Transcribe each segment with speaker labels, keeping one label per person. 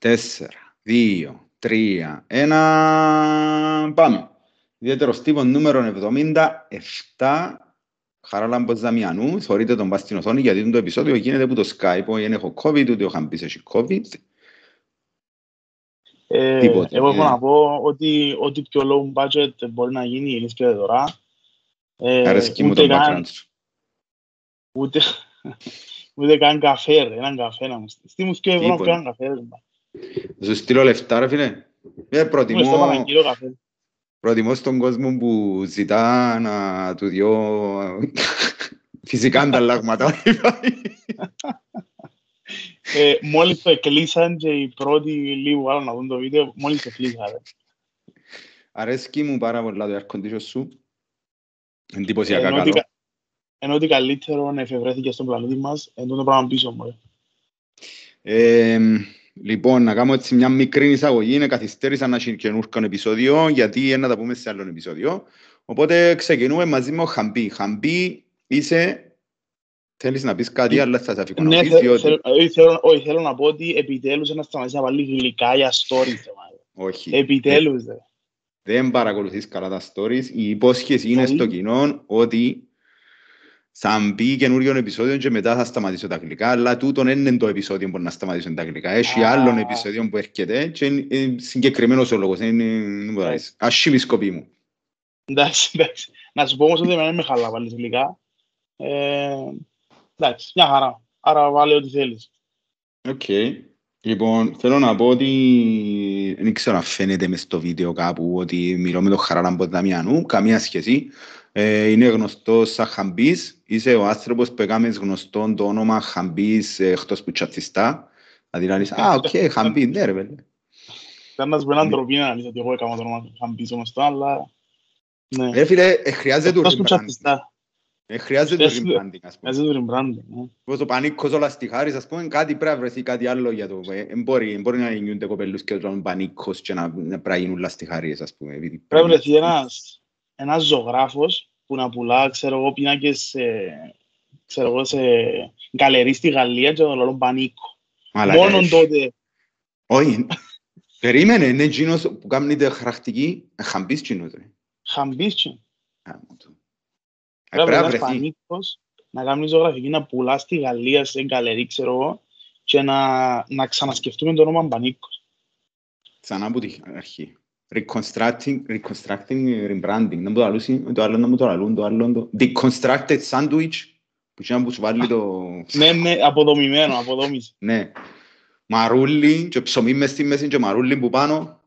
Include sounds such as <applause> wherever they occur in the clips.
Speaker 1: τέσσερα, δύο, τρία, ένα, πάμε. Ιδιαίτερος τύπος νούμερο 77, Χαράλαμπος Δαμιανού, θεωρείτε τον πας στην οθόνη γιατί το επεισόδιο γίνεται από το Skype, δεν έχω COVID, ούτε ο Χαμπής έχει COVID.
Speaker 2: Ε,
Speaker 1: Τίποτε,
Speaker 2: εγώ έχω
Speaker 1: ε.
Speaker 2: να πω ότι ό,τι πιο low budget μπορεί να γίνει είναι και δωρά. Ε,
Speaker 1: Αρέσκει μου
Speaker 2: ούτε,
Speaker 1: τον
Speaker 2: καν,
Speaker 1: background σου.
Speaker 2: ούτε, <laughs> ούτε καν καφέ, ρε, έναν καφέ να μου στείλεις. Τι μου σκέφτομαι ευρώ να
Speaker 1: Τίποτε.
Speaker 2: πιω έναν καφέ. ρε.
Speaker 1: Θα Σου στείλω λεφτά ρε φίλε. Ε,
Speaker 2: Μου στο
Speaker 1: προτιμώ,
Speaker 2: παραγγείλω καφέ.
Speaker 1: προτιμώ στον κόσμο που ζητά να του διώ <laughs> φυσικά ανταλλάγματα.
Speaker 2: Ε, μόλις το εκλείσαν και οι πρώτοι λίγο άλλο να δουν το βίντεο, μόλις το εκλείσαν.
Speaker 1: Αρέσκει μου πάρα πολλά το air condition σου.
Speaker 2: Ε,
Speaker 1: Εντυπωσιακά
Speaker 2: ενώ ότι
Speaker 1: καλό.
Speaker 2: κα- Ενώ ότι καλύτερο εφευρέθηκε στον πλανήτη μας, εν το πράγμα πίσω μου. ρε.
Speaker 1: Ε, λοιπόν, να κάνω έτσι μια μικρή εισαγωγή. Είναι καθυστέρησα να έχει καινούργιο επεισόδιο, γιατί να τα πούμε σε άλλο επεισόδιο. Οπότε ξεκινούμε μαζί με ο Χαμπή. Χαμπή, είσαι... Θέλεις να πεις κάτι, αλλά θα σε αφήσω να
Speaker 2: Ναι,
Speaker 1: πεις,
Speaker 2: θε-
Speaker 1: διότι...
Speaker 2: θέλω- όχι, θέλω- όχι, θέλω να πω ότι επιτέλους να σταματήσει να βάλει γλυκά για stories. ρε,
Speaker 1: Όχι.
Speaker 2: Επιτέλους. ρε.
Speaker 1: δεν παρακολουθείς καλά τα stories. Η υπόσχεση είναι
Speaker 2: Πολύ.
Speaker 1: στο κοινό ότι θα μπει καινούριο επεισόδιο και μετά θα σταματήσω τα αγγλικά, αλλά τούτον δεν είναι το επεισόδιο που να σταματήσω τα αγγλικά. Έχει
Speaker 2: Α.
Speaker 1: άλλον επεισόδιο που έρχεται και είναι ε, συγκεκριμένος ο λόγος. Δεν είναι- δεν μπορώ να πεις. Ασχήμη σκοπή μου.
Speaker 2: Εντάξει, εντάξει. Να σου πω όμως ότι εμένα δεν με χαλά να βάλεις αγγλικά. Ε, εντάξει, μια χαρά. Άρα βάλε ό,τι θέλεις.
Speaker 1: Οκ. Λοιπόν, θέλω να πω ότι δεν ξέρω αν φαίνεται μες στο βίντεο κάπου ότι μιλώ με τον Χαράλαμπο Δαμιανού, καμία σχέση. Ε, είναι γνωστός σαν Χαμπής. Είσαι ο άνθρωπος που έκαμες γνωστό το όνομα Χαμπής ε, εκτός που τσιαττιστά. Δηλαδή να λες, α, οκ, Χαμπή, ναι ρε βέλε.
Speaker 2: Ήταν να σου πω έναν
Speaker 1: Ναι.
Speaker 2: ντροπή να λύσει ότι εγώ έκανα το όνομα Χαμπής όμως το, αλλά... Ναι.
Speaker 1: Ρε φίλε, ε, χρειάζεται το
Speaker 2: Εκτός που
Speaker 1: rebranding.
Speaker 2: τσιαττιστά.
Speaker 1: Ε, Χρειάζεται το
Speaker 2: Χρειάζεται-
Speaker 1: rebranding, ας
Speaker 2: πούμε.Άζει το rebranding. ναι.
Speaker 1: Όπως ο πανίκος όλα στη χάρη, ας πούμε, κάτι πρέπει να βρεθεί κάτι άλλο για το... ε, εν μπορεί, εν μπορεί να γίνονται κοπελούς και τον πανίκος και να, να πρέπει να γίνουν όλα στη χάρη, ας πούμε. επειδή
Speaker 2: Πρέπει να βρεθεί ένας, ένας ζωγράφος που να πουλά, ξέρω εγώ, πίνακες σε, ξέρω εγώ, σε γκαλερί στη Γαλλία και να τον λαλούν πανίκο.
Speaker 1: Αλλά,
Speaker 2: Μόνον
Speaker 1: ε,
Speaker 2: τότε.
Speaker 1: Όχι, περίμενε, είναι εκείνος που κάνει τη χαρακτική, ε, χαμπής εκείνος, ρε.
Speaker 2: Χαμπίσιο.
Speaker 1: Α, μου το. Ε,
Speaker 2: Πρέπει
Speaker 1: Πρέπει
Speaker 2: να
Speaker 1: να
Speaker 2: βρεθεί.
Speaker 1: βρεθεί.
Speaker 2: πανίκος, να κάνει ζωγραφική, να πουλά στη Γαλλία σε γκαλερί, ξέρω εγώ, και να, να ξανασκεφτούμε το όνομα Πανίκος.
Speaker 1: Ξανά από την αρχή. Reconstructing, reconstructing, rebranding. Να μου το λαλούσει, το άλλο να μου το λαλούν, το άλλο το... Deconstructed sandwich, που είναι που σου βάλει το...
Speaker 2: Ναι, ναι, αποδομημένο, αποδόμηση.
Speaker 1: Ναι. Μαρούλι και ψωμί μες στη μέση και μαρούλι που πάνω.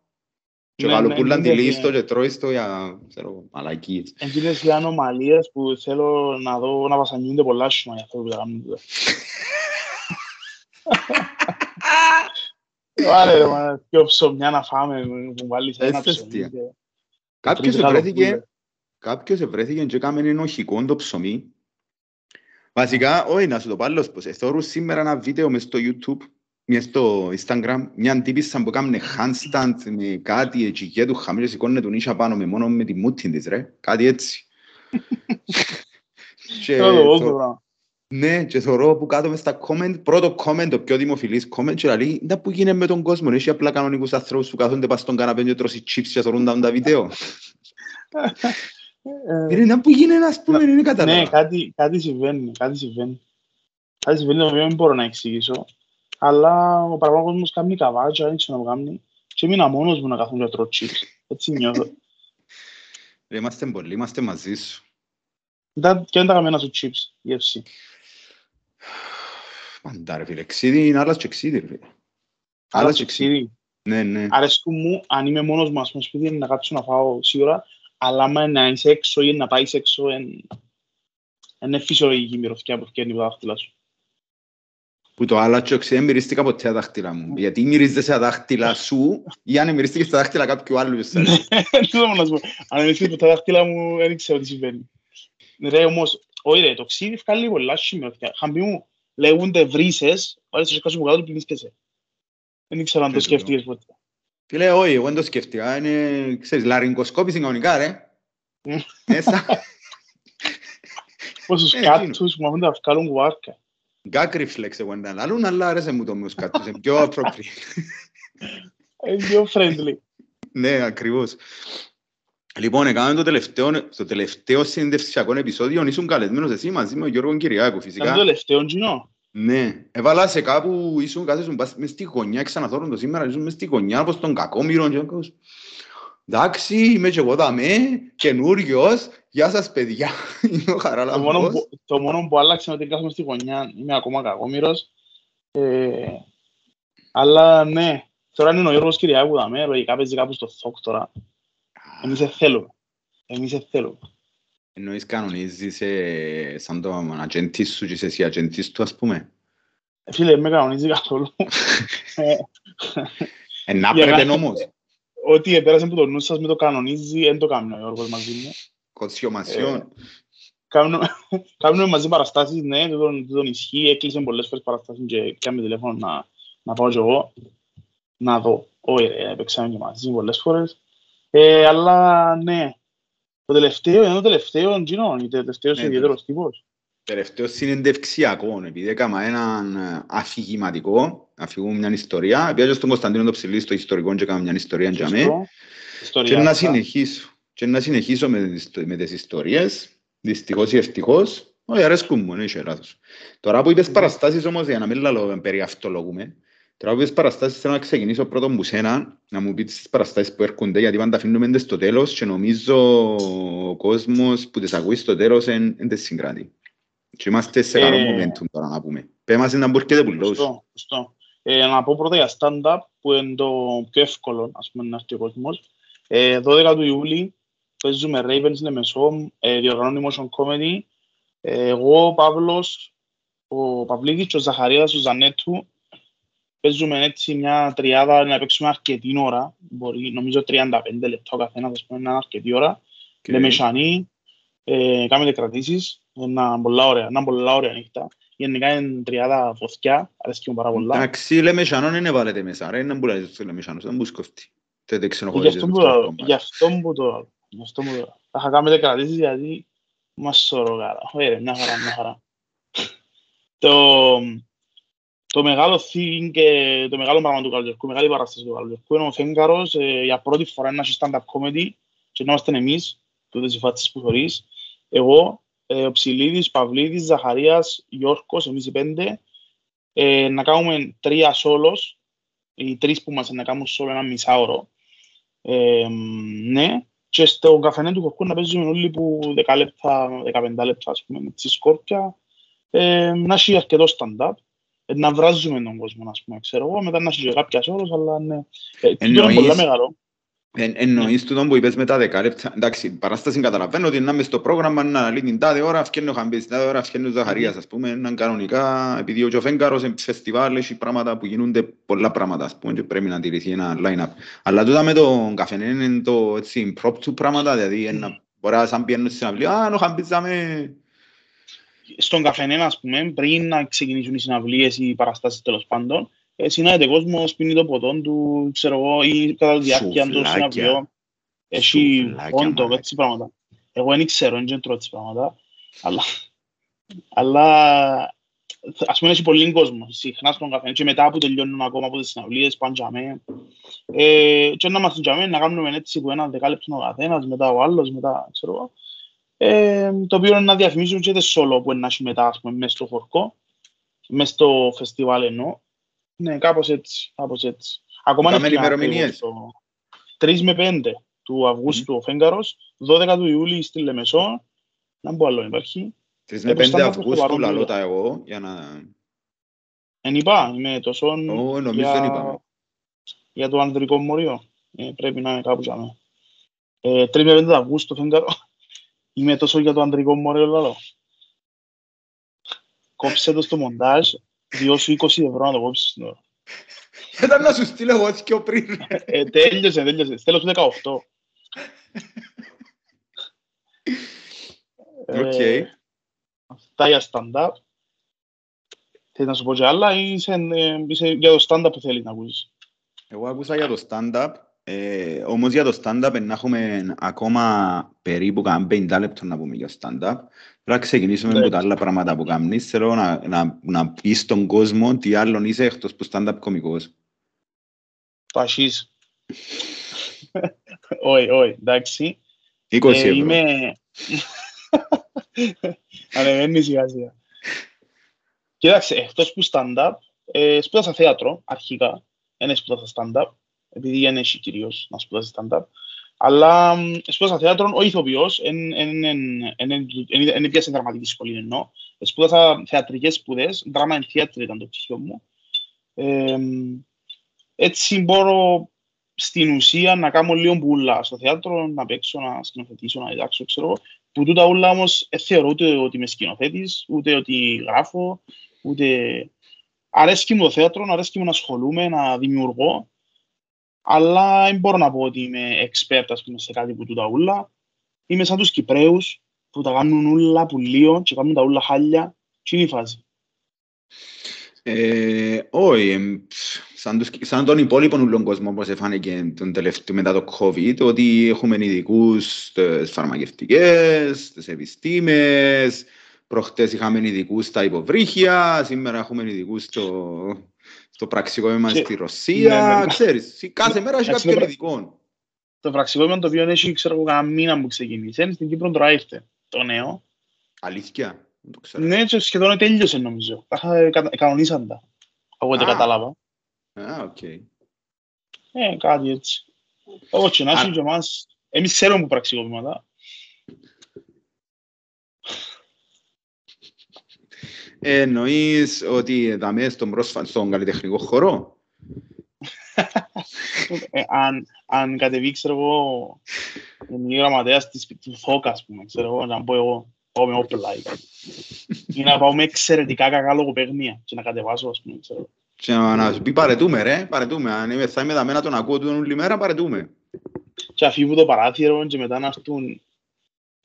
Speaker 1: Και
Speaker 2: Ναι,
Speaker 1: βάλω
Speaker 2: ναι,
Speaker 1: πουλαν τη
Speaker 2: ναι,
Speaker 1: λίστο
Speaker 2: ναι.
Speaker 1: και τρώεις το για, ξέρω, μαλακίες.
Speaker 2: Εκείνες οι ανομαλίες που θέλω να δω να βασανιούνται πολλά σuma για αυτό που τα κάνουν. Τούτα. Βάλε ρε μάνα, πιο ψωμιά να φάμε που βάλεις ένα
Speaker 1: Έτσι
Speaker 2: ψωμί.
Speaker 1: αστεία.
Speaker 2: και-
Speaker 1: Κάποιος
Speaker 2: τρεις
Speaker 1: ευρέθηκε,
Speaker 2: γαλοπούλες.
Speaker 1: κάποιος ευρέθηκε και έκαμε ενοχικό το ψωμί. Βασικά, όχι να σου το πάρω πως. Θεωρώ σήμερα ένα βίντεο μες στο YouTube, μες στο Instagram, μια τύπισσα που έκαμε handstand με κάτι έτσι και του χαμήλω σηκώνε του νύχια πάνω με μόνο με τη μούτη της ρε. Κάτι έτσι. <laughs> και,
Speaker 2: Θέλω το δω το
Speaker 1: θω-
Speaker 2: πράγμα.
Speaker 1: ναι, και θεωρώ που κάτω μες στα comment, πρώτο comment, το πιο δημοφιλής comment και λέει, «Ντα που γίνεται με τον κόσμο, έχει απλά κανονικούς ανθρώπους που κάθονται πας στον καναπέ και τρώσει chips και θεωρούν τα τα βίντεο.
Speaker 2: Ε,
Speaker 1: Είναι που γίνεται, ας πούμε, είναι
Speaker 2: Ναι,
Speaker 1: κατάλαβα.
Speaker 2: κάτι, κάτι συμβαίνει, κάτι συμβαίνει. Κάτι συμβαίνει το οποίο δεν μπορώ να εξηγήσω. Αλλά ο παραπάνω κόσμος κάνει καβάτσα, δεν ξέρω να μου κάνει. Και μείνα μόνος μου να καθούν και τρώω chips. Έτσι νιώθω.
Speaker 1: Ρε, Είμαστε πολλοί, είμαστε μαζί σου.
Speaker 2: Ήταν- Και δεν τα καμένα σου chips, γεύση.
Speaker 1: Πάντα ρε φίλε, ξύδι είναι άλλας και ξύδι ρε φίλε.
Speaker 2: Άρα
Speaker 1: Άλλας
Speaker 2: σε
Speaker 1: και ξύδι.
Speaker 2: ξύδι.
Speaker 1: Ναι, ναι.
Speaker 2: Αρέσκουν μου, αν είμαι μόνος μου, ας πούμε, σπίτι, να κάτσω να φάω σίγουρα. Αλλά άμα να είσαι έξω ή να πάεις έξω, εν- είναι φυσιολογική η μυρωδιά που φτιάχνει από τα δάχτυλα σου.
Speaker 1: Που το άλλα και ξύδι δεν μυρίστηκα ποτέ τα δάχτυλα μου. Γιατί μυρίζεσαι τα δάχτυλα σου ή αν μυρίστηκες τα δάχτυλα κάποιου άλλου. σαν.
Speaker 2: Τι θέλω να σου πω. Αν είμαι σπίτι, τα δάχτυλα μου, δεν ξέρω τι συμβαίνει. Ρε, όμως, όχι ρε, το ξύδι βγάλει πολλά σημειωτικά. Χαμπί μου, λέγονται βρύσες, όλες τις κάτω που κάτω πληνίσκεσαι. Δεν ξέρω αν το
Speaker 1: Τι είναι
Speaker 2: σκέφτηκες ποτέ.
Speaker 1: Φίλε, όχι, εγώ δεν το σκέφτηκα. Είναι, ξέρεις, λαρυγκοσκόπηση κανονικά ρε.
Speaker 2: Μμ.
Speaker 1: Μέσα. <laughs>
Speaker 2: Πόσους
Speaker 1: Ε,
Speaker 2: κάτους που μαθαίνουν να βγάλουν κουβάρκα.
Speaker 1: Γκάκ reflex εγώ είναι λαλούν, αλλά άρεσε μου το μουσκάτους. Είναι πιο appropriate. <laughs>
Speaker 2: Είναι πιο friendly.
Speaker 1: Ναι, ακριβώς. Λοιπόν, έκαναμε το τελευταίο, το τελευταίο συνδευσιακό επεισόδιο, ήσουν καλεσμένος εσύ μαζί με τον Γιώργο Κυριάκου, φυσικά.
Speaker 2: Ήταν το τελευταίο κοινό.
Speaker 1: Ναι, έβαλα σε κάπου, ήσουν κάθεσουν μες στη γωνιά, ξαναθώρουν το σήμερα, ήσουν μες στη γωνιά, όπως τον κακόμοιρο και έκανες. Εντάξει, είμαι και εγώ δαμέ, καινούριος, γεια σας παιδιά, <laughs> είμαι ο
Speaker 2: Το μόνο,
Speaker 1: Χαράλαμπος.
Speaker 2: που, το μόνο που άλλαξε είναι ότι κάθομαι στη γωνιά, είμαι ακόμα κακόμοιρος. Ε, αλλά ναι, τώρα είναι ο Γιώργος Κυριάκου δαμέ, λογικά παίζει κάπου στο θόκ τώρα. Εμείς δεν θέλουμε. Εμείς δεν θέλουμε.
Speaker 1: Εννοείς κανονίζεις ε, σαν το ατζεντής σου και είσαι εσύ ατζεντής του, ας πούμε.
Speaker 2: Ε, Φίλε, με κανονίζει καθόλου. Ε, <laughs>
Speaker 1: Ε, να
Speaker 2: Για
Speaker 1: πρέπει
Speaker 2: να-
Speaker 1: όμως.
Speaker 2: Ό,τι επέρασε από το νου σας με το κανονίζει, δεν το κάνει ο Γιώργος μαζί μου.
Speaker 1: Κοτσιομασιόν.
Speaker 2: Κάνουμε, <laughs> κάνουμε μαζί παραστάσεις, ναι, δεν τον, δεν τον ισχύει. Έκλεισε πολλές φορές παραστάσεις και πιάμε τηλέφωνο να, να πάω και εγώ να δω. Όχι ρε, έπαιξαμε και μαζί πολλές φορές. Ε, αλλά ναι, το τελευταίο είναι το τελευταίο Gino, το τελευταίος
Speaker 1: Ναι,
Speaker 2: ιδιαίτερος τύπος.
Speaker 1: Τελευταίο συνεντευξιακό, επειδή έκανα έναν ε, αφηγηματικό, αφηγούμε μια ιστορία, πήγα και στον Κωνσταντίνο το Ψηλή στο ιστορικό και έκανα μια ιστορία για μέ.
Speaker 2: Σωστό.
Speaker 1: Και
Speaker 2: Ιστορία.
Speaker 1: να συνεχίσω. Και να συνεχίσω με, τις- με τις ιστορίες, δυστυχώς ή ευτυχώς, όχι αρέσκουν μου, δεν είχε λάθος. Τώρα που είπες παραστάσεις όμως, για να μην λαλώ περί αυτολογούμε, τώρα που είπες παραστάσεις θέλω να ξεκινήσω πρώτον μου σένα, να μου πεις τις παραστάσεις που έρχονται, γιατί πάντα αφήνουμε τις στο τέλος και νομίζω ο κόσμος που τις ακούει στο τέλος δεν τις συγκράτει. Και είμαστε σε καλό
Speaker 2: Ε,
Speaker 1: momentum τώρα να πούμε. Πες μας να μπορείτε που λόγους.
Speaker 2: Σωστό, σωστό. Ε, να πω πρώτα για stand-up, που είναι το πιο εύκολο, ας πούμε, να έρθει ο κόσμος. Ε, 12 του Ιούλη παίζουμε Ravens Λεμεσό, ε, διοργανώνει Motion Comedy. Ε, εγώ, ο Παύλος, ο Παυλίδης και ο Ζαχαρίας, ο Ζανέτου, παίζουμε έτσι μια τριάδα να παίξουμε αρκετή ώρα. Μπορεί, νομίζω 35 λεπτά ο καθένας, ας πούμε, είναι αρκετή ώρα.
Speaker 1: Και-
Speaker 2: Λεμεσανή, ε, κάνετε κρατήσεις, ένα πολλά ωραία, ένα πολλά ωραία νύχτα. Γενικά είναι τριάδα φωτιά, αρέσκει μου πάρα πολλά.
Speaker 1: Εντάξει, λέμε σανόν δεν έβαλετε μέσα, ρε, είναι που λέτε στο λέμε σανόν, δεν μου σκοφτεί. Δεν
Speaker 2: Γι'
Speaker 1: δεν ξενοχωρείτε
Speaker 2: αυτό
Speaker 1: με
Speaker 2: που
Speaker 1: αυτό
Speaker 2: το-
Speaker 1: το κομμάτι.
Speaker 2: γι' αυτό που το γι' αυτό που το Θα είχα κάνετε κρατήσεις γιατί μας σωρογάρα. Όχι ρε, μια χαρά, μια χαρά. <laughs> Το, το μεγάλο thing και το μεγάλο πράγμα του Καλτζερκού, μεγάλη παράσταση του Καλτζερκού είναι ο Φέγγαρος ε, για πρώτη φορά να έχει stand-up comedy και να είμαστε εμείς, τούτες οι φάτσες που θωρείς. Εγώ, ε, ο Ψηλίδης, Παυλίδης, Ζαχαρίας, Γιώργος, εμείς οι πέντε, ε, να κάνουμε τρία σόλος, οι τρεις που μας να κάνουν σόλο ένα μισάωρο. Ε, ναι, και στο καφενέ του Κορκού να παίζουμε όλοι που 10 λεπτά, 15 λεπτά, ας πούμε, με τη σκόρπια, ε, να έχει αρκετό stand-up, ε, να βράζουμε τον κόσμο, ας πούμε, ξέρω εγώ, μετά να έχει και κάποια σόλος, αλλά ναι. Ε, τούτο είναι
Speaker 1: Εννοείς-
Speaker 2: πολύ μεγάλο.
Speaker 1: Εν, εννοείς τούτο που είπες με τα δεκάλεπτα. Εντάξει, η παράσταση καταλαβαίνω ότι να είμαι στο πρόγραμμα να λέει την τάδε ώρα, φτιάχνει ο Χαμπής, την τάδε ώρα φτιάχνει ο Ζαχαρίας, ας πούμε, είναι κανονικά, επειδή ο Τζοφέγκαρος είναι φεστιβάλ, έχει πράγματα που γίνονται πολλά πράγματα, ας πούμε, και πρέπει να τηρηθεί ένα line-up. Αλλά τούτα με τον καφενέ είναι το έτσι impromptu πράγματα, δηλαδή ένα, μπορεί να σαν πιένουν στην συναυλία, α, ο Χαμπής δάμε,
Speaker 2: Στον καφενέ, ας πούμε, πριν να ξεκινήσουν οι συναυλίες ή οι παραστάσεις τέλος πάντων, ε, συνάδεται κόσμος, πίνει το ποτό του, ξέρω εγώ, ή κατά τη διάρκεια των
Speaker 1: Σουβλάκια.
Speaker 2: συναυλιών. Έχει
Speaker 1: Σουβλάκια,
Speaker 2: πόντο,
Speaker 1: μαλάκα.
Speaker 2: έτσι πράγματα. Εγώ δεν ξέρω, δεν τρώω έτσι πράγματα. Αλλά, αλλά ας πούμε έχει πολύ κόσμο. Συχνά στον καφέ και μετά που τελειώνουν ακόμα από τις συναυλίες, πάνε για μέ. Ε, και να είμαστε για μέ, να κάνουμε έτσι που ένα δεκάλεπτο ο καθένας, μετά ο άλλος, μετά ξέρω εγώ. Ε, το οποίο είναι να διαφημίσουν και τις solo που είναι να έχει μετά, ας πούμε, μέσα στο χορκό, μέσα στο φεστιβάλ εννοώ. Ναι, κάπως έτσι, κάπως έτσι. Ακόμα
Speaker 1: Κάμε
Speaker 2: είναι
Speaker 1: ημερομηνίες.
Speaker 2: 3 με 5 του Αυγούστου ο Φέγγαρος, 12 του Ιούλη στη Λεμεσό, να μπω άλλο υπάρχει.
Speaker 1: τρεις με
Speaker 2: Ε,
Speaker 1: πέντε
Speaker 2: προστάμα προς το
Speaker 1: Αυγούστου,
Speaker 2: παρόν,
Speaker 1: λαλώ
Speaker 2: βέβαια.
Speaker 1: τα εγώ, για να...
Speaker 2: Εν είπα, είμαι τόσο
Speaker 1: Ω, νομίζω δεν είπαμε.
Speaker 2: για το ανδρικό μοριό. Ε, πρέπει να είναι κάπου για μένα. Ε, 3 με 5 του Αυγούστου Φέγγαρο, είμαι τόσο για το ανδρικό μόριο λαλώ. Κόψε το στο μοντάζ, δίω σου 20 ευρώ να το κόψεις. τώρα.
Speaker 1: Ήταν να σου στείλω εγώ έτσι πιο πριν. ρε.
Speaker 2: Ε, τέλειωσε, τέλειωσε. Στέλνω σου 18.
Speaker 1: Οκ.
Speaker 2: Ε, Αυτά για stand-up. Θέλεις να σου πω και άλλα ή είσαι, ε, είσαι για το stand-up που θέλεις να ακούσεις;
Speaker 1: Εγώ άκουσα για το stand-up, ε, όμως για το stand-up να έχουμε ακόμα περίπου καν 50 λεπτό να πούμε για stand-up. Πρέπει να ξεκινήσουμε
Speaker 2: Ναι.
Speaker 1: από τα άλλα πράγματα που κάνεις. Θέλω να, να, να πεις στον κόσμο τι άλλον είσαι εκτός που stand-up κωμικός.
Speaker 2: Το ασίς. Όχι, <laughs> όχι, εντάξει.
Speaker 1: 20
Speaker 2: Ε,
Speaker 1: ευρώ.
Speaker 2: Είμαι... <laughs> Ανεβαίνει σιγά σιγά. Κοίταξε, εκτός που stand-up, ε, σπούδασα θέατρο αρχικά. Δεν σπούδασα stand-up, επειδή δεν έχει κυρίως να σπουδάσει stand-up. Αλλά μ, σπούδασα θέατρο, ο ηθοποιός, δεν πιάσε δραματική σχολή εννοώ. Ε, Σπούδασα θεατρικές σπουδές, drama and theatre ήταν το πτυχίο μου. Ε, μ, έτσι μπορώ στην ουσία να κάνω λίγο μπουλά στο θέατρο, να παίξω, να σκηνοθετήσω, να διδάξω, ξέρω εγώ. Που τούτα όλα όμως δεν θεωρώ ούτε ότι είμαι σκηνοθέτης, ούτε ότι γράφω, ούτε... Αρέσκει μου το θέατρο, αρέσκει μου να ασχολούμαι, να δημιουργώ, αλλά δεν μπορώ να πω ότι είμαι expert, ας πούμε, σε κάτι που τούτα ούλα. Είμαι σαν τους Κυπραίους, που τα κάνουν ούλα πουλίο και κάνουν τα ούλα χάλια. Τι είναι η φάση.
Speaker 1: Ε, όχι, εμ, σαν, τους, σαν τον υπόλοιπο ούλον κόσμο όπως εφάνηκε τον τελευταίο μετά το COVID ότι έχουμε ειδικούς στις φαρμακευτικές, στις επιστήμες προχτές είχαμε ειδικούς στα υποβρύχια σήμερα έχουμε ειδικούς στο, στο πραξικόπημα
Speaker 2: Και-
Speaker 1: στη Ρωσία
Speaker 2: Ναι, ναι, ναι.
Speaker 1: ξέρεις, κάθε μέρα έχει
Speaker 2: Εντάξει,
Speaker 1: κάποιον
Speaker 2: ναι,
Speaker 1: ειδικό
Speaker 2: Το πραξικόπημα το οποίο έχει, ξέρω εγώ, κανένα μήνα που ξεκίνησε, στην Κύπρο τώρα ήρθε. Το νέο.
Speaker 1: αλήθεια, δεν το ξέρω
Speaker 2: Ναι, και σχεδόν τέλειωσε νομίζω. Τα είχα- κα- κανονίσαν τα. Από ό,τι
Speaker 1: Α.
Speaker 2: κατάλαβα.
Speaker 1: Α, οκ.
Speaker 2: Ε, κάτι έτσι. Εγώ και να
Speaker 1: Α.
Speaker 2: έχει και εμάς, εμείς ξέρουμε που πραξικοπήματα.
Speaker 1: Ε, Εννοείς ότι δαμε στον, πρόσφα... στον καλλιτεχνικό χώρο;
Speaker 2: Ε, αν, αν κατεβεί, ξέρω εγώ, η γραμματέας της, του ΘΟΚ, ας πούμε, ξέρω εγώ, να πω εγώ, πάω με όπλα ή κάτι. Ή να πάω με εξαιρετικά κακά λογοπαίγνια και να κατεβάσω, ας πούμε, ξέρω.
Speaker 1: και να, να σου πει παρετούμε ρε, παρετούμε. Αν είμαι, θα είμαι δαμένα τον ακούω τον όλη μέρα, παρετούμε.
Speaker 2: Και αφήβουν το παράθυρο και μετά να έρθουν,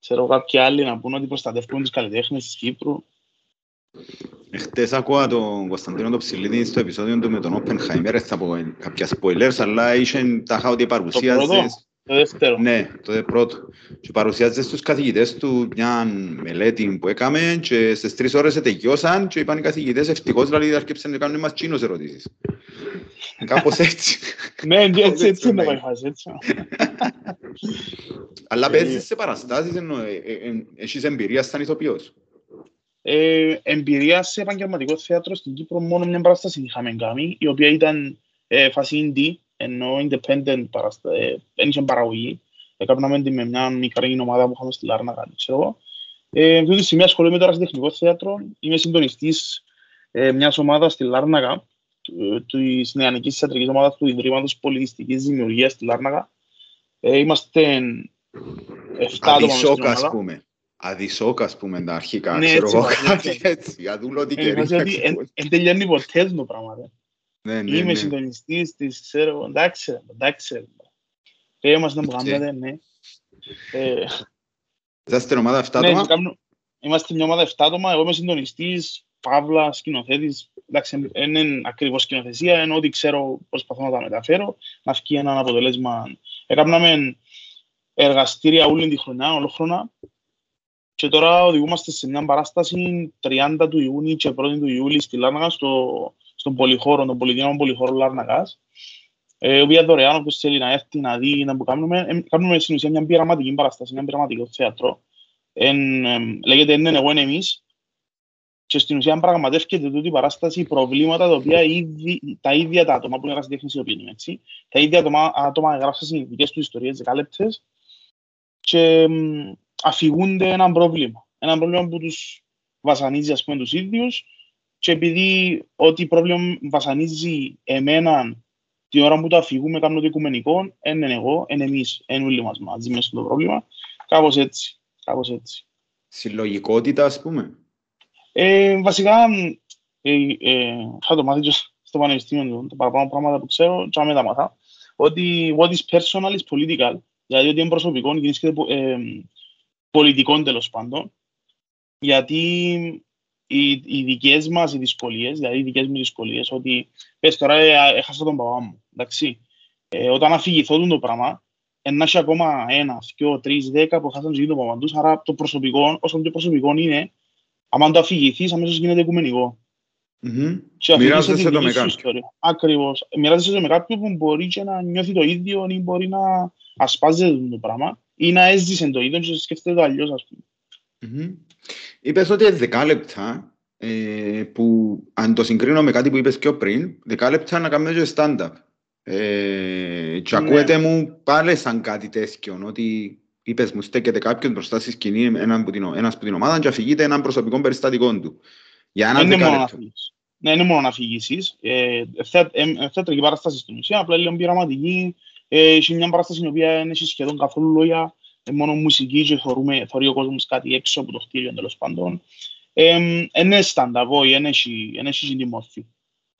Speaker 2: ξέρω κάποιοι άλλοι να πούν ότι προστατεύουν τους καλλιτέχνες της Κύπρου.
Speaker 1: Χτες ακούω τον Κωνσταντίνο τον Ψηλίδη στο επεισόδιο του με τον Oppenheimer, δεν θα πω κάποια spoilers, αλλά είχε τα χάωτη
Speaker 2: πρώτο;
Speaker 1: παρουσίαζες.
Speaker 2: Το δεύτερο.
Speaker 1: Ναι, το πρώτο. Και παρουσιάζε στους καθηγητές του μια μελέτη που έκαμε και στις τρεις ώρες τελειώσαν και είπαν οι καθηγητές ευτυχώς δηλαδή αρκέψαν να κάνουν μας τσίνος ερωτήσεις. Κάπως <laughs> έτσι.
Speaker 2: Ναι, έτσι, έτσι,
Speaker 1: έτσι
Speaker 2: έτσι είναι
Speaker 1: ναι.
Speaker 2: πάει η φάση, έτσι.
Speaker 1: Αλλά
Speaker 2: Ε,
Speaker 1: παίζεις σε παραστάσεις, εννοώ, ε, ε, ε, έχεις εμπειρία σαν ηθοποιός.
Speaker 2: Ε, εμπειρία σε επαγγελματικός θέατρος στην Κύπρο μόνο μια παράσταση είχαμε κάνει, η οποία ήταν ε, φάση indie, ενώ independent παράσταση, ε, δεν είχε παραγωγή. Έκαναμε την με μια μικρή ομάδα που είχαμε στη Λάρνακα, ξέρω εγώ. Ε, αυτή τη στιγμή ασχολούμαι τώρα σε τεχνικό θέατρο. Είμαι συντονιστής ε, μιας ομάδας στη Λάρνακα, του- της νεανικής θεατρικής ομάδας του Ιδρύματος Πολιτιστικής Δημιουργίας στη Λάρνακα. Ε, είμαστε 7 άτομα μες στην
Speaker 1: Αδυσόκα, ας
Speaker 2: ομάδα.
Speaker 1: πούμε. Αδυσόκα, ας πούμε, τα αρχικά,
Speaker 2: Ναι,
Speaker 1: ξέρω
Speaker 2: έτσι
Speaker 1: εγώ,
Speaker 2: πάει,
Speaker 1: κάτι
Speaker 2: έτσι.
Speaker 1: έτσι. Για δούλο τι
Speaker 2: Ε,
Speaker 1: καιρή.
Speaker 2: φάση ότι εν- εν τελειώνει ποτέ το πράγμα. ρε.
Speaker 1: Ναι, ναι,
Speaker 2: Είμαι
Speaker 1: ναι.
Speaker 2: συντονιστής της, ξέρω, εγώ, εντάξει, ρε, εντάξει. ρε. Και είμαστε που
Speaker 1: Οκ.
Speaker 2: κάνετε, ναι. Ε,
Speaker 1: Είσαστε ομάδα 7
Speaker 2: ναι,
Speaker 1: άτομα.
Speaker 2: κάνουμε- Είμαστε μια ομάδα 7 άτομα, εγώ είμαι συντονιστής, παύλα, σκηνοθέτης. Εντάξει, δεν είναι ακριβώς σκηνοθεσία, ενώ ότι ξέρω προσπαθώ να τα μεταφέρω, να βγει ένα αποτελέσμα. Έκαναμε εργαστήρια όλη τη χρονιά, ολόχρονα. Και τώρα οδηγούμαστε σε μια παράσταση 30 του Ιούνιου και 1 του Ιούλη στη Λάρνακα, στο, στον πολυχώρο, τον πολιτικό πολυχώρο Λάρνακας. Ε, η οποία δωρεάν, όποιος θέλει να έρθει να δει να που κάνουμε, ε, κάνουμε στην ουσία μια πειραματική παράσταση, ένα πειραματικό θέατρο. Εν, εμ, λέγεται «Εν εγώ εν εμείς» και στην ουσία πραγματεύεται τούτη η παράσταση προβλήματα τα οποία ήδη, τα ίδια τα άτομα που είναι ερασιτέχνες οι οποίοι είναι έτσι, τα ίδια άτομα, άτομα γράψαν οι δικές τους ιστορίες δεκάλεπτες και εμ, αφηγούνται ένα πρόβλημα. Ένα πρόβλημα που τους βασανίζει ας πούμε τους ίδιους και επειδή ό,τι πρόβλημα βασανίζει εμένα την ώρα που το αφηγούμε κάνω το οικουμενικό, εν είναι εγώ, εν εμείς, εν όλοι μας μαζί μέσα στο πρόβλημα. Κάπως έτσι. Κάπως έτσι.
Speaker 1: Συλλογικότητα, ας πούμε.
Speaker 2: Ε, βασικά, ε, ε, θα το μάθει και στο πανεπιστήμιο, τα παραπάνω πράγματα που ξέρω, και άμα τα μάθα, ότι what is personal is political, δηλαδή ότι είναι προσωπικό, γίνεται ε, πολιτικών τέλος πάντων, γιατί οι, οι δικές μας οι δυσκολίες, δηλαδή οι δικές μου δυσκολίες, ότι πες τώρα ε, έχασα τον παπά μου, εντάξει, ε, όταν αφηγηθώ τον το πράγμα, να έχει ακόμα ένας, δυο, τρεις, δέκα που χάσαν ζωή τον παπά τους, άρα το προσωπικό, όσο πιο προσωπικό είναι, άμα το αφηγηθείς, αμέσως γίνεται οικουμενικό.
Speaker 1: Μμμ.
Speaker 2: Και αφηγείσαι
Speaker 1: Μοιράζεσαι
Speaker 2: τη
Speaker 1: το
Speaker 2: δική
Speaker 1: με
Speaker 2: σου
Speaker 1: κάποιον.
Speaker 2: ιστορία. Ακριβώς. Μοιράζεσαι το με κάποιον που μπορεί και να νιώθει το ίδιο ή μπορεί να ασπάζεται το πράγμα ή να έζησε το ίδιο και σκέφτεται το αλλιώς, ας πούμε.
Speaker 1: Μμμ. Είπες ότι είναι δεκάλεπτα, ε, που αν το συγκρίνω με κάτι που είπες πιο πριν, δεκάλεπτα να κάνουμε και stand-up. Ε, και
Speaker 2: Ναι.
Speaker 1: ακούεται μου πάλι σαν κάτι τέτοιο, ότι είπες μου στέκεται κάποιον μπροστά στη σκηνή, έναν που την, ένας που την ομάδα και αφηγείται έναν προσωπικό περιστατικό του. Για ένα
Speaker 2: Δεν είναι μόνο να
Speaker 1: δεκάλεπτο.
Speaker 2: φύγεις. Ναι, είναι μόνο να φύγεις. Ε, θε- ε, ε, θεατρική παράσταση στην ουσία, απλά λίγο πειραματική. Ε, έχει μια παράσταση η οποία δεν έχει σχεδόν καθόλου λόγια, ε, μόνο μουσική και θωρούμε, θωρεί ο κόσμος κάτι έξω από το κτίριο τέλος πάντων. Ε, είναι stand-up, όχι, δεν έχει δεν έχει την μορφή.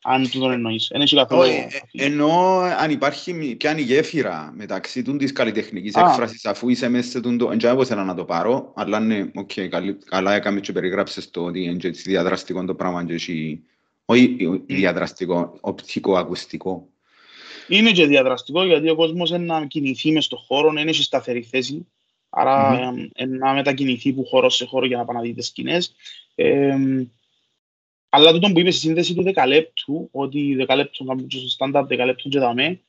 Speaker 2: Αν του τον εννοείς. Δεν έχει καθόλου...
Speaker 1: Όχι, ε, Ενώ αν υπάρχει μη- ποια είναι η γέφυρα μεταξύ του της καλλιτεχνικής
Speaker 2: Α.
Speaker 1: έκφρασης αφού είσαι μέσα σε τον το... Εν τζιαμέ που θέλω να το πάρω, αλλά ναι, οκ, καλή- καλά έκαμε και περιγράψες το ότι είναι και έτσι διαδραστικό το πράγμα και έχει... Όχι διαδραστικό, οπτικό, ακουστικό.
Speaker 2: Είναι και διαδραστικό γιατί ο κόσμος είναι να κινηθεί μες στον χώρο, δεν έχει σταθερή θέση. Άρα
Speaker 1: Μμμ.
Speaker 2: ε, ε, να μετακινηθεί που χώρο σε χώρο για να πάει να δει τις σκηνές. Ε, αλλά τούτο που είπες στη σύνδεση του δεκαλέπτου, ότι δεκαλέπτου να μπουν στο stand-up, δεκαλέπτου και δαμέ,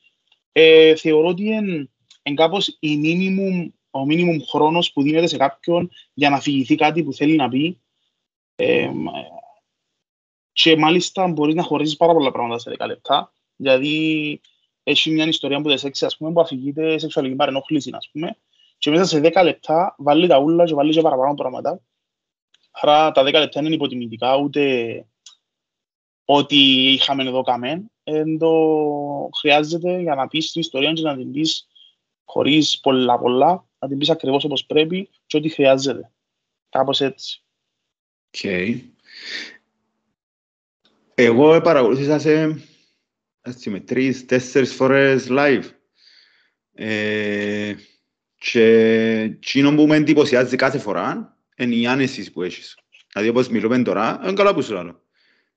Speaker 2: ε, θεωρώ ότι είναι εν κάπως η minimum, ο minimum χρόνος που δίνεται σε κάποιον για να αφηγηθεί κάτι που θέλει να πει. Ε, και μάλιστα μπορείς να χωρίζεις πάρα πολλά πράγματα σε 10 λεπτά. Δηλαδή, έχει μια ιστορία που δεν σεξι, ας πούμε, που αφηγείται σεξουαλική παρενόχληση, ας πούμε, και μέσα σε 10 λεπτά βάλει τα ούλα και βάλει και παραπάνω πράγματα. Άρα τα 10 λεπτά είναι υποτιμητικά, ούτε ότι είχαμε εδώ καμέν. Εν το χρειάζεται για να πεις την ιστορία και να την πεις χωρίς πολλά πολλά, να την πεις ακριβώς όπως πρέπει και ό,τι χρειάζεται. Κάπως έτσι.
Speaker 1: Οκ. Εγώ παρακολούθησα σε έτσι, με τρεις, τέσσερις φορές live. Ε, και εκείνο που με εντυπωσιάζει κάθε φορά είναι η άνεση που έχεις. Δηλαδή όπως μιλούμε τώρα, είναι καλά που σου λέω.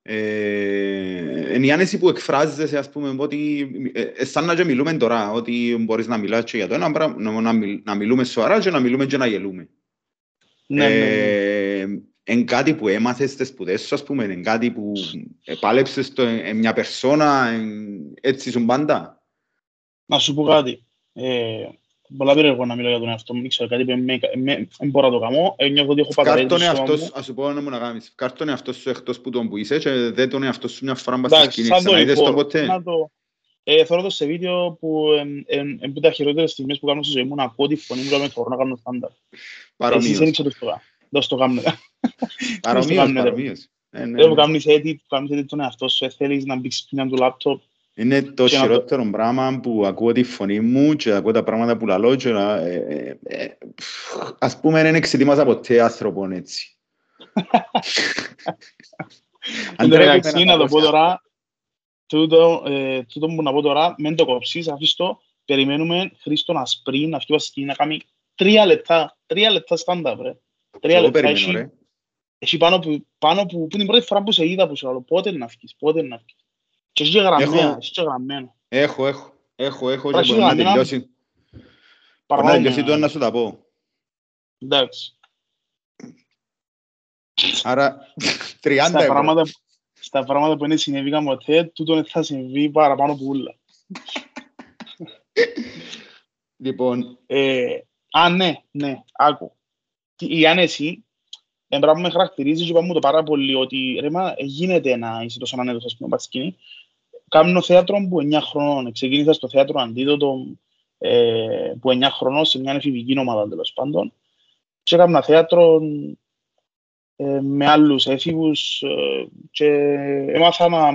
Speaker 1: Ε, είναι η άνεση που εκφράζεσαι, ας πούμε, ότι ε, ε, σαν να και μιλούμε τώρα, ότι μπορείς να μιλάς και για το ένα πράγμα, να, να, μιλ- να μιλούμε σοβαρά και να μιλούμε και να γελούμε.
Speaker 2: Ναι, ναι, ναι.
Speaker 1: Ε, Εν κάτι που έμαθες στις σπουδές σου, ας πούμε, εν κάτι που επάλεψες το, εν μια περσόνα, εν- έτσι σου πάντα.
Speaker 2: Να σου πω κάτι. Ε, πολλά περίεργο να μιλώ για τον εαυτό μου. Δεν ξέρω κάτι που με- με- δεν μπορώ να το κάνω. Ε, νιώθω ότι έχω παταρέσει το
Speaker 1: Κάρτον
Speaker 2: σώμα
Speaker 1: εαυτός,
Speaker 2: μου.
Speaker 1: ας σου πω να μου να κάνεις, κάρτον εαυτός σου εκτός που τον που είσαι και δε τον εαυτό σου μια φορά μπας στη
Speaker 2: Εντάξει,
Speaker 1: σκηνή.
Speaker 2: σαν το
Speaker 1: Ξαναείδες τον
Speaker 2: λοιπόν,
Speaker 1: ποτέ.
Speaker 2: να το... Ε, θέλω το σε βίντεο που εν, εν, εν, που τα χειρότερες στιγμές που κάνω στη ζωή μου να ακούω τη φωνή μου και να με θωρώ να κάνω στάνταρ. Εσείς
Speaker 1: Παρομοίως.
Speaker 2: δεν ξέρω το Δεν στο κάνω.
Speaker 1: Παρομοίως,
Speaker 2: κάνετε.
Speaker 1: παρομοίως. Ε, ναι,
Speaker 2: Δεν μου
Speaker 1: ναι.
Speaker 2: κάνεις edit, που κάνεις edit τον εαυτό σου, ε, θέλεις να μπήξεις πίναν του λάπτοπ.
Speaker 1: Είναι το
Speaker 2: Και να το-
Speaker 1: χειρότερο πράγμα που ακούω τη φωνή μου και ακούω τα πράγματα που λαλώ και να, ε, ε, ε, ας πούμε δεν εξετοίμασα ποτέ άνθρωπον έτσι. <laughs>
Speaker 2: Εν τω μεταξύ,
Speaker 1: Αντρέα,
Speaker 2: να το πω τώρα, τούτο, ε, τούτο που να πω τώρα, μην το κόψεις, αφήσεις το, περιμένουμε Χρήστο να σπρί, να φύγει σκηνή, να κάνει τρία λεπτά, τρία λεπτά stand-up, ρε. Τρία
Speaker 1: Εγώ
Speaker 2: λεπτά,
Speaker 1: περιμένω,
Speaker 2: έχει,
Speaker 1: ρε.
Speaker 2: έχει πάνω που, πάνω που, που την πρώτη φορά που σε είδα που σου λέω, πότε να φύγεις, πότε να φύγεις. Και έχει και γραμμένα,
Speaker 1: Έχω-
Speaker 2: έχει και γραμμένο.
Speaker 1: Έχω, έχω. Έχω, έχω και
Speaker 2: Πράσι
Speaker 1: μπορεί να
Speaker 2: γραμμένα.
Speaker 1: τελειώσει. Μπορεί να
Speaker 2: Παραπάνω,
Speaker 1: τελειώσει το να σου τα πω.
Speaker 2: εντάξει.
Speaker 1: Άρα, <laughs> 30
Speaker 2: Στα
Speaker 1: ευρώ.
Speaker 2: πράγματα, στα πράγματα που δεν συνέβηκαν ποτέ, τούτο δεν θα συμβεί παραπάνω που ούλα. <laughs>
Speaker 1: Λοιπόν,
Speaker 2: Ε, α, ναι, ναι, άκου. Τι- Η άνεση, ένα πράγμα που με χαρακτηρίζει και είπα μου το πάρα πολύ, ότι ρε μα, ε, γίνεται να είσαι τόσο ανένδος, ας πούμε, πας σκηνή. Κάνω θέατρο που 9 χρονών. Ξεκίνησα στο θέατρο αντίδοτο ε, που 9 χρονών σε μια εφηβική ομάδα τέλος πάντων. Και έκανα θέατρο ε, με άλλους έφηβους ε, και έμαθα να,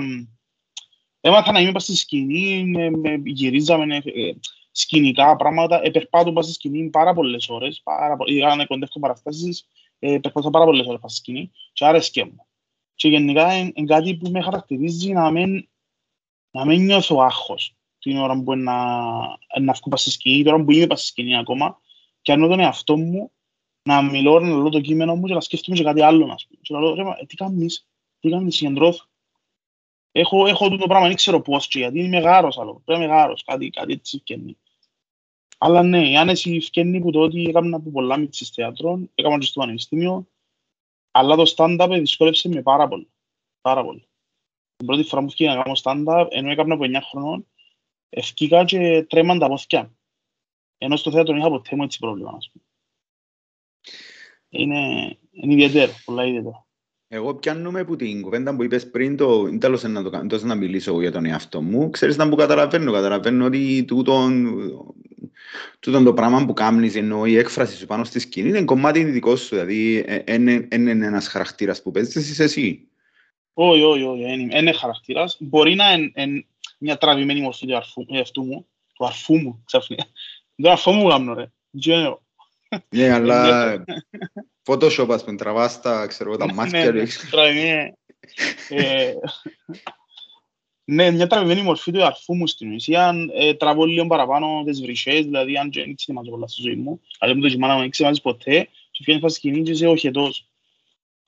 Speaker 2: έμαθα να είμαι πας στη σκηνή, με, με, γυρίζαμε ε, σκηνικά πράγματα, επερπάτω πας στη σκηνή πάρα πολλές ώρες, πάρα, πο- ειδικά να κοντεύω παραστάσεις, ε, περπατώ πάρα πολλές ώρες πας στη σκηνή και άρεσκε μου. Και γενικά είναι είναι κάτι που με χαρακτηρίζει να μην, να μην νιώθω άγχος την ώρα που είναι να, να βγω πας στη σκηνή, την ώρα που είμαι πας στη σκηνή ακόμα και αν τον εαυτό μου να μιλώ, να λέω το κείμενο μου και να σκέφτομαι και κάτι άλλο, ας πούμε. Και να λέω, ρε, μα, ε, τι κάνεις, τι κάνεις, συγκεντρώθω. Έχω, έχω το πράγμα, δεν ξέρω πώς και γιατί είμαι γάρος άλλο. Πρέπει να είμαι γάρος, κάτι, κάτι έτσι φκένει. Αλλά ναι, η άνεση φκένει που το ότι έκανα από πολλά μίτσις θέατρων, έκανα και στο πανεπιστήμιο, αλλά το stand-up δυσκόλεψε με πάρα πολύ. Πάρα πολύ. Την πρώτη φορά που έφυγα να κάνω stand-up, ενώ έκανα από 9 χρονών, ευκήκα και τρέμαν τα πόθηκια. Ενώ στο θέατρο είχα ποτέ μου έτσι πρόβλημα, ας πούμε. Είναι, είναι ιδιαίτερο, πολλά ιδιαίτερο.
Speaker 1: Εγώ πιάνομαι που την κουβέντα που είπες πριν, το, τέλος να, το, τόσο να μιλήσω για τον εαυτό μου. Ξέρεις να που καταλαβαίνω, καταλαβαίνω ότι τούτον, τούτον το πράγμα που κάνεις, ενώ η έκφραση σου πάνω στη σκηνή, είναι κομμάτι δικό σου, δηλαδή είναι είναι ένας χαρακτήρας που παίζεις, είσαι εσύ.
Speaker 2: Όχι, όχι, όχι, είναι χαρακτήρας. Μπορεί να είναι μια τραβημένη μορφή του εαυτού μου, του αρφού μου, ξαφνικά. Το αρφό μου γάμνω, ρε.
Speaker 1: Ναι, αλλά Photoshop, ας πούμε, τραβάς τα, ξέρω, τα ναι, μάτια.
Speaker 2: Ναι, ναι, <laughs> ναι, μια τραβημένη μορφή του αρφού μου στην ουσία. Ε, τραβώ λίγο παραπάνω τις βρυσές, δηλαδή αν δεν ξεμάζω πολλά στη ζωή μου. Αλλά μου το και μάνα μου ξεμάζεις ποτέ και φτιάχνει φάση σκηνή και είσαι όχι ετός.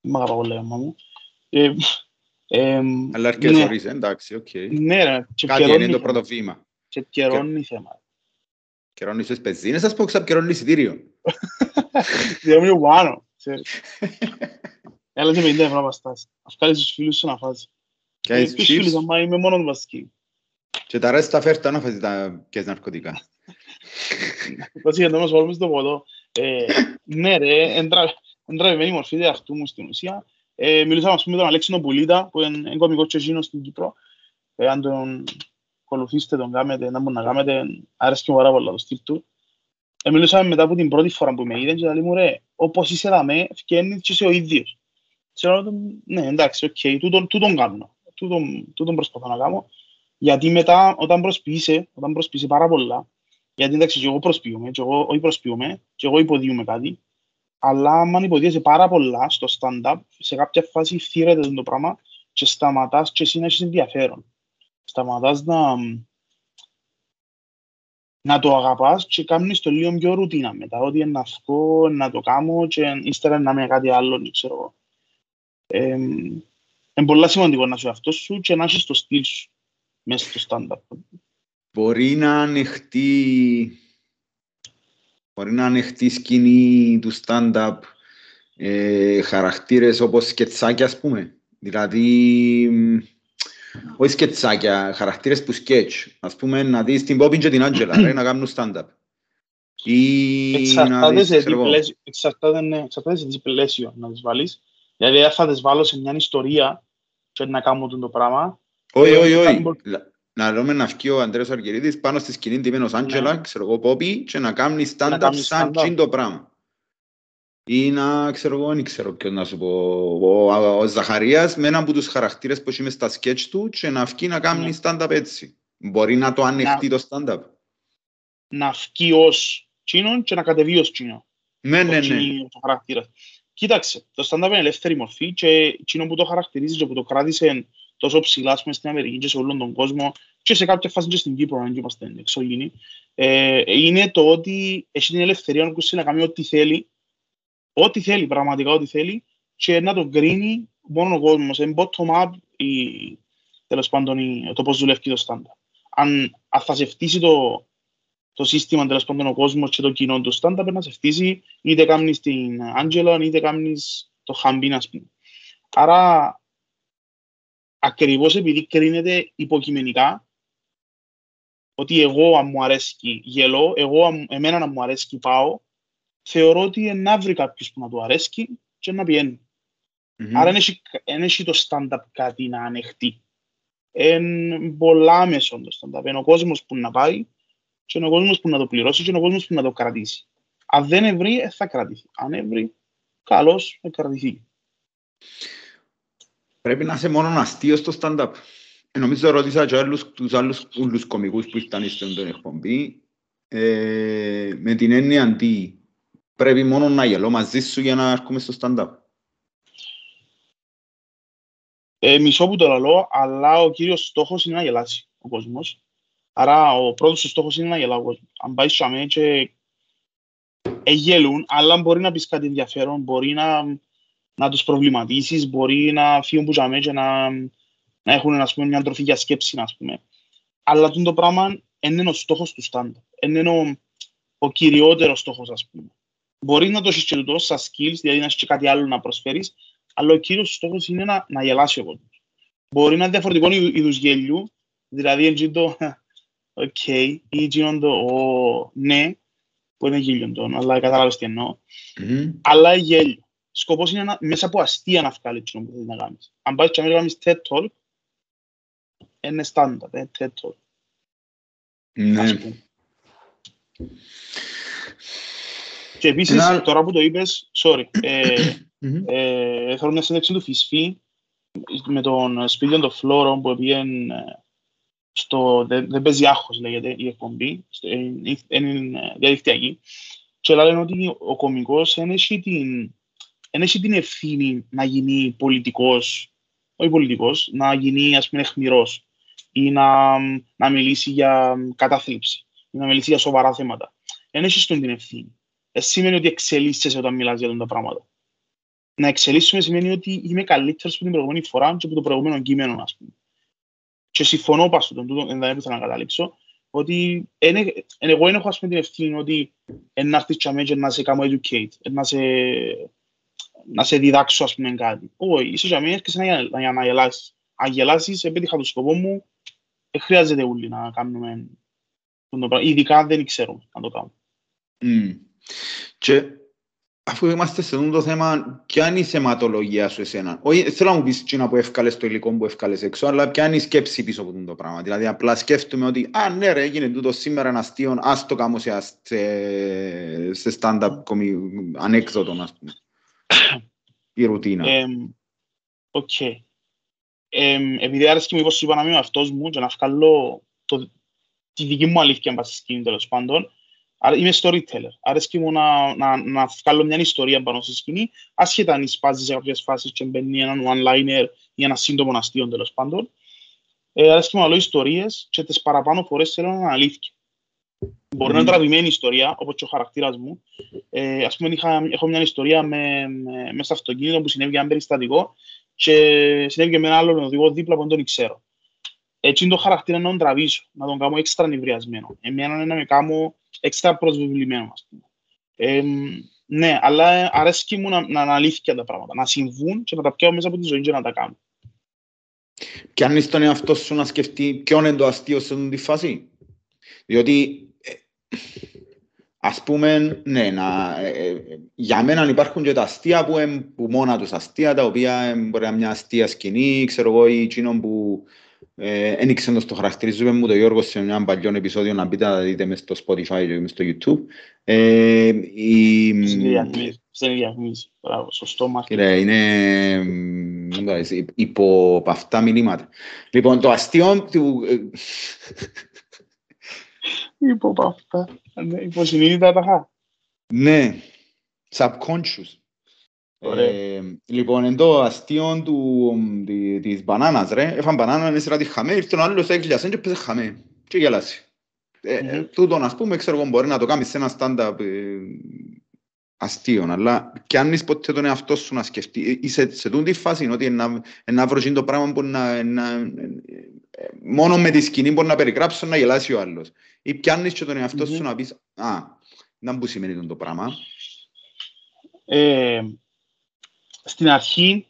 Speaker 2: Μ' αγαπά πολύ, μάμα μου.
Speaker 1: Αλλά αρκετές ώρες, εντάξει, οκ.
Speaker 2: Ναι, ρε.
Speaker 1: Κάτι είναι το πρώτο βήμα.
Speaker 2: Και καιρώνει θέμα.
Speaker 1: Καιρώνει τις πεζίνες, ας πω, ξαπκαιρώνει εισιτήριο.
Speaker 2: Διότι μου πάνω. Έλα και 50 ευρώ παστάς. Αυκάλεις τους φίλους σου να φας. Και ε, Ποιους φίλους, άμα είμαι μόνος βασική.
Speaker 1: Και τα ρέστα φέρτα να φας τα και ναρκωτικά.
Speaker 2: Βασικά, να μας βάλουμε στο ποδό. Ε, ναι ρε, εντραβημένη μορφή δε αυτού μου στην ουσία. Ε, μιλούσαμε με τον Αλέξινο Πουλίτα, που είναι κομικός και εκείνος στην Κύπρο. Αν τον ακολουθήσετε, τον κάνετε, να μπορείτε να κάνετε, άρεσε μου πάρα πολλά το στυλ του. Ε, μιλούσαμε μετά από την πρώτη φορά που με είδαν και λέει μου ρε, όπως είσαι δαμέ, φκένεις και είσαι ο ίδιος. Ξέρω, ναι, εντάξει, OK, okay, τούτον, τούτον κάνω, τούτον, τούτον προσπαθώ να κάνω. Γιατί μετά, όταν προσποιείσαι, όταν προσποιείσαι πάρα πολλά, γιατί εντάξει, και εγώ προσποιούμαι, και εγώ όχι προσποιούμαι, και εγώ υποδύομαι κάτι, αλλά αν υποδίεσαι πάρα πολλά στο stand-up, σε κάποια φάση θύρεται το πράγμα και σταματάς και εσύ να έχεις ενδιαφέρον. Σταματάς να, να το αγαπάς και κάνεις το λίγο πιο ρουτίνα μετά, ότι να βγω, να το κάνω και ύστερα να είμαι κάτι άλλο, ξέρω εγώ. Ε, είναι πολύ σημαντικό να είσαι αυτό σου και να έχεις το στυλ σου μέσα στο stand-up.
Speaker 1: Μπορεί να ανοιχτεί μπορεί να ανοιχτεί σκηνή του stand-up ε, χαρακτήρες όπως σκετσάκια, ας πούμε. Δηλαδή, όχι σκετσάκια, χαρακτήρες που σκέτς. Ας πούμε, να δεις την Πόπιν και την Άντζελα, ρε, να κάνουν stand-up.
Speaker 2: Ή εξαρτάται σε τι πλαίσιο, εξαρτάται σε τι πλαίσιο να τις βάλεις. Δηλαδή, θα τις βάλω σε μια ιστορία και να κάνω το πράγμα.
Speaker 1: Όχι, όχι, όχι. Να λέμε να βγει ο Αντρέας Αργυρίδης πάνω στη σκηνή τιμένος Άντζελα, ναι. ξέρω εγώ, Πόπι, και να κάνει stand-up σαν το πράγμα ή να ξέρω εγώ, δεν ξέρω ποιον να σου πω. Ο, ο, ο Ζαχαρίας με έναν από τους χαρακτήρες που έχει στα σκέτς του και να βγει να κάνει ναι. stand-up έτσι. Μπορεί να το ανοιχτεί το stand-up.
Speaker 2: Να βγει ως τσίνον και να κατεβεί ως τσίνο.
Speaker 1: Ναι, ναι, ναι.
Speaker 2: Το χαρακτήρας. Κοίταξε, το stand-up είναι ελεύθερη μορφή και τσίνο που το χαρακτηρίζει και που το κράτησε τόσο ψηλά πούμε, στην Αμερική και σε όλον τον κόσμο και σε κάποια φάση και στην Κύπρο, αν και είμαστε εξωγήινοι, ε, είναι το ότι έχει την ελευθερία να κάνει ό,τι θέλει ό,τι θέλει, πραγματικά ό,τι θέλει και να το κρίνει μόνο ο κόσμος. Είναι bottom-up ή τέλος πάντων το πώς δουλεύει το στάντα. Αν, αν θα σε φτύσει το, το σύστημα τέλος πάντων ο κόσμος και το κοινό του στάντα, πρέπει να σε φτύσει είτε κάνεις την Άντζελα είτε κάνεις το Χαμπίν ας πούμε. Άρα ακριβώς επειδή κρίνεται υποκειμενικά ότι εγώ αν μου αρέσει γελώ, εγώ εμένα να μου αρέσει πάω, θεωρώ ότι να βρει κάποιος που να του αρέσει και να πιένει. Mm-hmm. Άρα δεν έχει το stand-up κάτι να ανεχτεί. Είναι πολλά μέσω το stand-up. Είναι ο κόσμος που να πάει και είναι ο κόσμος που να το πληρώσει και είναι ο κόσμος που να το κρατήσει. Αν δεν βρει, θα κρατήσει. Αν έβρει, καλώς θα κρατηθεί.
Speaker 1: Πρέπει να είσαι μόνο αστείο στο stand-up. Ε, νομίζω ρώτησα και άλλους, τους άλλους ούλους κομικούς που ήταν στον εκπομπή ε, με την έννοια αντί πρέπει μόνο να γελώ μαζί σου για να έρχομαι στο stand-up.
Speaker 2: Ε, μισό που το λαλώ, αλλά ο κύριος στόχος είναι να γελάσει ο κόσμος. Άρα ο πρώτος στόχος είναι να γελά ο κόσμος. Αν πάει στο αμέ και εγέλουν, αλλά μπορεί να πεις κάτι ενδιαφέρον, μπορεί να, να τους προβληματίσεις, μπορεί να φύγουν που αμέ και να, να έχουν ας πούμε, μια τροφή για σκέψη, ας πούμε. Αλλά το πράγμα είναι ο στόχος του stand. Είναι ο, ο κυριότερος στόχος, ας πούμε. Μπορεί να το έχεις και τούτο σαν skills, δηλαδή να έχεις και κάτι άλλο να προσφέρεις, αλλά ο κύριος στόχος είναι να, να γελάσει ο κόσμος. Μπορεί να είναι διαφορετικό είδους γέλιου, δηλαδή έτσι το «OK» ή εκείνον το «ο ναι», που είναι γέλιο τον, αλλά κατάλαβες τι εννοώ.
Speaker 1: Μμμ.
Speaker 2: Αλλά γέλιο. Σκοπός είναι να, μέσα από αστεία να βγάλεις εκείνο που θέλεις να κάνεις. Αν πάει και να κάνεις TED Talk, είναι στάνταρ, είναι TED Talk.
Speaker 1: Ναι.
Speaker 2: ας πούμε. Και επίσης,
Speaker 1: Ένα-
Speaker 2: τώρα που το είπες, sorry, ε, <clears throat>
Speaker 1: Μμμ.
Speaker 2: ε, θέλω μια συνέντευξη του Φυσφή με τον Σπίτιον τον Φλόρο που πήγαινε στο «Δεν δεν παίζει άγχος» λέγεται η εκπομπή, στο- ε, ε, είναι διαδικτυακή και λένε ότι ο κωμικός δεν έχει την, δεν έχει την ευθύνη να γίνει πολιτικός, όχι πολιτικός, να γίνει ας πούμε αιχμηρός ή να, να μιλήσει για κατάθλιψη ή να μιλήσει για σοβαρά θέματα. Δεν έχεις τον την ευθύνη. Δεν σημαίνει ότι εξελίσσεσαι όταν μιλάς για αυτά τα πράγματα. Να εξελίσσουμε σημαίνει ότι είμαι καλύτερος από την προηγούμενη φορά και από το προηγούμενο κείμενο, ας πούμε. Και συμφωνώ πας στον τούτο, δεν θα ήθελα να καταλήξω, ότι εν, εν, εγώ δεν έχω ας πούμε την ευθύνη ότι εν να έρθεις και αμέσως να σε κάνω educate, εν να σε, να σε διδάξω ας πούμε κάτι. Όχι, είσαι και αμέσως και να, γελ- για να γελάσεις. Αν γελάσεις, επέτυχα το σκοπό μου, δεν χρειάζεται όλοι να κάνουμε αυτό το πράγμα. Ειδικά αν δεν ξέρουμε να το κάνουμε.
Speaker 1: Μμ. Και αφού είμαστε σε αυτό το θέμα, ποια είναι η θεματολογία σου εσένα; Όχι, θέλω να μου πεις εκείνα που έφκαλες το υλικό που έφκαλες έξω, αλλά ποια είναι η σκέψη πίσω από αυτό το πράγμα; Δηλαδή, απλά σκέφτομαι ότι, α, ναι ρε, έγινε τούτο σήμερα ένα αστείο, ας το κάνω σε, αστ- σε, σε stand-up κομι... ανέκδοτο, ας πούμε. Η ρουτίνα.
Speaker 2: Εμ, Οκ. Εμ, Επειδή άρεσε μου, όπως σου είπα, να είμαι ο αυτός μου και να βγάλω το- τη δική μου αλήθεια μπας στη σκηνή, τέλος πάντων, άρα είμαι storyteller. Άρεσε μου να, να, να βγάλω μια ιστορία πάνω στη σκηνή, άσχετα αν σπάζεις σε κάποιες φάσεις και μπαίνει έναν one-liner ή ένα σύντομο αστείο, τέλος πάντων. Ε, άρεσε μου να λέω ιστορίες και τις παραπάνω φορές θέλω να είναι αλήθεια. Μπορεί να είναι
Speaker 1: Μμμ.
Speaker 2: τραβημένη ιστορία, όπως και ο χαρακτήρας μου. Ε, ας πούμε, είχα, έχω μια ιστορία με, με, μέσα στο αυτοκίνητο που συνέβη ένα περιστατικό και συνέβη και με έναν άλλον οδηγό δίπλα που δεν τον ξέρω. Έτσι είναι το χαρακτήρα να τον τραβήσω, να τον κάνω έξτρα νευριασμένο. Εμένα είναι να με κάνω έξτρα προσβεβλημένο, ας πούμε. Ε, ναι, αλλά αρέσκει μου να, να είναι αλήθεια τα πράγματα, να συμβούν και να τα πιάω μέσα από τη ζωή και να τα κάνω.
Speaker 1: Πιάνεις τον εαυτό σου να σκεφτεί ποιο είναι το αστείο σε αυτή τη φάση. Διότι, ε, ας πούμε, ναι, να, ε, ε, για μένα υπάρχουν και τα αστεία που, είναι που μόνα τους αστεία, τα οποία ε, μπορεί να είναι μια αστεία σκηνή, ξέρω εγώ, ή εκείνο που ε, δεν ήξερα το στο χαρακτηρίζουμε μου το Γιώργος σε ένα παλιό επεισόδιο να μπείτε να τα δείτε μες στο Spotify και μες στο YouTube. Ε, η,
Speaker 2: Στην διαφήμιση. Στην διαφήμιση. Μπράβο, σωστό μάρκετ.
Speaker 1: Κύριε, είναι μ, δεν το λες, υ- υπό αυτά μηνύματα. Λοιπόν, το αστείο του... ε,
Speaker 2: Υπό από αυτά. Ναι, Υποσυνείδητα τα είχα.
Speaker 1: Ναι, subconscious.
Speaker 2: Ωραία.
Speaker 1: Ε, λοιπόν, εν το αστείο του, τη- της μπανάνας, ρε, έφαν μπανάνα, είναι σειρά τη χαμέ, ήρθε ο άλλος έκλειασε και πέσε χαμέ. Και γελάσει. Ε, ε,
Speaker 2: Μμμ.
Speaker 1: τούτον, ας πούμε, ξέρω εγώ, μπορεί να το κάνεις σε ένα stand-up ε, αστείο, αλλά κι αν είσαι ποτέ τον εαυτό σου να σκεφτεί, ε, είσαι σε τούτη φάση, είναι ότι να, να βρω εκείνο το πράγμα που να, να, ε, μόνο με τη σκηνή μπορεί να περιγράψω να γελάσει ο άλλος. Ή πιάνεις και τον εαυτό σου
Speaker 2: Μμμ.
Speaker 1: να πεις, α, να που σημαίνει τούτο το πράγμα.
Speaker 2: Ε, στην αρχή,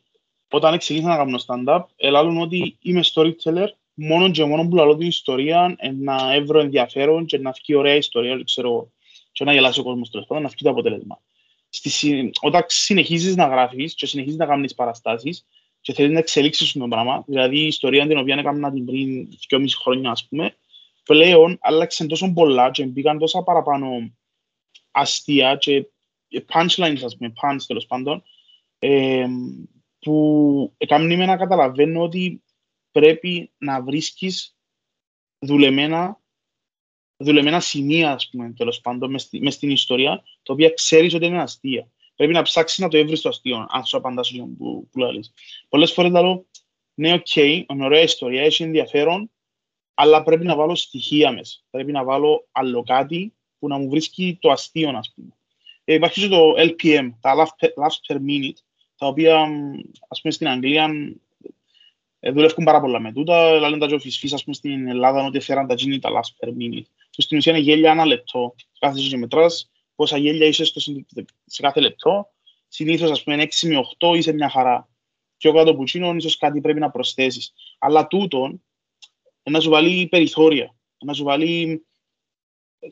Speaker 2: όταν ξεκίνησα να κάνω stand-up, ελάλουν ότι είμαι storyteller μόνο και μόνο που λαλώ την ιστορία ε, να έβρω ενδιαφέρον και να βγει ωραία ιστορία, δεν ξέρω, εγώ, και να γελάσει ο κόσμος τέλος πάντων, να βγει το αποτέλεσμα. Στη, συ- όταν συνεχίζεις να γράφεις και συνεχίζεις να κάνεις παραστάσεις και θέλεις να εξελίξεις το πράγμα, δηλαδή η ιστορία την οποία έκανα την πριν 2,5 χρόνια, ας πούμε, πλέον άλλαξε τόσο πολλά και μπήκαν τόσα παραπάνω αστεία και punchlines, ας πούμε, punch τέλος πάντων, ε, που έκανε με να καταλαβαίνω ότι πρέπει να βρίσκεις δουλεμένα, δουλεμένα σημεία, ας πούμε, τέλος πάντων, μες, στη- μες στην ιστορία, τα οποία ξέρεις ότι είναι αστεία. Πρέπει να ψάξεις να το έβρεις το αστείο, αν σου απαντάς σε αυτό που, που λαλείς. Πολλές φορές λέω, ναι, οκ, είναι ωραία ιστορία, έχει ενδιαφέρον, αλλά πρέπει να βάλω στοιχεία μέσα. Πρέπει να βάλω άλλο κάτι που να μου βρίσκει το αστείο, ας πούμε. Ε, υπάρχει και το LPM, τα laughs per, laughs per minute, τα οποία, μ, ας πούμε, στην Αγγλία ε, δουλεύουν πάρα πολλά με τούτα. Λένε τα τζοφισφής, ας πούμε, στην Ελλάδα, ότι φέραν τα γίνει τα laughs per minute. Που στην ουσία είναι γέλια ένα λεπτό. Κάθεσαι και μετράς πόσα γέλια είσαι στο, συν- σε κάθε λεπτό. Συνήθως, ας πούμε, είναι 6 με 8 είσαι μια χαρά. πιο κάτω που τσίνον, ίσως κάτι πρέπει να προσθέσεις. Αλλά τούτον, να σου βάλει περιθώρια, να σου βάλει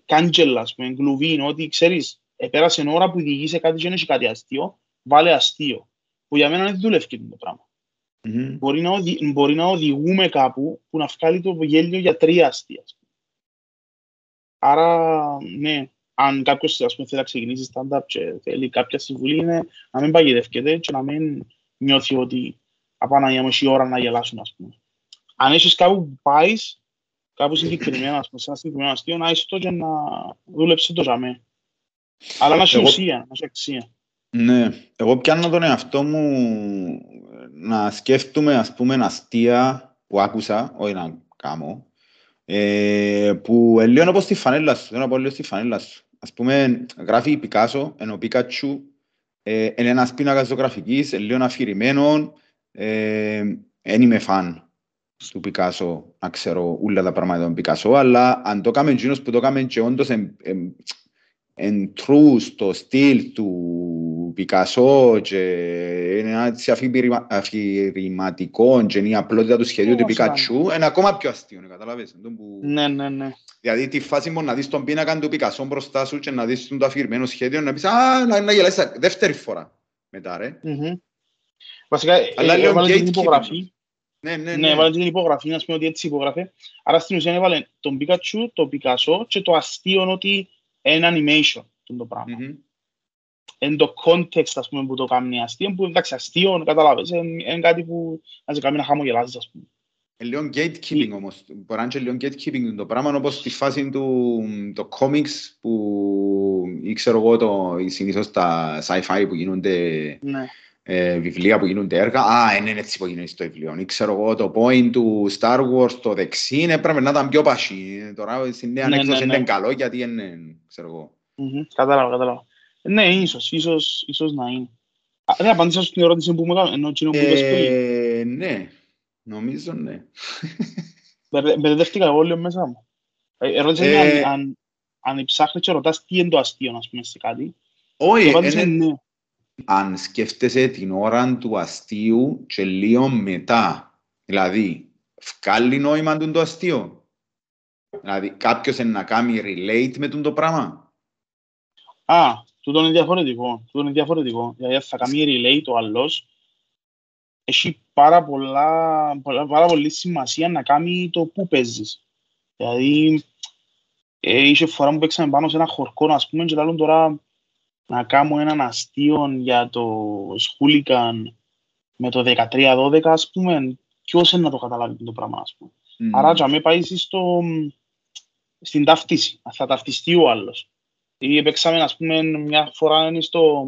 Speaker 2: κάντζελα, ας πούμε, κλουβίν, ότι ξέρεις, επέρασε ώρα που διηγείσαι κάτι και δεν έχει κάτι αστείο, βάλε αστείο. Που για μένα δεν δουλεύει το πράγμα. Mm-hmm. Μπορεί, να οδη, μπορεί να οδηγούμε κάπου που να βγάλει το γέλιο για τρία αστεία. Άρα, ναι, αν κάποιος θέλει να ξεκινήσει stand-up και θέλει κάποια συμβουλή είναι να μην παγιδεύκεται και να μην νιώθει ότι απάνω για μισή ώρα να γελάσουν, ας πούμε. Αν έχεις κάπου που πάεις, κάπου συγκεκριμένα, ας πούμε, σε ένα συγκεκριμένο αστείο, να είσαι το και να δούλεψε το ζαμέ. Αλλά να έχει ουσία, να έχει αξία.
Speaker 1: Ναι, εγώ πιάνω τον εαυτό μου να σκέφτομαι, ας πούμε, αστεία που άκουσα, όχι να κάνω, ε, που λίγο όπως τη φανέλα σου, θέλω να πω λίγο στη φανέλα σου. Ας πούμε, γράφει η Πικάσο, ενώ ο Πίκατσου ε, είναι ένας πίνακας ζωγραφικής, λίγο αφηρημένο, ε, δεν είμαι φαν του Πικάσο, να ξέρω όλα τα πράγματα του Πικάσο, αλλά αν το κάνουμε εκείνος που το κάνουμε και όντως εν, εν, εν true στο στυλ του Πικασό και είναι έτσι αφηρηματικό και είναι η απλότητα του σχεδίου του Πικατσού, είναι ακόμα πιο αστείο, καταλάβες.
Speaker 2: Ναι, ναι, ναι.
Speaker 1: Δηλαδή τη φάση μόνο να δεις τον πίνακα του Πικασό μπροστά σου και να δεις το αφηρημένο σχέδιο να πεις «Α, να, να γελάσεις δεύτερη φορά μετά, ρε».
Speaker 2: Βασικά, έβαλε την υπογραφή. Ναι, ναι, ναι. έβαλε την υπογραφή, να πούμε ότι έτσι υπογραφέ. Άρα στην ουσία έβαλε τον Πικατσού, τον Πικασό και το αστείο ότι είναι animation το πράγμα εν το context ας πούμε, που το κάνει αστείο, που εντάξει αστείο, καταλάβες, είναι κάτι που να σε κάνει να χαμογελάσεις, ας πούμε.
Speaker 1: Είναι λίγο gatekeeping όμως, μπορεί να είναι λίγο gatekeeping το πράγμα, όπως στη φάση του το comics που ή ξέρω εγώ το, συνήθως τα sci-fi που γίνονται ναι. Ε, βιβλία που γίνονται έργα, α, είναι έτσι που γίνεται στο βιβλίο. Ή ξέρω εγώ το point του Star Wars το δεξί, είναι πρέπει να ήταν πιο πασί. Τώρα στην νέα ναι, έκδοση ναι, είναι καλό γιατί είναι, ξέρω εγώ.
Speaker 2: Κατάλαβα, κατάλαβα. Ναι, ίσως, ίσως, ίσως να είναι. Δεν απαντήσα στην ερώτηση που μου έκανα, ενώ κοινό που είπες
Speaker 1: πριν. Ναι, νομίζω ναι.
Speaker 2: Μπερδεύτηκα εγώ λίγο μέσα μου. Ε, ερώτησα ε, αν, αν, αν ψάχνεις και ρωτάς τι είναι το αστείο, να πούμε, σε κάτι.
Speaker 1: Όχι, είναι... Ναι. Αν σκέφτεσαι την ώρα του αστείου και λίγο μετά, δηλαδή, βγάλει νόημα το αστείο. Δηλαδή, κάποιος να κάνει relate με το πράγμα.
Speaker 2: Α, Τούτο είναι διαφορετικό. Τούτο είναι διαφορετικό. Δηλαδή θα κάνει relay το άλλος. Έχει πάρα, πολλά, πολλά, πάρα πολύ σημασία να κάνει το που παίζεις. Δηλαδή, ε, είχε φορά που παίξαμε πάνω σε ένα χορκό, ας πούμε, και λάλλον τώρα να κάνω έναν αστείο για το σκούλικαν με το 13-12, ας πούμε, ποιος είναι να το καταλάβει το πράγμα, ας πούμε. Mm. Άρα, για με πάει στο, στην ταυτίση, θα ταυτιστεί ο άλλος. Ή παίξαμε, ας πούμε, μια φορά στο,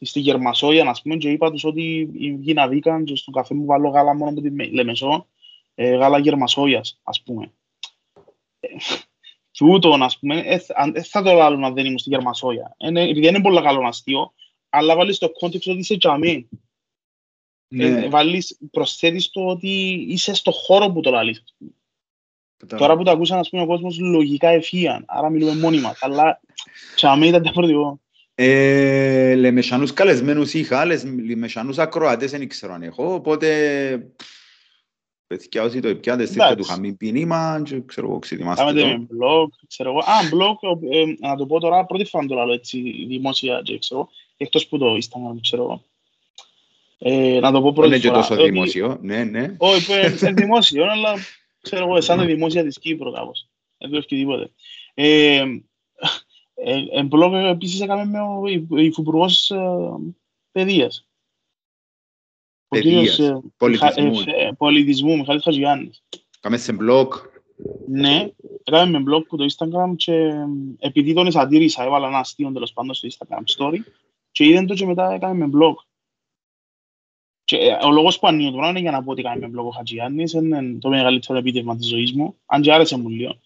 Speaker 2: στη Γερμασόγια, ας πούμε, και είπα τους ότι γίνα vegan και στον καφέ μου βάλω γάλα μόνο από τη Λεμεσό, ε, γάλα Γερμασόγιας, ας πούμε. Και ούτω, ας πούμε, δεν θα το λαλώ να δεν ήμουν στη Γερμασόγια. Επειδή είναι πολύ καλό αστείο, αλλά βάλεις το context ότι είσαι τζιαμέ. Ναι. Ε, βάλεις, προσθέτεις το ότι είσαι στο χώρο που το λαλείς. Τώρα που το ακούσαν, ας πούμε, ο κόσμος λογικά εφύαν, άρα μιλούμε μόνοι μας, αλλά τσάμε ήταν διαφορετικό.
Speaker 1: Ε, λεμεσανούς καλεσμένους είχα, λεμεσανούς ακροατές δεν ξέρω αν έχω, οπότε παιδιά όσοι το επιάτε στείλτε του χαμή ποινήμα και ξέρω εγώ ξετοιμάστε
Speaker 2: το. Κάμετε με blog, ξέρω εγώ. Α, blog, ε, να το πω τώρα, πρώτη φορά το λέω έτσι δημόσια και ξέρω, εκτός που το Instagram, ξέρω εγώ. Ε, να το πω πρώτη
Speaker 1: φορά. Είναι και τόσο δημόσιο, ναι, ναι.
Speaker 2: Όχι, είναι <laughs> δημόσιο, αλλά ξέρω εγώ, σαν δημόσια της Κύπρου κάπως. Δεν το τίποτε. Ε, ε, εν πλόκ επίσης έκαμε με ο Υφυπουργός ε, Παιδείας.
Speaker 1: Παιδείας, ε, πολιτισμού.
Speaker 2: Ε, πολιτισμού, Μιχάλης Χαζιάννης.
Speaker 1: Κάμε σε blog.
Speaker 2: Ναι, έκαμε με blog που το Instagram και επειδή τον εισαντήρησα, έβαλα ένα αστείο τέλος πάντων στο Instagram story και είδαν το και μετά έκαμε με blog. Και ε, ο λόγος που ανοίγω τώρα είναι για να πω ότι κάνει με μπλοκ ο Χατζιάννης, είναι το μεγαλύτερο επίτευγμα της ζωής μου, αν και άρεσε μου λίγο.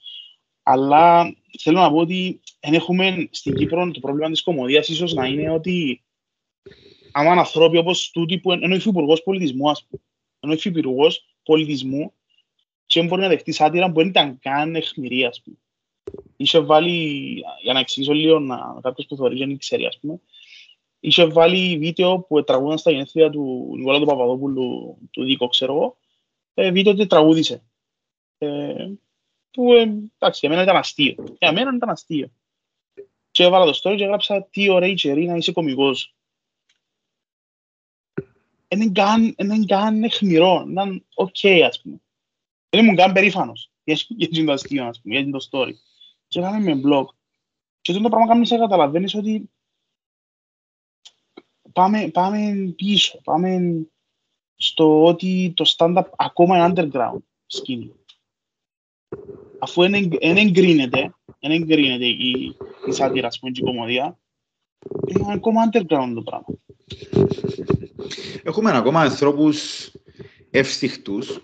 Speaker 2: Αλλά θέλω να πω ότι δεν έχουμε στην Κύπρο το πρόβλημα της κομμωδίας ίσως να είναι ότι άμα ανθρώποι όπως τούτοι που είναι ο υφυπουργός πολιτισμού, ας πούμε, είναι ο υφυπουργός πολιτισμού και μπορεί να δεχτείς σάτυρα που δεν ήταν καν εχμηρία, ας πούμε. Είχε βάλει, για να εξηγήσω λίγο, να, κάποιος που θεωρεί δεν ξέρει, ας πούμε, είχε βάλει βίντεο που τραγούδαν στα γενέθλια του Νικόλα του Παπαδόπουλου, του Δίκο, ξέρω εγώ, ε, βίντεο ότι τραγούδισε. Ε, που, ε, εντάξει, για μένα ήταν αστείο. Για μένα ήταν αστείο. Και έβαλα το story και έγραψα τι ωραία η να είσαι κωμικός. Είναι καν, είναι καν αιχμηρό, ήταν οκ, ας πούμε. Δεν ήμουν καν περήφανος για το αστείο, ας πούμε, για το story. Και έκαμε με block. Και αυτό το πράγμα κάνεις να καταλαβαίνεις ότι πάμε, πάμε πίσω, πάμε στο ότι το stand-up ακόμα είναι underground σκηνή. Αφού δεν εγκρίνεται, δεν εγκρίνεται η, η σάτυρα, ας πούμε, η κομμωδία, είναι ακόμα underground το πράγμα.
Speaker 1: Έχουμε ακόμα ανθρώπους εύστιχτους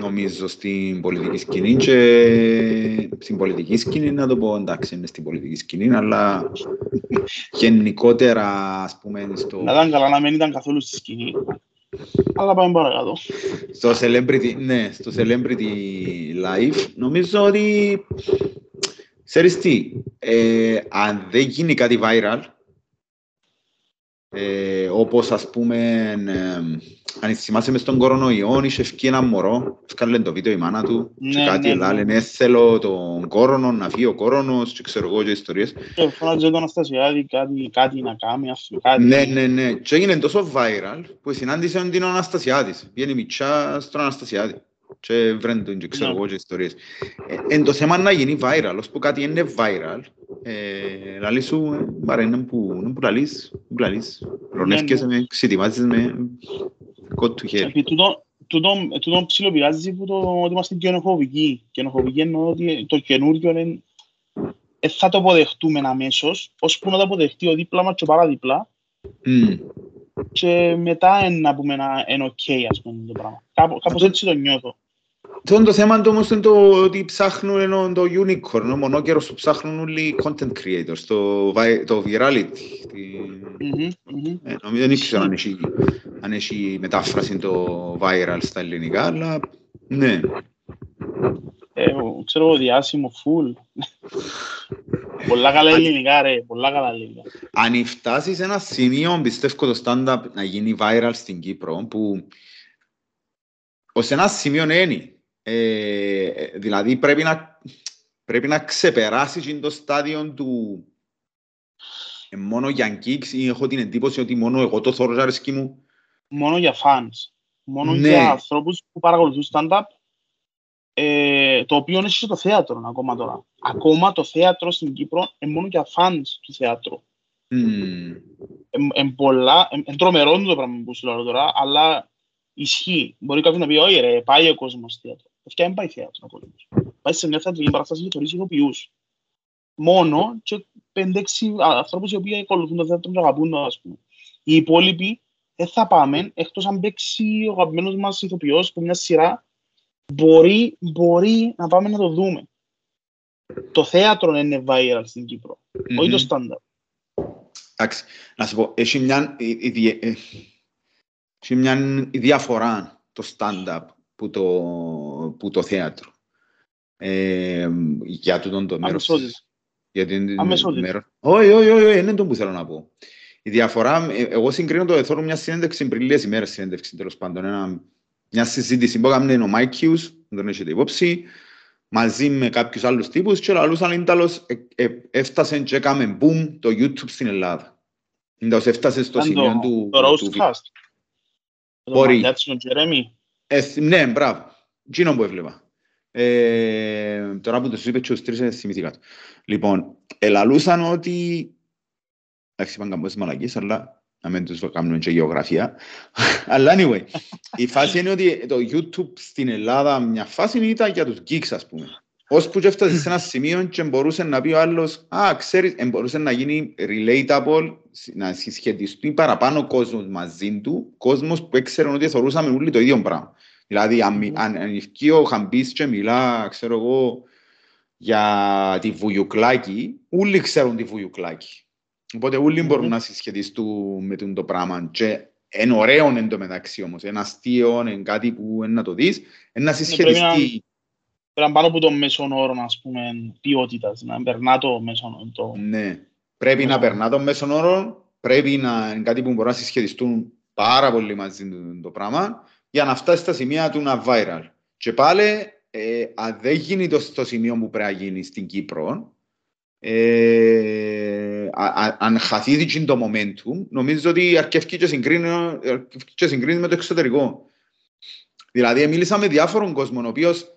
Speaker 1: νομίζω στην πολιτική σκηνή και στην πολιτική σκηνή να το πω εντάξει είναι στην πολιτική σκηνή αλλά γενικότερα ας πούμε στο...
Speaker 2: Να ήταν καλά να μην ήταν καθόλου στη σκηνή αλλά πάμε παρακάτω.
Speaker 1: Στο celebrity, ναι, στο celebrity live νομίζω ότι ξέρεις τι, ε, αν δεν γίνει κάτι viral ε, όπως ας πούμε, ε, αν θυμάσαι μες στον κορονοϊό, είχε ευκεί ένα μωρό, σκάλε το βίντεο η μάνα του ναι, και κάτι ναι, ναι. ναι, θέλω τον κόρονο, να φύγει ο κόρονος και ξέρω εγώ και ιστορίες.
Speaker 2: Και φώναζε τον Αναστασιάδη κάτι, κάτι να κάνει,
Speaker 1: κάτι. Ναι, ναι, ναι. Και έγινε τόσο viral που συνάντησε τον Αναστασιάδης. Βγαίνει μητσά στον Αναστασιάδη και βρέν τον και ξέρω ναι. εγώ και ιστορίες. Ε, εν το θέμα να γίνει viral, ώσπου κάτι είναι viral, ε, λαλή σου, μπαρά είναι που, που λαλείς, που λαλείς, ρονεύκεσαι με, ξετοιμάζεις με, κότ χέρι.
Speaker 2: Επί τούτο ψιλοπηγάζει που το ότι είμαστε καινοφοβικοί. Καινοφοβικοί εννοώ ότι το καινούριο είναι ε, θα το αποδεχτούμε αμέσως, ώσπου να το αποδεχτεί ο δίπλα μας και ο παραδίπλα. Mm. Και μετά να πούμε ένα είναι ok, ας πούμε, το πράγμα. Κάπως έτσι το νιώθω.
Speaker 1: Το, το θέμα όμως είναι το ότι ψάχνουν ενώ το unicorn, ο μονόκερος που ψάχνουν όλοι content creators, το, το virality. Mm-hmm, mm-hmm. Ε, νομίζω δεν ήξερα αν έχει, αν έχει μετάφραση το viral στα ελληνικά, αλλά ναι.
Speaker 2: Ε, ξέρω διάσημο full. πολλά καλά ελληνικά ρε, πολλά καλά ελληνικά.
Speaker 1: Αν φτάσεις σε ένα σημείο, πιστεύω το stand-up να γίνει viral στην Κύπρο, που ως ένα σημείο είναι ε, δηλαδή πρέπει να, πρέπει να ξεπεράσεις το στάδιο του ε, μόνο για γκίξ ή έχω την εντύπωση ότι μόνο εγώ το θωρώ αρέσκει μου.
Speaker 2: Μόνο για fans. Μόνο ναι. για ανθρώπους που παρακολουθούν stand-up ε, το οποίο είναι και το θέατρο ακόμα τώρα. Ακόμα το θέατρο στην Κύπρο είναι μόνο για fans του θέατρου. Mm. Είναι τρομερό το πράγμα που σου λέω τώρα, αλλά ισχύει. Μπορεί κάποιος να πει, όχι ρε, πάει ο κόσμος θέατρο. Αυτή δεν πάει θέατρο ο κόσμος. Πάει σε μια θεατρική παράσταση και θωρείς ηθοποιούς. Μόνο και πέντε-έξι ανθρώπους οι οποίοι ακολουθούν το θέατρο και αγαπούν το, ας πούμε. Οι υπόλοιποι δεν θα πάμε, εκτός αν παίξει ο αγαπημένος μας ηθοποιός που μια σειρά, μπορεί, μπορεί να πάμε να το δούμε. Το θέατρο είναι viral στην Κύπρο, mm-hmm. όχι το στάνταρ.
Speaker 1: Εντάξει, να σου πω, έχει μια, έχει μια διαφορά το stand-up που το, που το θέατρο. Ε, για τούτον το μέρος. Για την μέρο. Όχι, όχι, όχι, είναι το που θέλω να πω. Η διαφορά, ε, εγώ συγκρίνω το εθώρο μιας συνέντευξης πριν λίγες ημέρες συνέντευξη τέλος πάντων. Ένα, μια συζήτηση που έκαμε ο Mike Hughes, δεν έχετε υπόψη, μαζί με κάποιους άλλους τύπους και λαλούσαν ίνταλος ε, ε, έφτασε και έκαμε boom το YouTube στην Ελλάδα. Ίνταλος έφτασε στο σημείο του...
Speaker 2: Το Roastcast.
Speaker 1: Μπορεί. Ε, ναι, μπράβο. Τζίνο που έβλεπα. Ε, τώρα που το σου είπε και τους τρεις θυμηθήκα το. Λοιπόν, ελαλούσαν ότι εντάξει είπαν καμπόσες μαλακίες, αλλά να μην τους κάνουμε και γεωγραφία. αλλά anyway, η φάση είναι ότι το YouTube στην Ελλάδα μια φάση ήταν για τους geeks, ας πούμε. Ώσπου και έφτασε σε ένα σημείο και μπορούσε να πει ο άλλος «Α, ξέρεις, μπορούσε να γίνει relatable, να συσχετιστεί παραπάνω κόσμος μαζί του, κόσμος που έξεραν ότι θεωρούσαμε όλοι το ίδιο πράγμα». Δηλαδή, αν, αν, αν ο Χαμπής και μιλά, ξέρω εγώ, για τη Βουγιουκλάκη, όλοι ξέρουν τη Βουγιουκλάκη. Οπότε όλοι mm-hmm. μπορούν να συσχετιστούν με το πράγμα. Και είναι ωραίο εν τω μεταξύ όμως. Είναι αστείο, είναι κάτι που είναι να το δεις, είναι να ναι, συσχετιστεί.
Speaker 2: Πρέπει να πάνω από το μέσον όρο, ας πούμε, ποιότητας, να περνά το μέσον όρο.
Speaker 1: Ναι, πρέπει να περνά το μέσον όρο, πρέπει να είναι κάτι που μπορεί να συσχετιστούν πάρα πολύ μαζί του το πράγμα για να φτάσει στα σημεία του να viral. Και πάλι, ε, αν δεν γίνει το στο σημείο που πρέπει να γίνει στην Κύπρο, ε, α, αν χαθεί το momentum, νομίζω ότι αρκεύει και συγκρίνει, και συγκρίνει με το εξωτερικό. Δηλαδή, μίλησα με διάφορων κόσμων, ο οποίος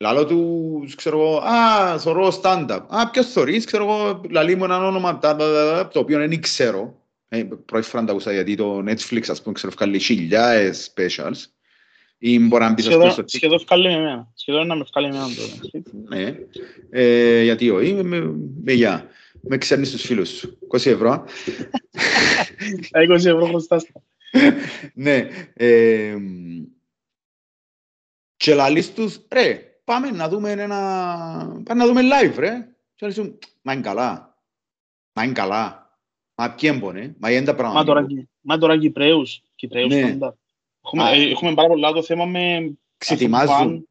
Speaker 1: Λαλό τους, ξέρω εγώ, α, θωρώ stand-up. Α, ποιος θωρείς, ξέρω εγώ, λαλεί μου έναν όνομα, το οποίο δεν ξέρω. Ε, πρώτη φορά τα ακούσα γιατί το Netflix, ας πούμε, ξέρω, βγάλει χιλιάες specials. Ή μπορεί να μπει στο
Speaker 2: Σχεδόν, σχεδόν βγάλει με εμένα. Σχεδόν να με βγάλει με εμένα το
Speaker 1: Ναι. Ε, γιατί όχι, με, με, με γεια. Με ξέρνεις τους φίλους σου. 20 ευρώ.
Speaker 2: 20 ευρώ χρωστάς.
Speaker 1: ναι. Ε, και λαλείς τους, ρε, πάμε να δούμε ένα... Πάμε να δούμε live, ρε. Και λες μα είναι καλά. Μα είναι καλά. Μα ποιοι έμπονε. Μα είναι τα πράγματα.
Speaker 2: Μα τώρα, μα τώρα Κυπρέους. Κυπρέους
Speaker 1: Ναι.
Speaker 2: πάντα. Έχουμε, ε, έχουμε πάρα πολλά το θέμα με...
Speaker 1: Ξετοιμάζουν.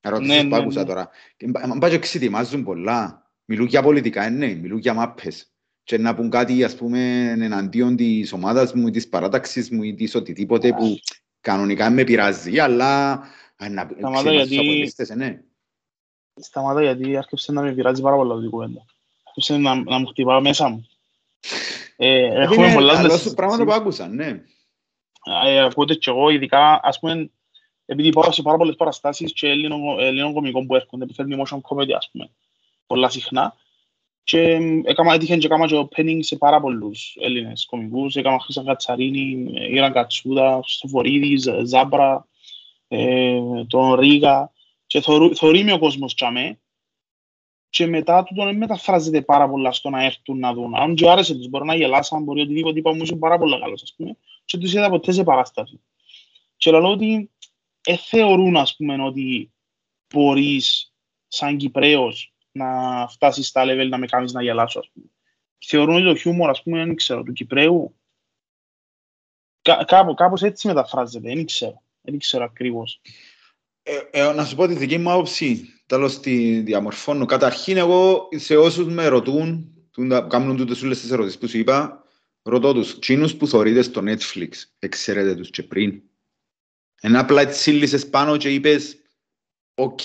Speaker 1: Ερωτήσεις
Speaker 2: Ναι,
Speaker 1: που
Speaker 2: ναι,
Speaker 1: άκουσα
Speaker 2: ναι.
Speaker 1: τώρα. Και μπα- Μα πάει και ξετοιμάζουν πολλά. Μιλούν για πολιτικά, ε, ναι. Μιλούν για μάπες. Και να πούν κάτι, ας πούμε, εναντίον της ομάδας μου, ή της παράταξης μου ή της οτιδήποτε που κανονικά με πειράζει, αλλά ε, να
Speaker 2: Σταμάτα,
Speaker 1: ξετοιμάζεις
Speaker 2: γιατί-
Speaker 1: από λίστες, ε, ναι.
Speaker 2: Σταμάτα γιατί άρχισε να με πειράζει πάρα πολλά αυτή η κουβέντα. Άρχισε να, να μου χτυπά μέσα μου. <laughs> Ε, έχουμε
Speaker 1: Είναι
Speaker 2: πολλά
Speaker 1: καλό
Speaker 2: στις
Speaker 1: σου πράγματα που
Speaker 2: συζητήσεις.
Speaker 1: άκουσαν, ναι.
Speaker 2: Ε, ακούτε και εγώ, ειδικά, ας πούμε, επειδή πάω σε πάρα πολλές παραστάσεις και Έλληνων, Ελλήνων κομικών που έρχονται, που θέλουν motion comedy, ας πούμε, πολλά συχνά. Και εμ, έκαμα, έτυχε και έκαμα και opening σε πάρα πολλούς Έλληνες κομικούς. Έκαμα Χρυσαν Κατσαρίνη, Ήραν Κατσούδα, Χριστοφορίδη, Ζ- Ζάμπρα, ε, τον Ρίγα. Και θωρού- θωρεί με ο κόσμος τσάμε. Και μετά του τον μεταφράζεται πάρα πολλά στο να έρθουν να δουν. Αν και άρεσε τους, μπορεί να γελάσαν, μπορεί οτιδήποτε είπα μου ήσουν πάρα πολλά καλός, ας πούμε. Και τους είδα ποτέ σε παράσταση. Και λέω ότι ε, θεωρούν, ας πούμε, ότι μπορείς σαν Κυπρέος να φτάσεις στα level να με κάνεις να γελάσω, ας πούμε. Θεωρούν ότι το χιούμορ, ας πούμε, δεν ξέρω, του Κυπρέου, κά, κάπου, κάπως έτσι μεταφράζεται, δεν ξέρω. Δεν ξέρω ακριβώς.
Speaker 1: Ε, ε, να σου πω τη δική μου άποψη, τέλος τη διαμορφώνω. Καταρχήν εγώ σε όσους με ρωτούν, που να- κάνουν τούτες όλες τις ερωτήσεις που σου είπα, ρωτώ τους, τζείνους που θωρείτε στο Netflix, εξέρετε τους και πριν. Ενώ απλά ετσίλλησες πάνω και είπες, οκ,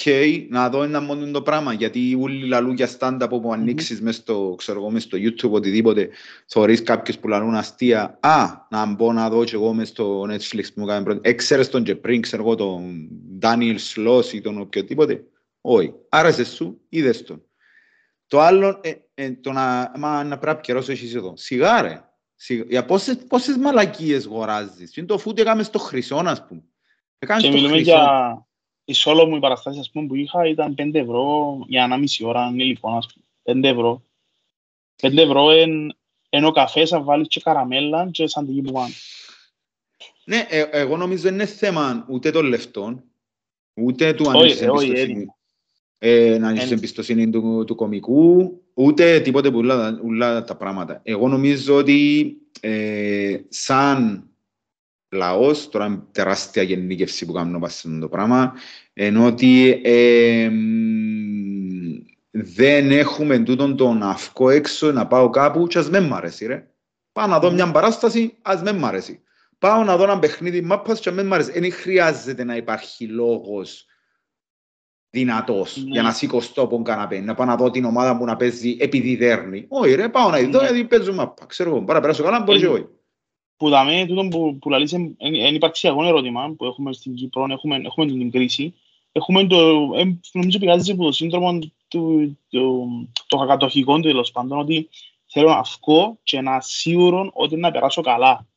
Speaker 1: να δω ένα μόνο το πράγμα, γιατί όλοι λαλούν για stand-up όπου ανοίξεις μες στο, ξέρω εγώ, μες στο YouTube, οτιδήποτε, θωρείς κάποιους που λαλούν αστεία, α, να μπω να δω και εγώ μες στο Netflix που μου έκανε πρώτη, έξερες τον και πριν, ξέρω εγώ, τον Daniel Sloss ή τον οποιοδήποτε, όχι, άρεσε σου, είδες τον. Το άλλο, ε, ε, το να, μα, να πρέπει να καιρός έχεις εδώ. Σιγά ρε. Σιγά. Για πόσες, πόσες μαλακίες γοράζεις; Είναι το φούτ έκαμε στο χρυσό, ας πούμε. Έκαμε
Speaker 2: Και
Speaker 1: στο
Speaker 2: μιλούμε
Speaker 1: χρυσό.
Speaker 2: για... Η σόλο μου η παραστάση, ας πούμε, που είχα ήταν 5 ευρώ για ένα μισή ώρα, είναι λοιπόν, ας πούμε. 5 ευρώ. 5 ευρώ εν, εν ο καφές, αν βάλεις και καραμέλα και σαν τυγί που πάνε.
Speaker 1: Ναι, ε, εγώ νομίζω δεν είναι θέμα ούτε των λεφτών, ούτε του αν
Speaker 2: Όχι,
Speaker 1: Ε, να έχεις
Speaker 2: Είναι.
Speaker 1: εμπιστοσύνη του, του κομικού, ούτε τίποτε που όλα, όλα τα πράγματα. Εγώ νομίζω ότι ε, σαν λαός, τώρα είναι τεράστια γεννήκευση που κάνουμε πάνω σε αυτό το πράγμα, ενώ ότι ε, μ, δεν έχουμε τούτον τον αυκό έξω να πάω κάπου και ας με μ' αρέσει ρε. Πάω να δω μια παράσταση, ας με μ' αρέσει. Πάω να δω ένα παιχνίδι μάπας και ας με μ' αρέσει. Δεν χρειάζεται να υπάρχει λόγος δυνατός
Speaker 2: Ναι.
Speaker 1: για να σηκωστώ από τον καναπέ, να πάω να δω την ομάδα μου να παίζει επειδή δέρνει. Όχι ρε, πάω να δω
Speaker 2: Ναι.
Speaker 1: γιατί παίζω μάπα. Ξέρω εγώ, bara περάσω καλά, μπορεί και
Speaker 2: Ε,
Speaker 1: όχι.
Speaker 2: που δαμε, τούτο που, που λαλείς εν, εν, εν υπαρξιακό ερώτημα που έχουμε στην Κύπρο, έχουμε, έχουμε την κρίση, έχουμε το, ε, νομίζω πηγάζει από το σύνδρομο του, του, το κακατοχικό του τέλος πάντων, ότι θέλω να βγω και να σίγουρο ότι να περάσω καλά.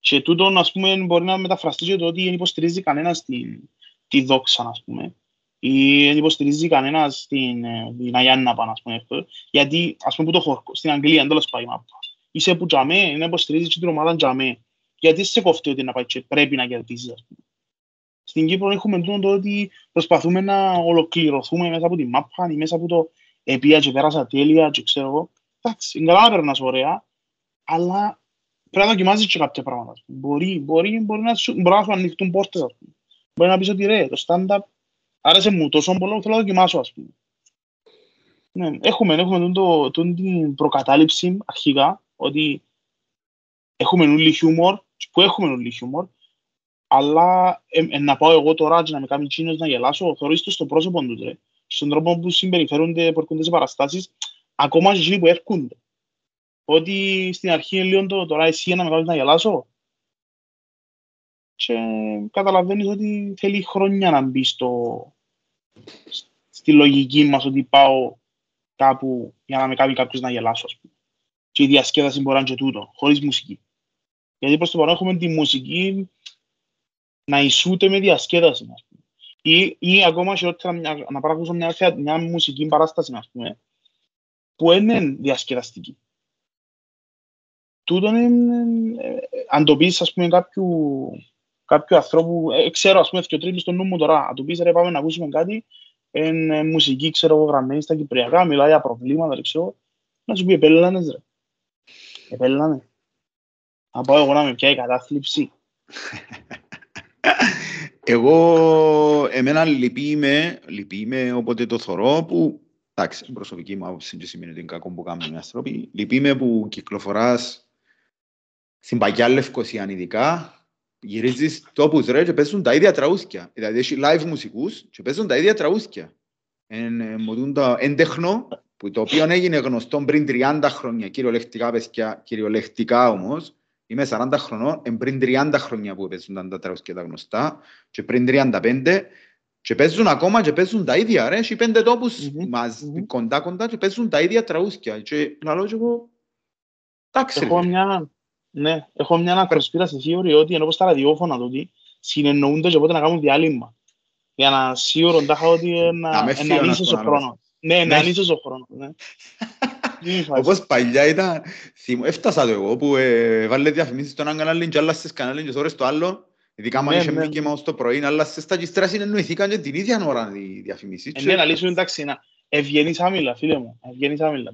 Speaker 2: Και τούτο, ας πούμε, μπορεί να μεταφραστεί και το ότι δεν υποστηρίζει κανένας την, τη δόξα, ας πούμε, ή δεν υποστηρίζει κανένας την, ε, την Αγιάννα πάνω, ας πούμε, αυτό. γιατί, ας πούμε, που το χορκό, στην Αγγλία, δεν τέλος πάει η μάπα είσαι που τζαμέ, να υποστηρίζεις την ομάδα τζαμέ. Γιατί σε κοφτεί ότι να πάει και πρέπει να κερδίσεις, ας πούμε. Στην Κύπρο έχουμε τούτο το ότι προσπαθούμε να ολοκληρωθούμε μέσα από τη μάπα ή μέσα από το επία και πέρασα τέλεια και ξέρω εγώ. Εντάξει, είναι καλά να περνάς ωραία, αλλά πρέπει να δοκιμάζεις και κάποια πράγματα. ας πούμε. Μπορεί, μπορεί, μπορεί, να σου, μπορεί να σου ανοιχτούν πόρτες, ας πούμε. Μπορεί να πεις ότι ρε, το stand-up άρεσε μου τόσο πολύ, θέλω να δοκιμάσω, ας πούμε. Ναι, έχουμε, έχουμε τον, το, τον, την προκατάληψη αρχικά, ότι έχουμε όλοι χιούμορ, που έχουμε όλοι χιούμορ, αλλά ε, ε, να πάω εγώ τώρα και να με κάνει τσίνος να γελάσω, θεωρείς το στο πρόσωπο τους, ρε. Στον τρόπο που συμπεριφέρονται, που έρχονται σε παραστάσεις, ακόμα και εκείνοι που έρχονται. Ότι στην αρχή είναι λίγο το, τώρα εσύ να με κάνεις να γελάσω. Και καταλαβαίνεις ότι θέλει χρόνια να μπει στο, στη λογική μας ότι πάω κάπου για να με κάνει κάποιος να γελάσω, ας πούμε. Και η διασκέδαση μπορεί να είναι και τούτο, χωρίς μουσική. Γιατί προς το παρόν έχουμε τη μουσική να ισούται με διασκέδαση, ας πούμε. Ή, ή ακόμα χειρότερα να παρακούσω μια, μια μουσική παράσταση, ας πούμε, που είναι διασκεδαστική. Τούτο είναι, ε, αν το πεις, ας πούμε, κάποιου, κάποιου ανθρώπου, ε, ξέρω, ας πούμε, και ο τρίτος στο νου μου τώρα, αν το πεις, ρε, πάμε να ακούσουμε κάτι, είναι μουσική, ξέρω εγώ, γραμμένη στα κυπριακά, μιλάει για προβλήματα, δεν ξέρω, να σου πει, επέλανες, ρε. Επέλανες. Να πάω εγώ να με πιάει κατάθλιψη. <laughs>
Speaker 1: Εγώ, εμένα λυπήμαι, λυπήμαι όποτε το θωρώ που, εντάξει, προσωπική μου άποψη δεν σημαίνει ότι είναι κακό που κάνουν οι άνθρωποι, λυπήμαι που κυκλοφοράς στην Παγιά Λευκοσιαν ειδικά, γυρίζεις τόπους ρε και παίζουν τα ίδια τραούσκια. Δηλαδή έχει live μουσικούς και παίζουν τα ίδια τραούσκια. Εν, το έντεχνο, που το οποίο έγινε γνωστό πριν 30 χρόνια, κυριολεκτικά παιδιά, κυριολεκτικά όμως, Είμαι 40 χρονών, πριν 30 χρόνια που παίζουν τα τραούσκια τα γνωστά και πριν 35 και παίζουν ακόμα και παίζουν τα ίδια, ρε, έχει πέντε τόπους mm-hmm. μαζί, mm-hmm. κοντά κοντά και παίζουν τα ίδια τραούσκια και λαλό και εγώ, εντάξει.
Speaker 2: Έχω μια, ναι, έχω μια ανακροσπήραση σίγουρη ότι ενώ πως τα ραδιόφωνα τότε συνεννοούνται και πότε να κάνουν διάλειμμα. Για να σίγουρο τάχα ότι να, να λύσεις ο χρόνος. Ναι, να λύσεις ο χρόνος. Ναι.
Speaker 1: Όπως παλιά ήταν, έφτασα το εγώ που ε, βάλε διαφημίσεις στον έναν κανάλι και άλλασες κανάλι και ώρες το άλλο. Ειδικά μου είχε Mickey Mouse το πρωί, αλλά σε στα κιστρά συνεννοηθήκαν και την ίδια ώρα οι διαφημίσεις.
Speaker 2: Ναι, να λύσουν εντάξει, να ευγενείς άμυλα, φίλε μου, ευγενείς άμυλα.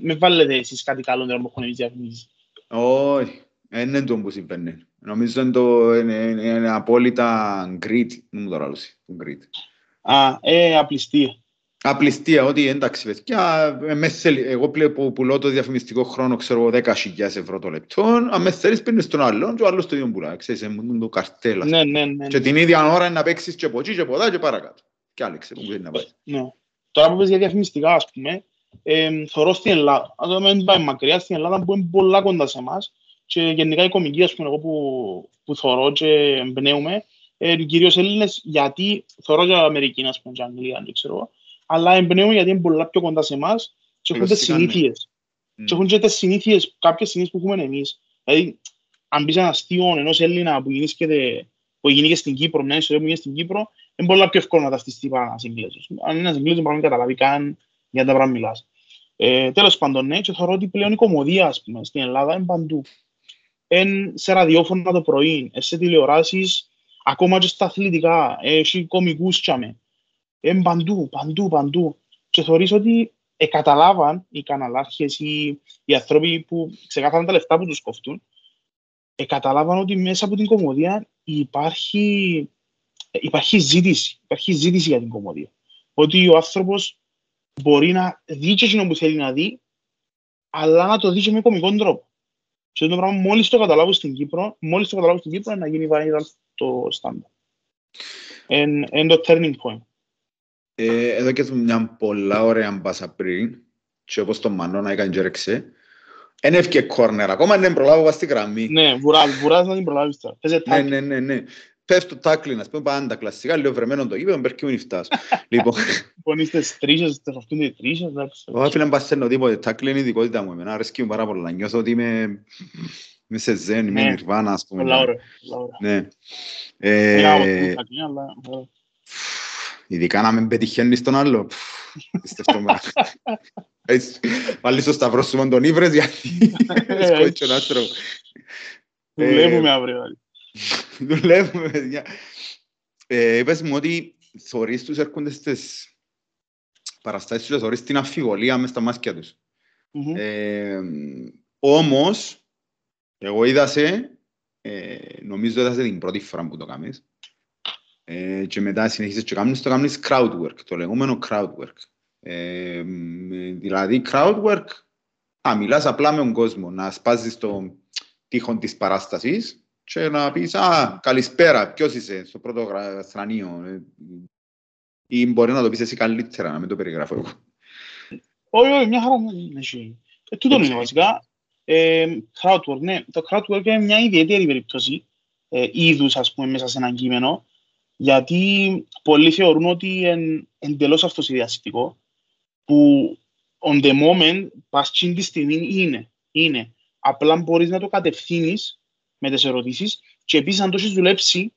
Speaker 2: Με βάλετε εσείς κάτι καλό τώρα που έχουν εμείς διαφημίσεις.
Speaker 1: Όχι, δεν είναι το που συμβαίνει. Νομίζω είναι, το, είναι, είναι, είναι απόλυτα greed, δεν μου το ράλωσε, greed.
Speaker 2: Α, ε, απληστία.
Speaker 1: Απληστία, ότι εντάξει παιδιά, εγώ που πουλώ το διαφημιστικό χρόνο, ξέρω 10.000 ευρώ το λεπτό, αν μες θέλεις παίρνεις τον άλλον και ο άλλος το ίδιο πουλά, ξέρεις, είναι το καρτέλ.
Speaker 2: Ναι, ναι, ναι.
Speaker 1: Και την ίδια ώρα να παίξεις και από εκεί και από εδώ και παρακάτω. Και άλλοι που θέλει να πάει.
Speaker 2: Ναι. Τώρα που πες για διαφημιστικά, ας πούμε, ε, θωρώ στην Ελλάδα, αν δεν πάει μακριά, στην Ελλάδα που είναι πολλά κοντά σε εμάς και γενικά η κομική, ας πούμε, εγώ που, που θωρώ και εμπνέουμε, ε, κυρίως Έλληνες, γιατί θωρώ για Αμερική, ας πούμε, και Αγγλία, δεν ξέρω, αλλά εμπνέουν γιατί είναι πολλά πιο κοντά σε εμάς και έχουν τις συνήθειες. Mm. Και έχουν και τις συνήθειες, κάποιες συνήθειες που έχουμε εμείς. Δηλαδή, αν πεις ένας αστείο ενός Έλληνα που γεννήσκεται που γίνει στην Κύπρο, μια ιστορία που γίνει στην Κύπρο, είναι πολλά πιο εύκολο να ταυτιστεί τύπα ένας Εγγλέζος. Αν ένας Εγγλέζος μπορεί να καταλάβει καν για τα πράγματα μιλάς. Ε, τέλος πάντων, ναι, και θεωρώ ότι πλέον η κομμωδία, ας πούμε, στην Ελλάδα είναι παντού. Εν σε ραδιόφωνα το πρωί, σε τηλεοράσεις, ακόμα και στα αθλητικά, έχει κομικούς τσάμε είναι παντού, παντού, παντού. Και θεωρείς ότι εκαταλάβαν οι καναλάρχες ή οι άνθρωποι που ξεκάθαραν τα λεφτά που τους κοφτούν, εκαταλάβαν ότι μέσα από την κομμωδία υπάρχει, υπάρχει ζήτηση. Υπάρχει ζήτηση για την κομμωδία. Ότι ο άνθρωπος μπορεί να δει και εκείνο που θέλει να δει, αλλά να το δει και με κομικό τρόπο. Και αυτό το πράγμα μόλις το καταλάβω στην Κύπρο, μόλις το καταλάβω στην Κύπρο να γίνει viral το στάνταρ. Είναι το turning point.
Speaker 1: Ε, εδώ και μια πολλά ωραία μπάσα πριν και όπως το Μανώνα έκανε και ρεξε. Εν έφυγε κόρνερ ακόμα, δεν προλάβω στη γραμμή.
Speaker 2: Ναι, βουράς να την προλάβεις τώρα.
Speaker 1: Ναι, ναι, ναι, ναι. Πες το τάκλι, να πούμε πάντα κλασικά, λέω βρεμένο το γήπεδο, μπερκεί μην φτάσω. Λοιπόν,
Speaker 2: λοιπόν, είστε στρίσες, θα αυτούν οι τρίσες.
Speaker 1: Όχι, φίλε, μπας σένω τίποτε, τάκλι είναι η ειδικότητα μου, εμένα αρέσκει μου πάρα πολλά, νιώθω ότι είμαι... Είμαι σε ζέν, είμαι νιρβάνα, ας πούμε.
Speaker 2: Πολλά ωραία.
Speaker 1: Ναι. Ε, Ειδικά να μην πετυχαίνεις τον άλλο. Πάλι στο σταυρό σου τον ύβρες γιατί σκότσιο τον άστρο.
Speaker 2: Δουλεύουμε αύριο. <laughs>
Speaker 1: Δουλεύουμε, παιδιά. Ε, είπες μου ότι θωρείς τους έρχονται στις παραστάσεις τους, θωρείς την αφιβολία μες στα μάσκια τους. Ε, όμως, εγώ είδα σε, ε, νομίζω είδα σε την πρώτη φορά που το κάνεις, ε, και μετά συνεχίσεις και κάνεις το κάνεις crowd work, το λεγόμενο crowd work. Ε, δηλαδή, crowd work, να μιλάς απλά με τον κόσμο, να σπάζεις το τείχον της παράστασης και να πεις «Α, καλησπέρα, ποιος είσαι στο πρώτο θρανείο» ε, ή μπορεί να το πεις εσύ καλύτερα, να μην το περιγράφω εγώ.
Speaker 2: Όχι, όχι, μια χαρά είναι εσύ. Ε, τούτο είναι βασικά. Ε, crowdwork, ναι. Το crowdwork είναι μια ιδιαίτερη περίπτωση ε, είδους, ας πούμε, μέσα σε ένα κείμενο, γιατί πολλοί θεωρούν ότι είναι εντελώς αυτοσυδιαστικό, που on the moment, πας τη στιγμή είναι. είναι. Απλά μπορείς να το κατευθύνεις με τις ερωτήσεις και επίσης αν το έχεις δουλέψει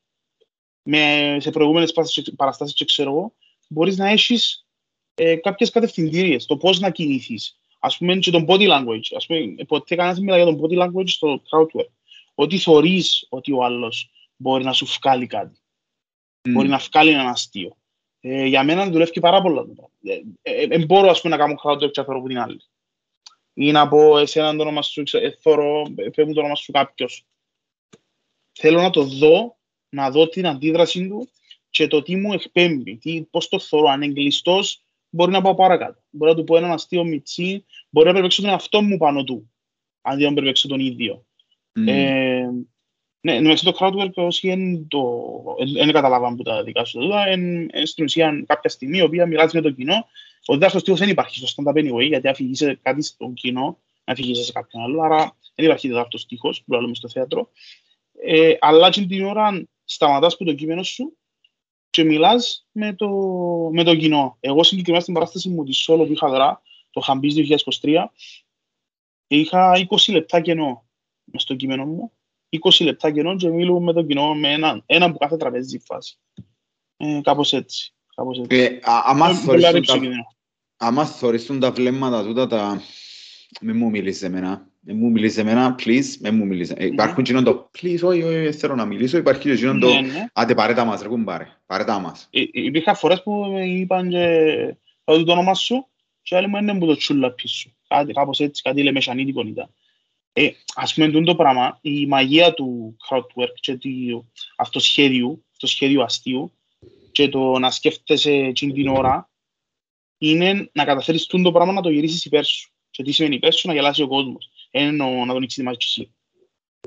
Speaker 2: με, σε προηγούμενες παραστάσεις και ξέρω εγώ, μπορείς να έχεις ε, κάποιες κατευθυντήριες, το πώς να κινηθείς. Ας πούμε και το body language. Ας πούμε, ποτέ κανένας μιλάει για το body language στο crowdwork. Ότι θεωρείς ότι ο άλλος μπορεί να σου βγάλει κάτι. Mm. Μπορεί να βγάλει ένα αστείο. Ε, για μένα δουλεύει πάρα πολλά. Δεν ε, ε, ε, μπορώ ας πούμε, να κάνω crowdwork και από την άλλη. Ή να πω εσένα το όνομα σου, ε, θωρώ, πέμουν το όνομα σου κάποιος. Θέλω να το δω, να δω την αντίδραση του και το τι μου εκπέμπει, τι, πώς το θωρώ, αν είναι μπορεί να πάω παρακάτω. Μπορεί να του πω έναν αστείο μιτσί, μπορεί να περιπέξω τον εαυτό μου πάνω του, αντί να περιπέξω τον ίδιο. Mm. Ε, ναι, μέσα το crowdwork όσοι δεν καταλάβαμε που τα δικά σου εδώ, είναι στην ουσία κάποια στιγμή η οποία μιλάς με το κοινό. Ο δεύτερος τύπος δεν υπάρχει στο stand-up anyway, γιατί αφηγείσαι κάτι στο κοινό, αφηγείσαι σε κάποιον άλλο, άρα δεν υπάρχει δεύτερος τείχος που λέμε στο θέατρο. Ε, αλλά την ώρα σταματάς που το κείμενο σου και μιλάς με το, με το κοινό. Εγώ συγκεκριμένα στην παράσταση μου της Σόλο που είχα δρά, το Χαμπής 2023, είχα 20 λεπτά κενό μες στο κείμενο μου. 20 λεπτά κενό και μιλούμε με το κοινό με έναν, έναν που κάθε τραπέζι φάση. Ε, κάπως έτσι. Κάπως έτσι. Ε,
Speaker 1: άμα θωρίσουν τα βλέμματα τούτα τα... Μην μου μιλήσεις εμένα. Με μου μιλήσει εμένα, please, με μου μιλήσει. Ναι. Υπάρχουν κοινών το please, όχι, όχι, θέλω να μιλήσω. Υπάρχει και κοινών το, ναι, ναι. άντε παρέτα μας, ρε κουμπάρε, παρέτα μας.
Speaker 2: Υπήρχαν φορές που είπαν και το όνομα σου και άλλοι μου είναι που το τσούλα πίσω. Κάτι, κάπως έτσι, κάτι λέμε σανίτικο ήταν. Ε, ας πούμε, το πράγμα, η μαγεία του crowdwork και του αυτοσχέδιου, αυτοσχέδιου αστείου και το να σκέφτεσαι την ώρα είναι να καταφέρεις το πράγμα να το γυρίσεις υπέρ σου. Και τι σημαίνει υπέρ σου, να γελάσει ο κόσμος εννοώ να τον εξετοιμάσεις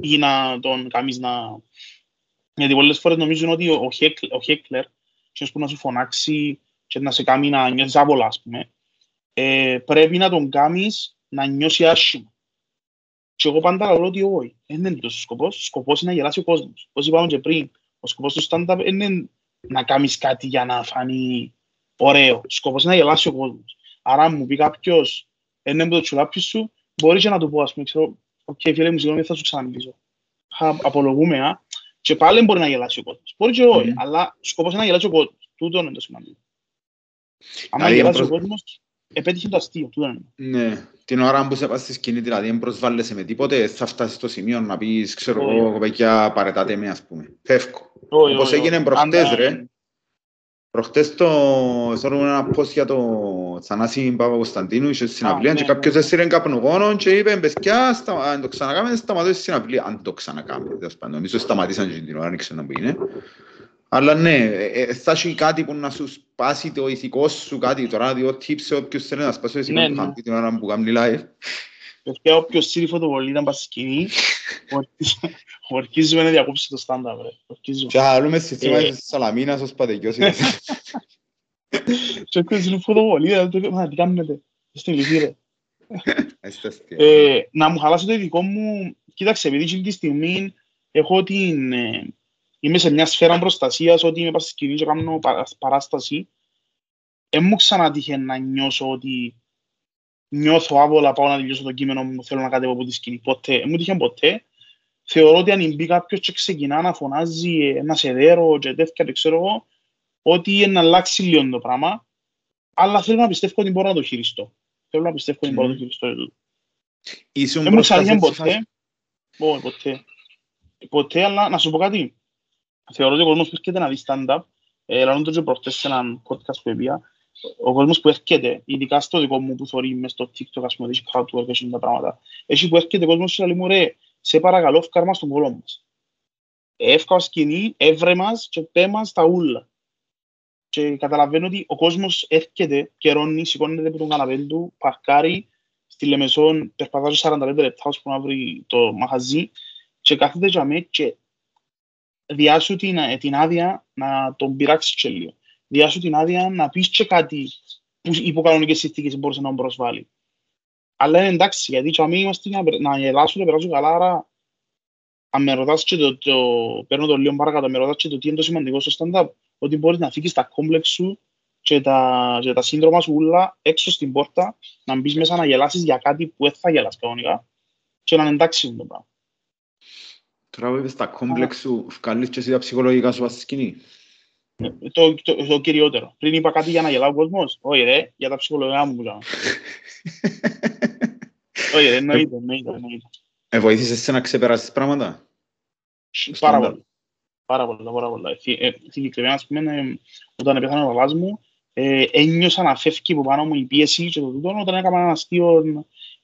Speaker 2: ή να τον κάνεις να... Γιατί πολλές φορές νομίζουν ότι ο, Χέκλ, ο Χέκλερ, που να σου φωνάξει και να σε κάνει να νιώθεις άβολα, ας πούμε, ε, πρέπει να τον κάνεις να νιώσει άσχημα. Και εγώ πάντα λέω ότι όχι, δεν είναι τόσος σκοπός. Ο σκοπός είναι να γελάσει ο κόσμος. Όπως είπαμε και πριν, ο σκοπός του stand-up είναι να κάνεις κάτι για να φανεί ωραίο. Ο σκοπός είναι να γελάσει ο κόσμος. Άρα μου πει κάποιος, είναι το τσουλάπι σου, μπορείς και να του πω, ας πούμε, ξέρω, οκ, φίλε μου, συγγνώμη, θα σου ξαναμιλήσω. Απολογούμαι, α. Και πάλι μπορεί να γελάσει ο κόσμος. Μπορεί και όχι, αλλά σκοπός είναι να γελάσει ο κόσμος. Τούτο είναι το σημαντικό. Αν γελάσει ο κόσμος, επέτυχε το αστείο. Τούτο είναι.
Speaker 1: Ναι, την ώρα που σε πας στη σκηνή, δηλαδή, δεν προσβάλλεσαι με τίποτε, θα φτάσεις στο σημείο να πεις, ξέρω εγώ, κοπέλια, παρετάτε με, ας πούμε. Φεύγω. Όπως έγινε προχτές, ρε. Προχτές το θέλουμε ένα post για το Θανάση Παπα Κωνσταντίνου είχε συναυλία και ναι, κάποιος ναι. έσυρε καπνογόνο και είπε «Μπεσκιά, αν το ξανακάμε, σταματώ στη συναυλία». Αν το ξανακάμε, τέλος πάντων. Νομίζω σταματήσαν και την ώρα, δεν ξέρω που είναι. Αλλά ναι, ε, ε, θα έχει κάτι που να σου σπάσει το ηθικό σου κάτι. Τώρα δύο tips σε όποιος θέλει να σπάσει το ηθικό του χαμπή την ώρα που κάνει live.
Speaker 2: Και όποιος σύρει φωτοβολή ήταν πας σκηνή, <laughs> ορκίζουμε να διακόψει το στάντα, βρε.
Speaker 1: Και άλλουμε στη θύμα της Σαλαμίνας ως πατεκιός. <laughs>
Speaker 2: Και όποιος σύρει φωτοβολή, μα τι κάνετε, στην ηλικία, ρε. Ε, να μου χαλάσει το ειδικό μου, κοίταξε, επειδή εκείνη τη στιγμή έχω την... Είμαι σε μια σφαίρα προστασίας, ότι είμαι στη σκηνή και κάνω παράσταση. Δεν μου ξανατύχε να νιώσω ότι νιώθω άβολα, πάω να τελειώσω το κείμενο μου, θέλω να κατέβω από τη σκηνή. Ποτέ, μου τύχε ποτέ. Θεωρώ ότι αν μπει κάποιος και ξεκινά να φωνάζει ένα σεδέρο και τέτοια, δεν ξέρω εγώ, ότι είναι να αλλάξει λίγο το πράγμα, αλλά θέλω να πιστεύω ότι μπορώ να το χειριστώ. Θέλω να πιστεύω ότι μπορώ να το χειριστώ.
Speaker 1: Ήσουν Δεν μου ξαναγίνει
Speaker 2: ποτέ. Όχι, ποτέ. Ποτέ, αλλά να σου πω κάτι. Θεωρώ ότι ο κόσμος που έρχεται να δει stand-up, ε, λαλούν το προχτές σε έναν podcast που έπια, ο κόσμος που έρχεται, ειδικά στο δικό μου που θωρεί μες στο TikTok, ας πούμε, έχει crowdwork και τα πράγματα, έχει που έρχεται ο κόσμος και λέει μου, ρε, σε παρακαλώ, φκάρ μας τον κόλο μας. Εύκα σκηνή, έβρε μας και πέ μας τα ούλα. Και και καταλαβαίνω ότι ο κόσμος έρχεται, καιρώνει, σηκώνεται από τον καναπέ του, παρκάρει στη Λεμεσόν, περπατάζει 45 λεπτά ώσπου να βρει το μαχαζί και κάθεται για μέ και διάσου την, την άδεια να τον πειράξει και λίγο. Διάσου την άδεια να πεις και κάτι που υπό κανονικές συνθήκες μπορούσε να τον προσβάλλει. Αλλά είναι εντάξει, γιατί και αμήν είμαστε να, να γελάσουν, να περάσουν καλά, άρα αν με ρωτάς και το, το, παίρνω το λίγο παρακάτω, με ρωτάς και το τι είναι το σημαντικό στο stand-up, ότι μπορείς να φύγεις τα κόμπλεξ σου και τα, και τα σύνδρομα σου ούλα έξω στην πόρτα, να μπεις μέσα να γελάσεις για κάτι που δεν θα γελάς κανονικά και να είναι εντάξει το πράγμα.
Speaker 1: Τώρα που είπες τα κόμπλεξ σου, βγάλεις και εσύ τα ψυχολογικά σου στη σκηνή.
Speaker 2: Ε, το, το, το, κυριότερο. Πριν είπα κάτι για να γελάω ο κόσμος, όχι ρε, για τα ψυχολογικά μου που κάνω. όχι ρε, εννοείται, εννοείται, εννοείται.
Speaker 1: Ε, βοήθησες σε να ξεπεράσεις πράγματα;
Speaker 2: Πάρα πολύ. Πάρα πολλά, πάρα πολλά. Ε, συγκεκριμένα, ας πούμε, όταν έπαιχαν ο παπάς μου, ε, ένιωσα να φεύγει από πάνω μου η πίεση και το τούτο, όταν έκανα ένα αστείο,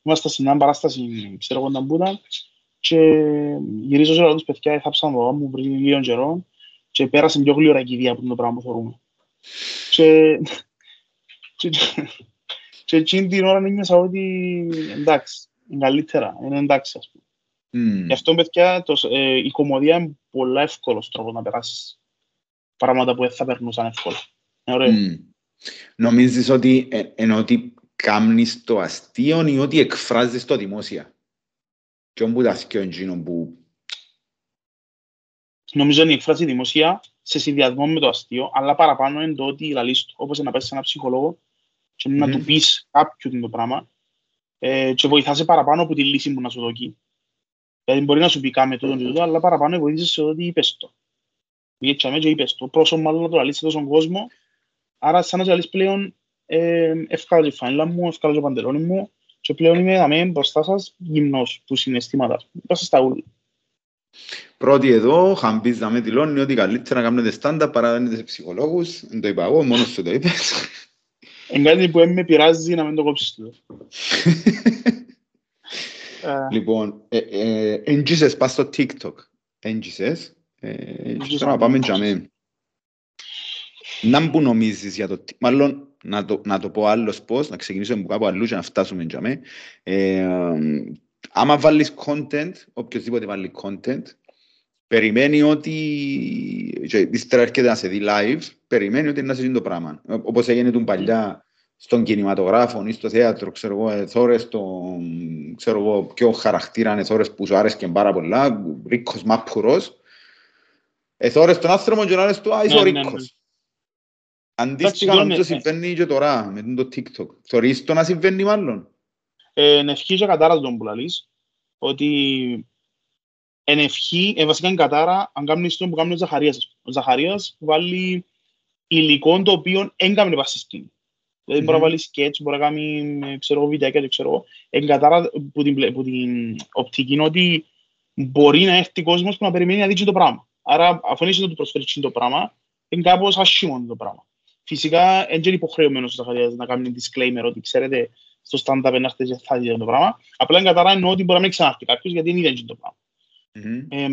Speaker 2: ήμασταν στην μια παράσταση, ξέρω εγώ όταν ήταν, και γυρίζω σε όλα τους παιδιά, έθαψαν το μου πριν λίγο καιρό και πέρασε πιο γλυόρα η κηδεία από το πράγμα που θεωρούμε. Και, και, και εκείνη την ώρα νιώσα ότι εντάξει, είναι καλύτερα, είναι εντάξει ας πούμε. Mm. Γι' αυτό, παιδιά, το, ε, η κομμωδία είναι πολύ εύκολος τρόπος να περάσεις πράγματα που δεν θα περνούσαν εύκολα. Είναι ωραίο. Mm.
Speaker 1: Νομίζεις ότι ε, ενώ ότι κάνεις το αστείο ή ότι εκφράζεις το δημόσια; Και όπου τα αστείο είναι που...
Speaker 2: Νομίζω είναι η εκφράζει δημοσία σε συνδυασμό με το αστείο, αλλά παραπάνω είναι το ότι λαλείς του, όπως να πας σε έναν ψυχολόγο και mm. να του πεις κάποιου το πράγμα ε, και βοηθάσαι παραπάνω από τη λύση που να σου δοκεί. Δηλαδή μπορεί να σου πει κάμε τούτο και τούτο, αλλά παραπάνω βοήθησες σε ότι είπες το. Γιατί και είπες το, πρόσωπο μάλλον να το λαλείς σε τόσον κόσμο, άρα σαν να λαλείς πλέον ε, ευκάλω τη φανέλα μου, ευκάλω το παντελόνι μου και πλέον είμαι δαμέν μπροστά σας γυμνός που συναισθήματα. Πάσα στα ούλα.
Speaker 1: Πρώτη εδώ, χαμπής δαμέ δηλώνει ότι καλύτερα να κάνετε στάντα παρά να δίνετε σε ψυχολόγους. Δεν το είπα εγώ, μόνος σου το είπες.
Speaker 2: Είναι κάτι που με πειράζει να μην το κόψεις του. <laughs>
Speaker 1: Λοιπόν, έγγισες ε, πας στο TikTok. Έγγισες. Θέλω να πάμε για μέ. Να που νομίζεις για το... Μάλλον, να το, να το πω άλλος πώς, να ξεκινήσουμε από κάπου αλλού και να φτάσουμε για μέ. Ε, άμα βάλεις content, οποιοδήποτε βάλει content, περιμένει ότι, και ύστερα έρχεται να σε δει live, περιμένει ότι να σε δει το πράγμα. Όπως έγινε τον παλιά στον κινηματογράφο ή στο θέατρο, ξέρω εγώ, θόρες το, ξέρω εγώ, ποιο χαρακτήρα είναι θόρες που σου άρεσκε πάρα πολλά, ρίκος μάπουρος, εθόρες τον άνθρωπο και να λες του, α, είσαι ο ναι, ναι, ρίκος. Ναι. Αντίστοιχα νομίζω συμβαίνει και τώρα με το TikTok. Θεωρείς το να συμβαίνει μάλλον.
Speaker 2: Ε, ευχή και κατάρα τον που λαλείς, ότι εν ευχή, ε, βασικά είναι κατάρα, αν κάνεις το που κάνει ο Ζαχαρίας. Ο Ζαχαρίας βάλει υλικό το οποίο έγκαμνε πάση σκηνή. Δηλαδή μπορεί να βάλει σκέτς, μπορεί να κάνει ξέρω, βιντεάκια, ξέρω εγώ. Εγκατάρα που την, που την οπτική είναι ότι μπορεί να έρθει κόσμος που να περιμένει να δει το πράγμα. Άρα, αφού είσαι να του προσφέρει το πράγμα, είναι κάπως ασχήμον το πράγμα. Φυσικά, δεν είναι υποχρεωμένος ο Ζαχαρίας να κάνει disclaimer ότι ξέρετε στο stand-up να έρθει θα δει το πράγμα. Απλά εγκατάρα εννοώ ότι μπορεί να μην ξανάρθει κάποιος γιατί δεν είδε το πράγμα.
Speaker 1: Mm-hmm. Ε,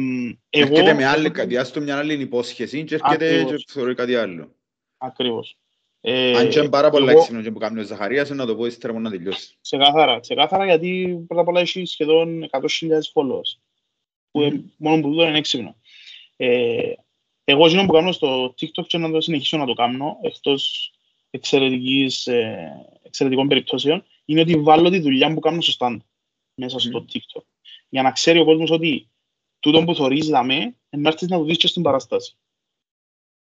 Speaker 1: εγώ... Έρχεται με άλλη, διάστο μια άλλη υπόσχεση και έρχεται και θεωρεί κάτι άλλο.
Speaker 2: Ακριβώς.
Speaker 1: Ε, Αν και είναι πάρα πολλά έξυπνο και που κάνει ο Ζαχαρίας, να το πω ύστερα να τελειώσει.
Speaker 2: Ξεκάθαρα, ξεκάθαρα γιατί πρώτα απ' όλα έχει σχεδόν 100.000 followers. Που mm. μόνο που τούτο είναι έξυπνο. Ε, εγώ γίνω που κάνω στο TikTok και να το συνεχίσω να το κάνω, εκτός εξαιρετικής, ε, εξαιρετικών περιπτώσεων, είναι ότι βάλω τη δουλειά που κάνω στο stand μέσα στο mm. TikTok. Για να ξέρει ο κόσμος ότι τούτο που θωρείς δαμέ, να έρθεις να το δεις και στην παραστάση.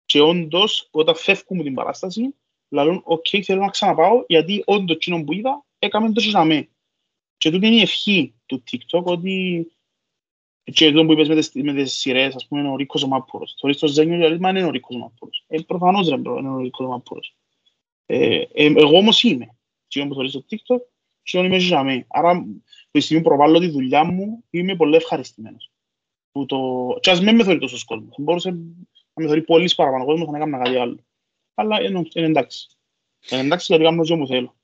Speaker 2: Και όντως, όταν φεύγουμε την παράσταση, λαλούν, οκ, θέλω να ξαναπάω, γιατί όντως εκείνο που είδα, έκαμε το ζησαμε. Και τούτη είναι η ευχή του TikTok, ότι και εδώ που είπες με τις, με τις σειρές, ας πούμε, είναι ο Ρίκκος ο Μάππουρος. Θωρείς το Ζένιο, δηλαδή, μα είναι ο Ρίκκος ο Μάππουρος. Ε, προφανώς δεν είναι ο Ρίκκος ο Μάππουρος. Ε, ε, εγώ όμως είμαι. Και που θωρείς το TikTok, και είμαι ζησαμε. Άρα, τη στιγμή που προβάλλω τη δουλειά μου, είμαι πολύ ευχαριστημένος. Που το... Και ας μην με θωρεί τόσος κόσμος. Μπορούσε να με θεωρεί πολύ παραπάνω κόσμος να κάνω κάτι άλλο. Αλλά είναι, είναι εντάξει. Είναι εντάξει γιατί κάνω ό,τι μου θέλω.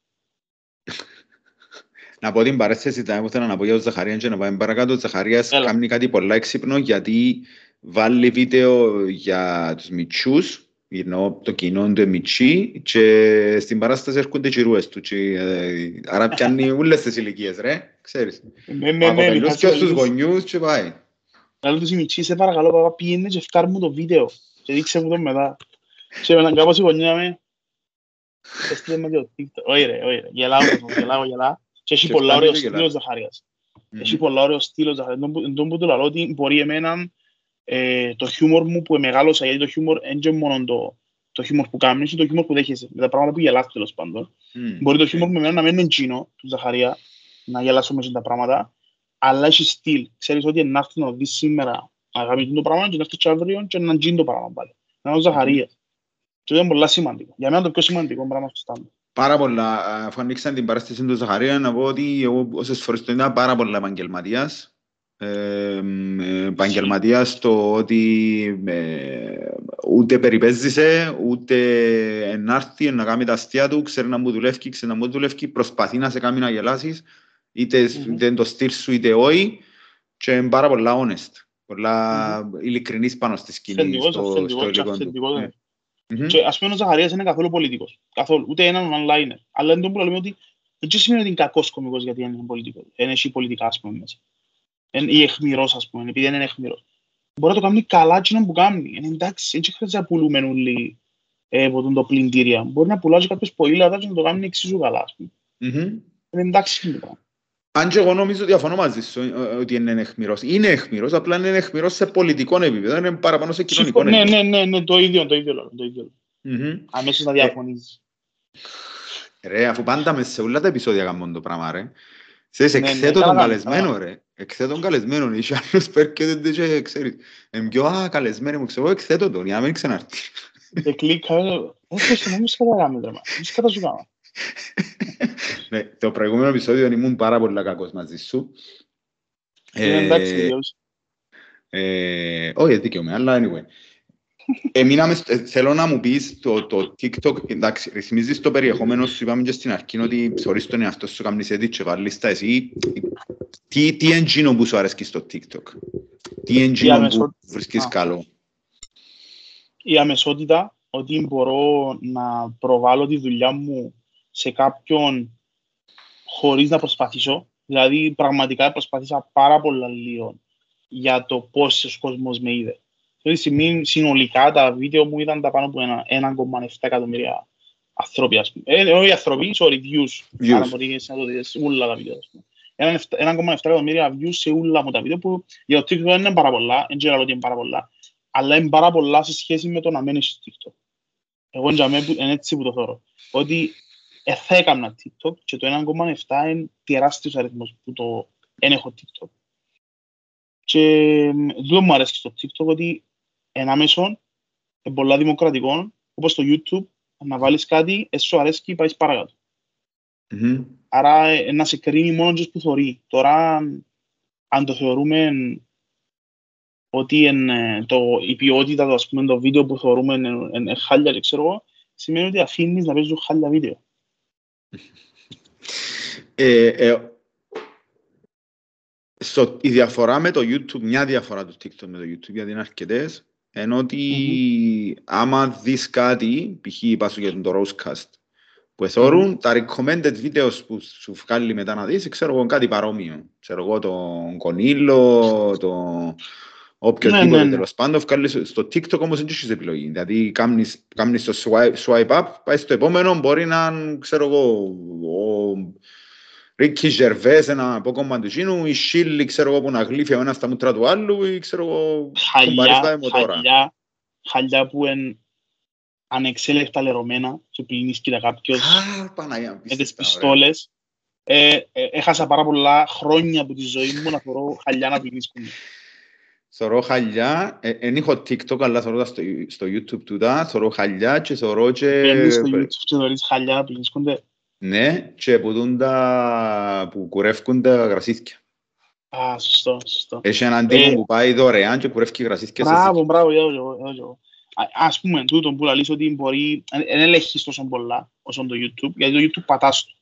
Speaker 1: Να πω την παρέθεση, θα ήθελα να πω για τον Ζαχαρία και να πάμε παρακάτω. Ο Ζαχαρίας κάνει κάτι πολύ έξυπνο γιατί βάλει βίντεο για τους μητσούς Ενώ το κοινό του εμιτσί και στην παράσταση έρχονται οι ρούες του. Και, ε, άρα πιάνει όλες τις ηλικίες, ρε. Ξέρεις.
Speaker 2: Ναι, ναι,
Speaker 1: Από
Speaker 2: ναι.
Speaker 1: κοπελούς και στους γονιούς και πάει.
Speaker 2: Λέω τους η Μιτσί, σε παρακαλώ, παπά, πήγαινε και φτάρ μου το βίντεο. Και δείξε μου το μετά. Και μετά κάπως η γωνιά με... Έστειλε με το TikTok. Όχι ρε, όχι ρε. Γελάω, κόσμο, γελάω, γελάω. Και έχει
Speaker 1: Και
Speaker 2: πολλά
Speaker 1: φτάνει
Speaker 2: ωραίος
Speaker 1: και
Speaker 2: στήλος
Speaker 1: γελάς.
Speaker 2: ο Ζαχαρίας. Έχει πολλά ωραίος στήλος ο Ζαχαρίας. Εν τω- εν τω που του λαλώ ότι μπορεί εμένα ε, το χιούμορ μου που μεγάλωσα, γιατί το χιούμορ δεν είναι μόνο το, το χιούμορ που κάνεις, είναι το χιούμορ που δέχεσαι. Με τα πράγματα που γελάς τέλος πάντων.
Speaker 1: Μμ.
Speaker 2: Μπορεί το χιούμορ με εμένα να μην είναι εκείνο του Ζαχαρία, να γελάσω μέσα τα πράγματα, αλλά έχει στυλ. Ξέρεις ότι να έρθει να δεις σήμερα αγαπητή το πράγμα και να έρθει και αύριο και να γίνει το πράγμα πάλι. Να είναι ο Ζαχαρίας. Και αυτό είναι πολύ σημαντικό. Για μένα το πιο σημαντικό πράγμα στο stand.
Speaker 1: Πάρα πολλά. Αφού ανοίξαν την παράσταση του Ζαχαρία, να πω ότι εγώ όσες φορές το είδα πάρα πολλά επαγγελματίας. Ε, ε, επαγγελματίας στο ότι ε, ούτε περιπέζησε, ούτε να έρθει να κάνει τα αστεία του, ξέρει να μου δουλεύει, ξέρει να μου δουλεύει, προσπαθεί να σε κάνει να γελάσεις, είτε,
Speaker 2: Μμμ.
Speaker 1: είτε είναι το στυλ σου είτε όχι, και είναι πάρα πολλά honest, πολλά ειλικρινής πάνω στη σκηνή,
Speaker 2: Αυθεντικός,
Speaker 1: στο, στο
Speaker 2: αυθεντικός και
Speaker 1: υλικό του.
Speaker 2: αυθεντικός.
Speaker 1: Ναι. Μμμ.
Speaker 2: Και ας πούμε ο Ζαχαρίας είναι καθόλου πολιτικός. Καθόλου. Ούτε έναν online. Αλλά δεν το που λέμε ότι δεν σημαίνει ότι είναι κακός κωμικός γιατί είναι πολιτικός. Δεν έχει πολιτικά ας πούμε μέσα. Εν- Ή εχμηρός ας πούμε, επειδή δεν είναι εχμηρός. Μπορεί να το κάνει καλά εκείνο που κάνει. Είναι εντάξει, δεν χρειάζεται να πουλούμε όλοι ε, από τον το πλυντήρια. Μπορεί να πουλάζει κάποιος ποήλατα και να το κάνει εξίσου καλά ας πούμε.
Speaker 1: Μμμ.
Speaker 2: Είναι εντάξει αυτό το πράγμα.
Speaker 1: Αν και εγώ νομίζω διαφωνώ μαζί σου ε, ε, ότι είναι εχμηρός. Είναι εχμηρός, απλά είναι εχμηρός σε πολιτικό επίπεδο, είναι παραπάνω σε κοινωνικό
Speaker 2: Συμφω- Ναι,
Speaker 1: επίπεδο.
Speaker 2: ναι, ναι, ναι, το ίδιο, το ίδιο λέω. Το ίδιο. λέω.
Speaker 1: Μμμ.
Speaker 2: Αμέσως να διαφωνήσεις.
Speaker 1: Ρε, αφού πάντα μες σε όλα τα επεισόδια κάνουν το πράγμα, ρε. Ξέρεις,
Speaker 2: Ναι, ναι,
Speaker 1: εκθέτω
Speaker 2: καλά
Speaker 1: τον
Speaker 2: κάνουν,
Speaker 1: καλεσμένο,
Speaker 2: καλά.
Speaker 1: ρε. Εκθέτω τον καλεσμένο. Είχε άλλος <laughs> που έρχεται και ξέρεις. Εμ πιο, α, καλεσμένοι μου, ξέρω, εγώ εκθέτω τον, για να μην ξανάρθει.
Speaker 2: Και κλίκα, όχι, στο νόμο κατά κάμε, τρέμα. Μη κατά σου κάνω.
Speaker 1: Ναι, το προηγούμενο επεισόδιο ήμουν πάρα πολύ κακός μαζί σου.
Speaker 2: Είναι εντάξει,
Speaker 1: Ε,
Speaker 2: τελειώσει.
Speaker 1: Ε, όχι, δίκαιο αλλά anyway. Εμείναμε, στο- ε, θέλω να μου πεις το, το TikTok, εντάξει, ρυθμίζεις το περιεχόμενο σου, είπαμε και στην αρχή ότι ψωρείς τον εαυτό σου, κάνεις edit και βάλεις τα εσύ. Τι, τι είναι εκείνο που σου αρέσκει στο TikTok, τι είναι εκείνο που
Speaker 2: αμεσο-
Speaker 1: βρίσκεις
Speaker 2: Α.
Speaker 1: καλό;
Speaker 2: η αμεσότητα ότι μπορώ να προβάλλω τη δουλειά μου σε κάποιον χωρίς να προσπαθήσω. Δηλαδή, πραγματικά προσπαθήσα πάρα πολλά λίγο για το πόσος κόσμος με είδε. Αυτή τη στιγμή, συνολικά, τα βίντεο μου ήταν τα πάνω από ένα- 1,7 εκατομμύρια ανθρώποι, ας πούμε. Ε, όχι ανθρώποι, sorry, views.
Speaker 1: Views.
Speaker 2: Άρα μπορεί να το δεις όλα τα βίντεο, ας πούμε. Έναν εφτά- 1,7 εκατομμύρια views σε όλα μου τα βίντεο που για το TikTok δεν είναι πάρα πολλά, δεν ξέρω ότι είναι πάρα πολλά, αλλά είναι πάρα πολλά σε σχέση με το να μένεις στο TikTok. Εγώ για μένα που- είναι έτσι που το θεωρώ. Ότι ε, θα έκανα TikTok και το 1,7 είναι τεράστιος αριθμός που το δεν έχω TikTok. Και δεν μου αρέσει στο TikTok ότι ένα μέσο είναι πολλά δημοκρατικό, όπως το YouTube, να βάλεις κάτι, εσύ σου αρέσει και πάεις παρακάτω.
Speaker 1: Μμμ.
Speaker 2: Άρα ε, να σε κρίνει μόνος τους που θωρεί. Τώρα, αν το θεωρούμε ότι είναι το, η ποιότητα, το, ας πούμε, το βίντεο που θεωρούμε είναι, είναι χάλια, και ξέρω εγώ, σημαίνει ότι αφήνεις να παίζουν χάλια βίντεο.
Speaker 1: Ε, ε, στο, η διαφορά με το YouTube, μια διαφορά του TikTok με το YouTube, γιατί είναι αρκετές, ενώ ότι άμα δεις κάτι, π.χ. είπα σου για το Rosecast, που εθώρουν, τα recommended videos που σου βγάλει μετά να δεις, ξέρω εγώ κάτι παρόμοιο. Ξέρω εγώ τον Κονίλο, το οποιοδήποτε
Speaker 2: Ναι, ναι, ναι.
Speaker 1: τέλος πάντων, βγάλεις στο TikTok όμως δεν έχεις επιλογή. Δηλαδή κάνεις, κάνεις το swipe, swipe up, πάει στο επόμενο, μπορεί να είναι, ξέρω εγώ, ο Ρίκη Ζερβές, ένα απόκομμα του Κίνου, η Σίλη, ξέρω εγώ, που να γλύφει ο ένας στα μούτρα του άλλου, ή ξέρω εγώ, τον παρίστα
Speaker 2: Χαλιά,
Speaker 1: είμαι τώρα.
Speaker 2: χαλιά, χαλιά που είναι ανεξέλεκτα λερωμένα και πλήνεις κοίτα κάποιος
Speaker 1: Α, Παναγία,
Speaker 2: με τις
Speaker 1: πίστευτα, ωραία.
Speaker 2: πιστόλες. Ε, ε, έχασα πάρα πολλά χρόνια από τη ζωή μου να φορώ χαλιά να πληνίσκουν.
Speaker 1: Θωρώ χαλιά, δεν έχω TikTok, αλλά θωρώ τα στο, στο YouTube τούτα, θωρώ χαλιά και θωρώ και...
Speaker 2: Μπαίνεις στο YouTube και δωρείς χαλιά να πληνίσκονται.
Speaker 1: Ναι, και που, δουν τα, που κουρεύκουν τα γρασίθκια.
Speaker 2: Α, σωστό, σωστό.
Speaker 1: Έχει έναν τύπο
Speaker 2: Ε,
Speaker 1: που πάει δωρεάν και κουρεύκει γρασίθκια σε
Speaker 2: Μπράβο, μπράβο, εδώ και εγώ, εδώ και εγώ. Α- Ας πούμε, τούτο που λαλείς ότι μπορεί, δεν ελέγχεις τόσο πολλά όσο το YouTube, γιατί το YouTube πατάς το.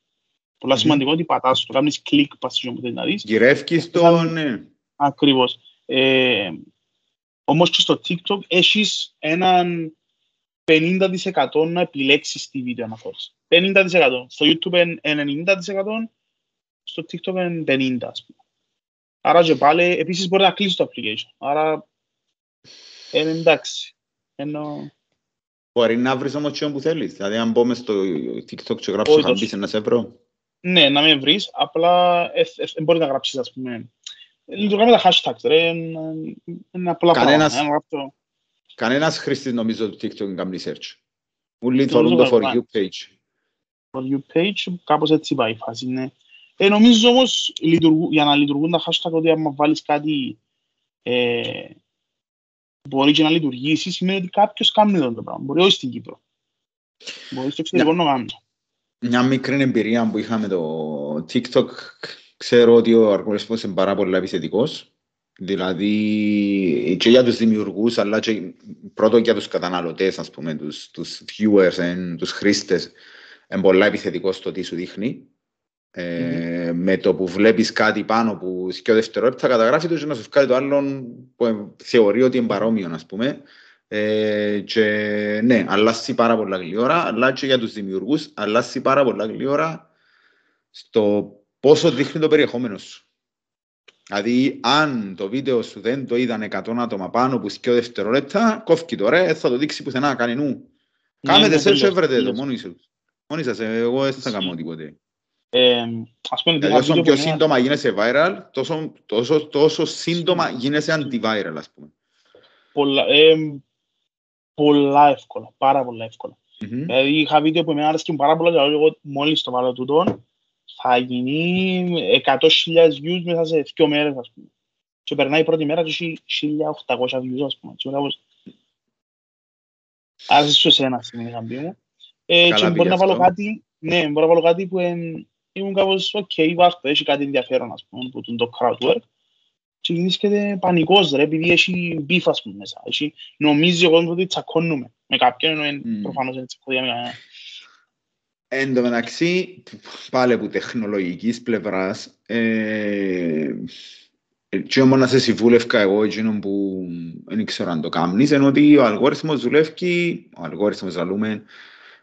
Speaker 2: Πολλά
Speaker 1: Μμμ.
Speaker 2: σημαντικό ότι πατάς το, κάνεις κλικ πας στο που θέλεις να δεις.
Speaker 1: Γυρεύκεις το, ναι.
Speaker 2: Ακριβώς. Ε, όμως και στο TikTok έχεις έναν 50% να επιλέξεις τη βίντεο αναφόρηση. 50%. Στο YouTube είναι 90%, στο TikTok είναι 50%. Ας πούμε. Άρα και πάλι, επίσης μπορεί να κλείσει το application. Άρα, είναι εντάξει. Ενώ...
Speaker 1: Μπορεί να βρεις όμως τι που θέλεις. Δηλαδή, αν μπω στο TikTok και γράψω χαμπής, να σε βρω.
Speaker 2: Ναι, να με βρεις, απλά ε, ε, ε, μπορεί να γράψεις, ας πούμε. Λειτουργά με τα hashtags, ρε. Είναι απλά
Speaker 1: Κανένας, πράγματα. Κανένας χρήστης νομίζω του TikTok κάνει search. Ούλοι θέλουν το For You page.
Speaker 2: For You page, κάπως έτσι πάει η φάση, ναι. Ε, νομίζω όμως, για να λειτουργούν τα hashtag, ότι άμα βάλεις κάτι ε, μπορεί και να λειτουργήσει, σημαίνει ότι κάποιος κάνει το πράγμα. Μπορεί όχι στην Κύπρο. Μπορεί στο εξωτερικό να κάνει.
Speaker 1: Μια μικρή εμπειρία που είχαμε το TikTok, ξέρω ότι ο αργορισμός είναι πάρα πολύ επιθετικός. Δηλαδή και για τους δημιουργούς, αλλά και πρώτο για τους καταναλωτές, ας πούμε, τους, τους viewers, εν, τους χρήστες, είναι πολύ επιθετικός στο τι σου δείχνει. Ε, mm-hmm. με το που βλέπεις κάτι πάνω που και ο δευτερόλεπτα καταγράφει το και να σου βγάλει το άλλο που θεωρεί ότι είναι παρόμοιο, ας πούμε. Ε, και ναι, αλλάζει πάρα πολλά γλυόρα, αλλά και για τους δημιουργούς, αλλάζει πάρα πολλά γλυόρα στο πόσο δείχνει το περιεχόμενο σου. Δηλαδή, αν το βίντεο σου δεν το είδαν 100 άτομα πάνω που σκέφτεται δευτερόλεπτα, κόφκι το ρε, θα το δείξει πουθενά, κάνει νου. Ναι, Κάμετε σε έτσι έβρετε το μόνοι σας. Μόνοι σας, εγώ δεν θα κάνω τίποτε. Ας πούμε, δηλαδή, όσο πιο σύντομα γίνεσαι viral, τόσο, τόσο, τόσο σύντομα γίνεσαι anti-viral, ας πούμε.
Speaker 2: Πολλά, ε, πολλά εύκολα, πάρα πολλά εύκολα. Mm-hmm. Δηλαδή, είχα βίντεο που εμένα άρεσε πάρα πολλά και εγώ μόλις το βάλω τούτο, θα γίνει 100.000 views μέσα σε δύο μέρες, ας πούμε. Και περνάει η πρώτη μέρα και έχει 1.800 views, ας πούμε. Και κάπως... Άρεσε σου εσένα, στην είχα μου. Ε, και μπορεί να βάλω κάτι, ναι, μπορώ να βάλω κάτι που ήμουν κάπως, OK, okay, βάσκω, έχει κάτι ενδιαφέρον, ας πούμε, που το crowd work. Και γίνησκεται πανικός, ρε, επειδή έχει beef, ας πούμε, μέσα. Έχει, νομίζει ο κόσμος ότι τσακώνουμε με κάποιον, ενώ mm. προφανώς δεν τσακώθηκα με κανένα.
Speaker 1: Εν τω μεταξύ, πάλι από τεχνολογικής πλευράς, ε, και μόνο να σε συμβούλευκα εγώ εκείνο που δεν ξέρω αν το κάνεις, είναι ότι ο αλγόριθμος δουλεύει, ο αλγόριθμος ζαλούμε,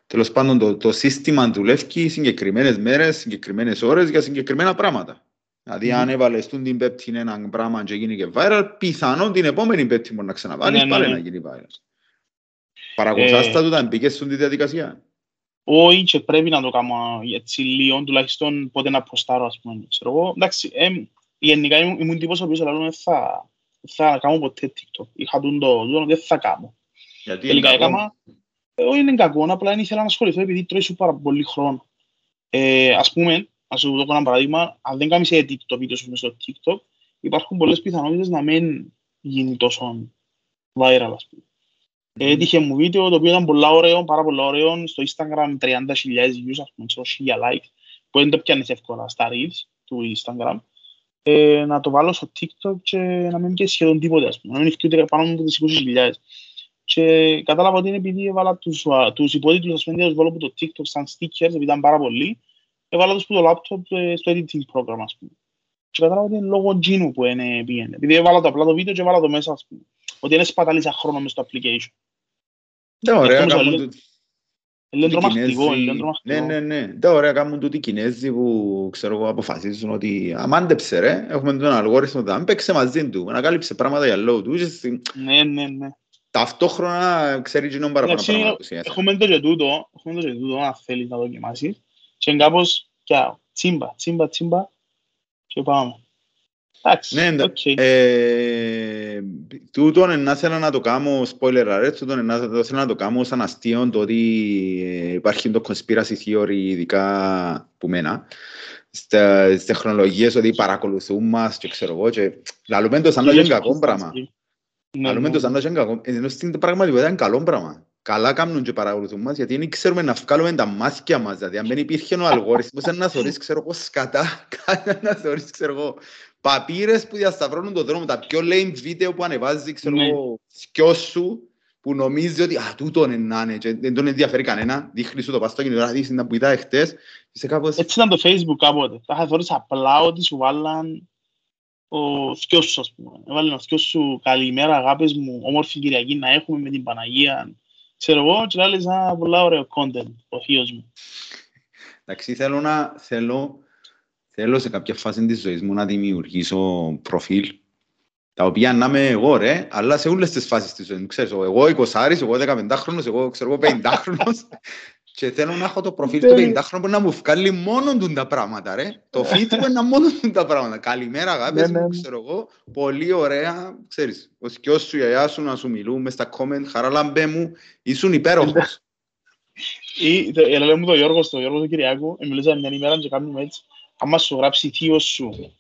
Speaker 1: τέλος πάντων το, το σύστημα δουλεύει συγκεκριμένες μέρες, συγκεκριμένες ώρες για συγκεκριμένα πράγματα. Δηλαδή, αν έβαλες την πέπτη ένα πράγμα και γίνει και viral, πιθανόν την επόμενη πέπτη μπορεί να ξαναβάλεις, ναι, πάλι ναι, ναι. να γίνει viral. Παρακολουθάς ε... τα τούτα, μπήκες στην διαδικασία
Speaker 2: όχι και πρέπει να το κάνω έτσι λίγο, τουλάχιστον πότε να προστάρω, ας πούμε, ξέρω εγώ. Εντάξει, ε, γενικά ήμουν, ήμουν τύπος ο οποίος λέω θα, θα κάνω ποτέ TikTok. Είχα τον το, το δεν θα κάνω.
Speaker 1: Γιατί Τελικά είναι έκανα,
Speaker 2: ε, όχι είναι κακό, απλά δεν ήθελα να ασχοληθώ επειδή τρώει σου πάρα πολύ χρόνο. Ε, ας πούμε, ας σου δω ένα παράδειγμα, αν δεν κάνεις edit το βίντεο σου στο TikTok, υπάρχουν πολλές πιθανότητες να μην γίνει τόσο viral, ας πούμε. Έτυχε μου βίντεο το οποίο ήταν πολλά ωραίο, πάρα πολλά ωραίο, στο Instagram 30.000 views, ας πούμε, 1000 like, που δεν το πιάνεις εύκολα στα reels του Instagram. Ε, να το βάλω στο TikTok και να μην πιέσεις σχεδόν τίποτε, ας πούμε, να μην ευκεί ούτε πάνω από τις 20.000. Και κατάλαβα ότι είναι επειδή έβαλα τους, τους υπότιτλους, ας πούμε, βάλω από το TikTok σαν stickers, επειδή ήταν πάρα πολλοί, έβαλα τους από το laptop ε, στο editing program, ας πούμε. Και κατάλαβα ότι είναι λόγω τζίνου που είναι πήγαινε. Επειδή έβαλα το απλά το βίντεο και έβαλα το μέσα, ας πούμε. Ότι είναι σπαταλίσα χρόνο μες στο application.
Speaker 1: Ναι, ωραία, κάνουν
Speaker 2: Είναι τρομακτικό,
Speaker 1: Ναι, ναι, ναι. Τα ωραία κάνουν τούτοι Κινέζοι που ξέρω εγώ αποφασίζουν ότι αμάντεψε ρε, έχουμε τον αλγόριθμο δεν παίξε μαζί του, ανακάλυψε πράγματα για λόγω του.
Speaker 2: Ναι, ναι, ναι.
Speaker 1: Ταυτόχρονα ξέρει γίνον παραπάνω πράγματα.
Speaker 2: Έχουμε το και τούτο, έχουμε το και τούτο, αν θέλεις να δοκιμάσεις. Και κάπως, τσίμπα, τσίμπα, τσίμπα και πάμε.
Speaker 1: Ναι, okay. ε, τούτον να θέλω να το κάνω, spoiler alert, τούτον να θέλω να το κάνω σαν αστείο το ότι ε, υπάρχει το conspiracy theory ειδικά που μένα στις τεχνολογίες ότι παρακολουθούν μας και ξέρω εγώ και λαλούμε το σαν να είναι κακό πράγμα. Λαλούμε το σαν να είναι κακό, ενώ στην πραγματικότητα είναι καλό πράγμα. Καλά κάνουν και παρακολουθούν μας γιατί δεν ξέρουμε να βγάλουμε τα μάτια μας. Δηλαδή αν δεν υπήρχε ο αλγόριθμος να θωρείς ξέρω εγώ σκατά, <laughs> να θωρείς ξέρω εγώ παπύρες που διασταυρώνουν τον δρόμο, τα πιο lame βίντεο που ανεβάζει, ξέρω ναι. εγώ, σκιός σου, που νομίζει ότι «Α, τούτο είναι να είναι» και δεν τον ενδιαφέρει κανένα, δείχνεις σου το παστό και τώρα δείχνεις να που είδα εχθές.
Speaker 2: Κάπως... Έτσι ήταν το facebook κάποτε. Θα είχα θεωρήσει απλά ότι σου βάλαν ο σκιός σου, ας πούμε. Έβαλαν ο σκιός σου «Καλημέρα αγάπες μου, όμορφη Κυριακή να έχουμε με την Παναγία». Ξέρω εγώ και άλλες ένα πολλά ωραίο content, ο θείος μου.
Speaker 1: Εντάξει, θέλω να θέλω, θέλω σε κάποια φάση της ζωής μου να δημιουργήσω προφίλ τα οποία να είμαι εγώ ρε, αλλά σε όλες τις φάσεις της ζωής μου. Ξέρεις, εγώ 20 εγώ 15χρονος, εγώ ξέρω εγώ 50χρονος <laughs> και θέλω να έχω το προφίλ του 50χρονου που να μου βγάλει μόνο του τα πράγματα ρε. Το <laughs> feed μου είναι μόνο του τα πράγματα. Καλημέρα αγάπες μου, ξέρω εγώ, πολύ ωραία, ξέρεις, ο σκιός σου, η αγιά σου να σου μιλούν μες στα comment, χαρά λαμπέ μου, ήσουν υπέροχος. <laughs>
Speaker 2: Ή, έλα μου το Γιώργος, το Γιώργος του Κυριάκου, μιλούσα μια ημέρα και κάνουμε έτσι, άμα σου γράψει θείος σου,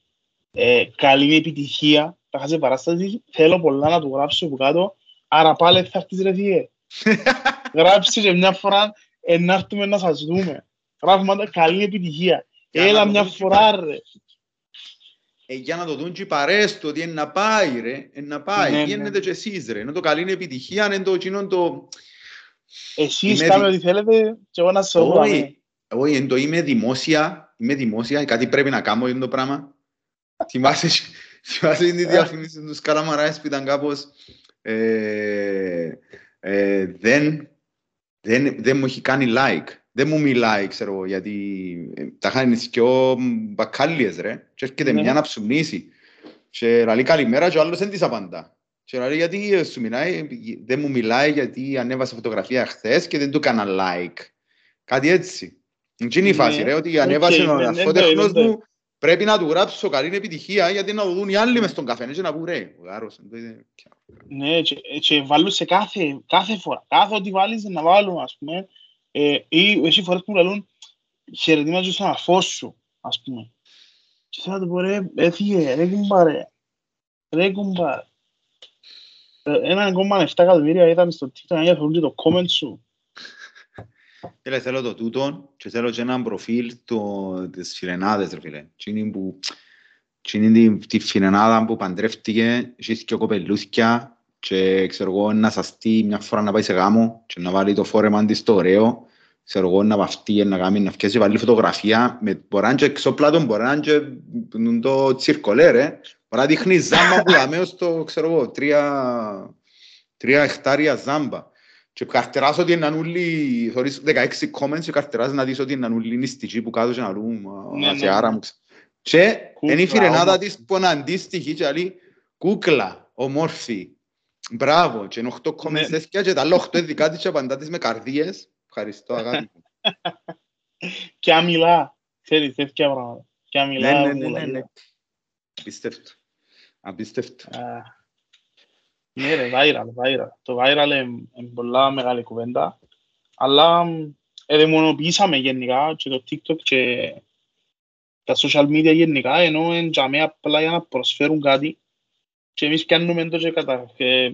Speaker 2: ε, καλή επιτυχία, θα χάσει παράσταση, θέλω πολλά να του γράψω από κάτω, άρα πάλι θα έρθεις ρε θύε. <laughs> Γράψεις και μια φορά, να έρθουμε να σας δούμε. Γράφουμε καλή επιτυχία. Έλα μια φορά ρε.
Speaker 1: Ε, για να το δουν και οι παρέες του ότι είναι να πάει ρε, είναι να πάει, ναι, ναι. και εσείς ρε, είναι το καλή επιτυχία, είναι το κοινό το...
Speaker 2: Εσείς κάνετε ό,τι θέλετε και εγώ να σας δω.
Speaker 1: Όχι, όχι, είναι το είμαι δημόσια, είμαι δημόσια, κάτι πρέπει να κάνω για το πράγμα. Θυμάσαι Θυμάσαι την διαφήμιση του Σκαραμαράης που ήταν κάπως ε, ε, δεν, δεν, δεν μου έχει κάνει like. Δεν μου μιλάει, ξέρω εγώ, γιατί ε, τα χάνει και ο μπακάλιες, ρε. Και έρχεται ναι. μια να ψουμνήσει. Και λέει καλημέρα και ο άλλος δεν της απαντά. Και λέει γιατί σου μιλάει, δεν μου μιλάει γιατί ανέβασε φωτογραφία χθες και δεν του έκανα like. Κάτι έτσι. Είναι η ναι. φάση, ρε, ότι ανέβασε ο αυτότεχνος μου Πρέπει να του γράψω καλή επιτυχία γιατί να το δουν οι άλλοι μες στον καφέ και να πούν ρε, ο Γάρος.
Speaker 2: Ναι, και, και βάλουν σε κάθε, κάθε φορά, κάθε ό,τι βάλεις να βάλουν, ας πούμε, ε, ή εσύ φορές που λαλούν χαιρετήματα στον αφό σου, ας πούμε. Και θέλω να του πω ρε, έφυγε, ρε κουμπάρε, ρε κουμπάρε. Ένα ακόμα 7 εκατομμύρια ήταν στο TikTok για να το comment σου.
Speaker 1: Θέλω, θέλω το τούτο και θέλω και έναν προφίλ το, της Φιρενάδες, ρε φίλε. είναι που, είναι τη, τη Φιρενάδα που παντρεύτηκε, έχει και κοπελούθια και ξέρω εγώ να σαστεί μια φορά να πάει σε γάμο και να βάλει το φόρεμα της το ωραίο ξέρω εγώ να βαφτεί, να κάνει, να φτιάξει, βάλει φωτογραφία, με, μπορεί να είναι και εξωπλάτων, μπορεί να είναι και το τσιρκολέ, ρε. Μπορεί να δείχνει ζάμπα που δάμε στο, ξέρω εγώ, τρία, τρία εκτάρια ζάμπα. Και καρτεράς ότι είναι όλοι, θωρείς 16 comments και καρτεράς να δεις ότι είναι όλοι νηστικοί που κάτω και να λούν άρα μου Και είναι η φιρενάδα της που είναι αντίστοιχη και λέει κούκλα, ομόρφη, μπράβο και είναι 8 comments ναι. τέτοια και τα άλλα 8 δικά της και απαντά της με καρδίες. Ευχαριστώ <laughs> αγάπη μου.
Speaker 2: Και αμιλά, ξέρεις τέτοια πράγματα. Και αμιλά.
Speaker 1: Ναι, ναι, ναι, ναι. Απίστευτο. Απίστευτο.
Speaker 2: Ναι ρε, viral, viral. Το viral είναι πολλά μεγάλη κουβέντα. Αλλά εδαιμονοποιήσαμε γενικά και το TikTok και τα social media γενικά, ενώ είναι για μένα απλά για να προσφέρουν κάτι και εμείς πιάνουμε το και κατα... Ε,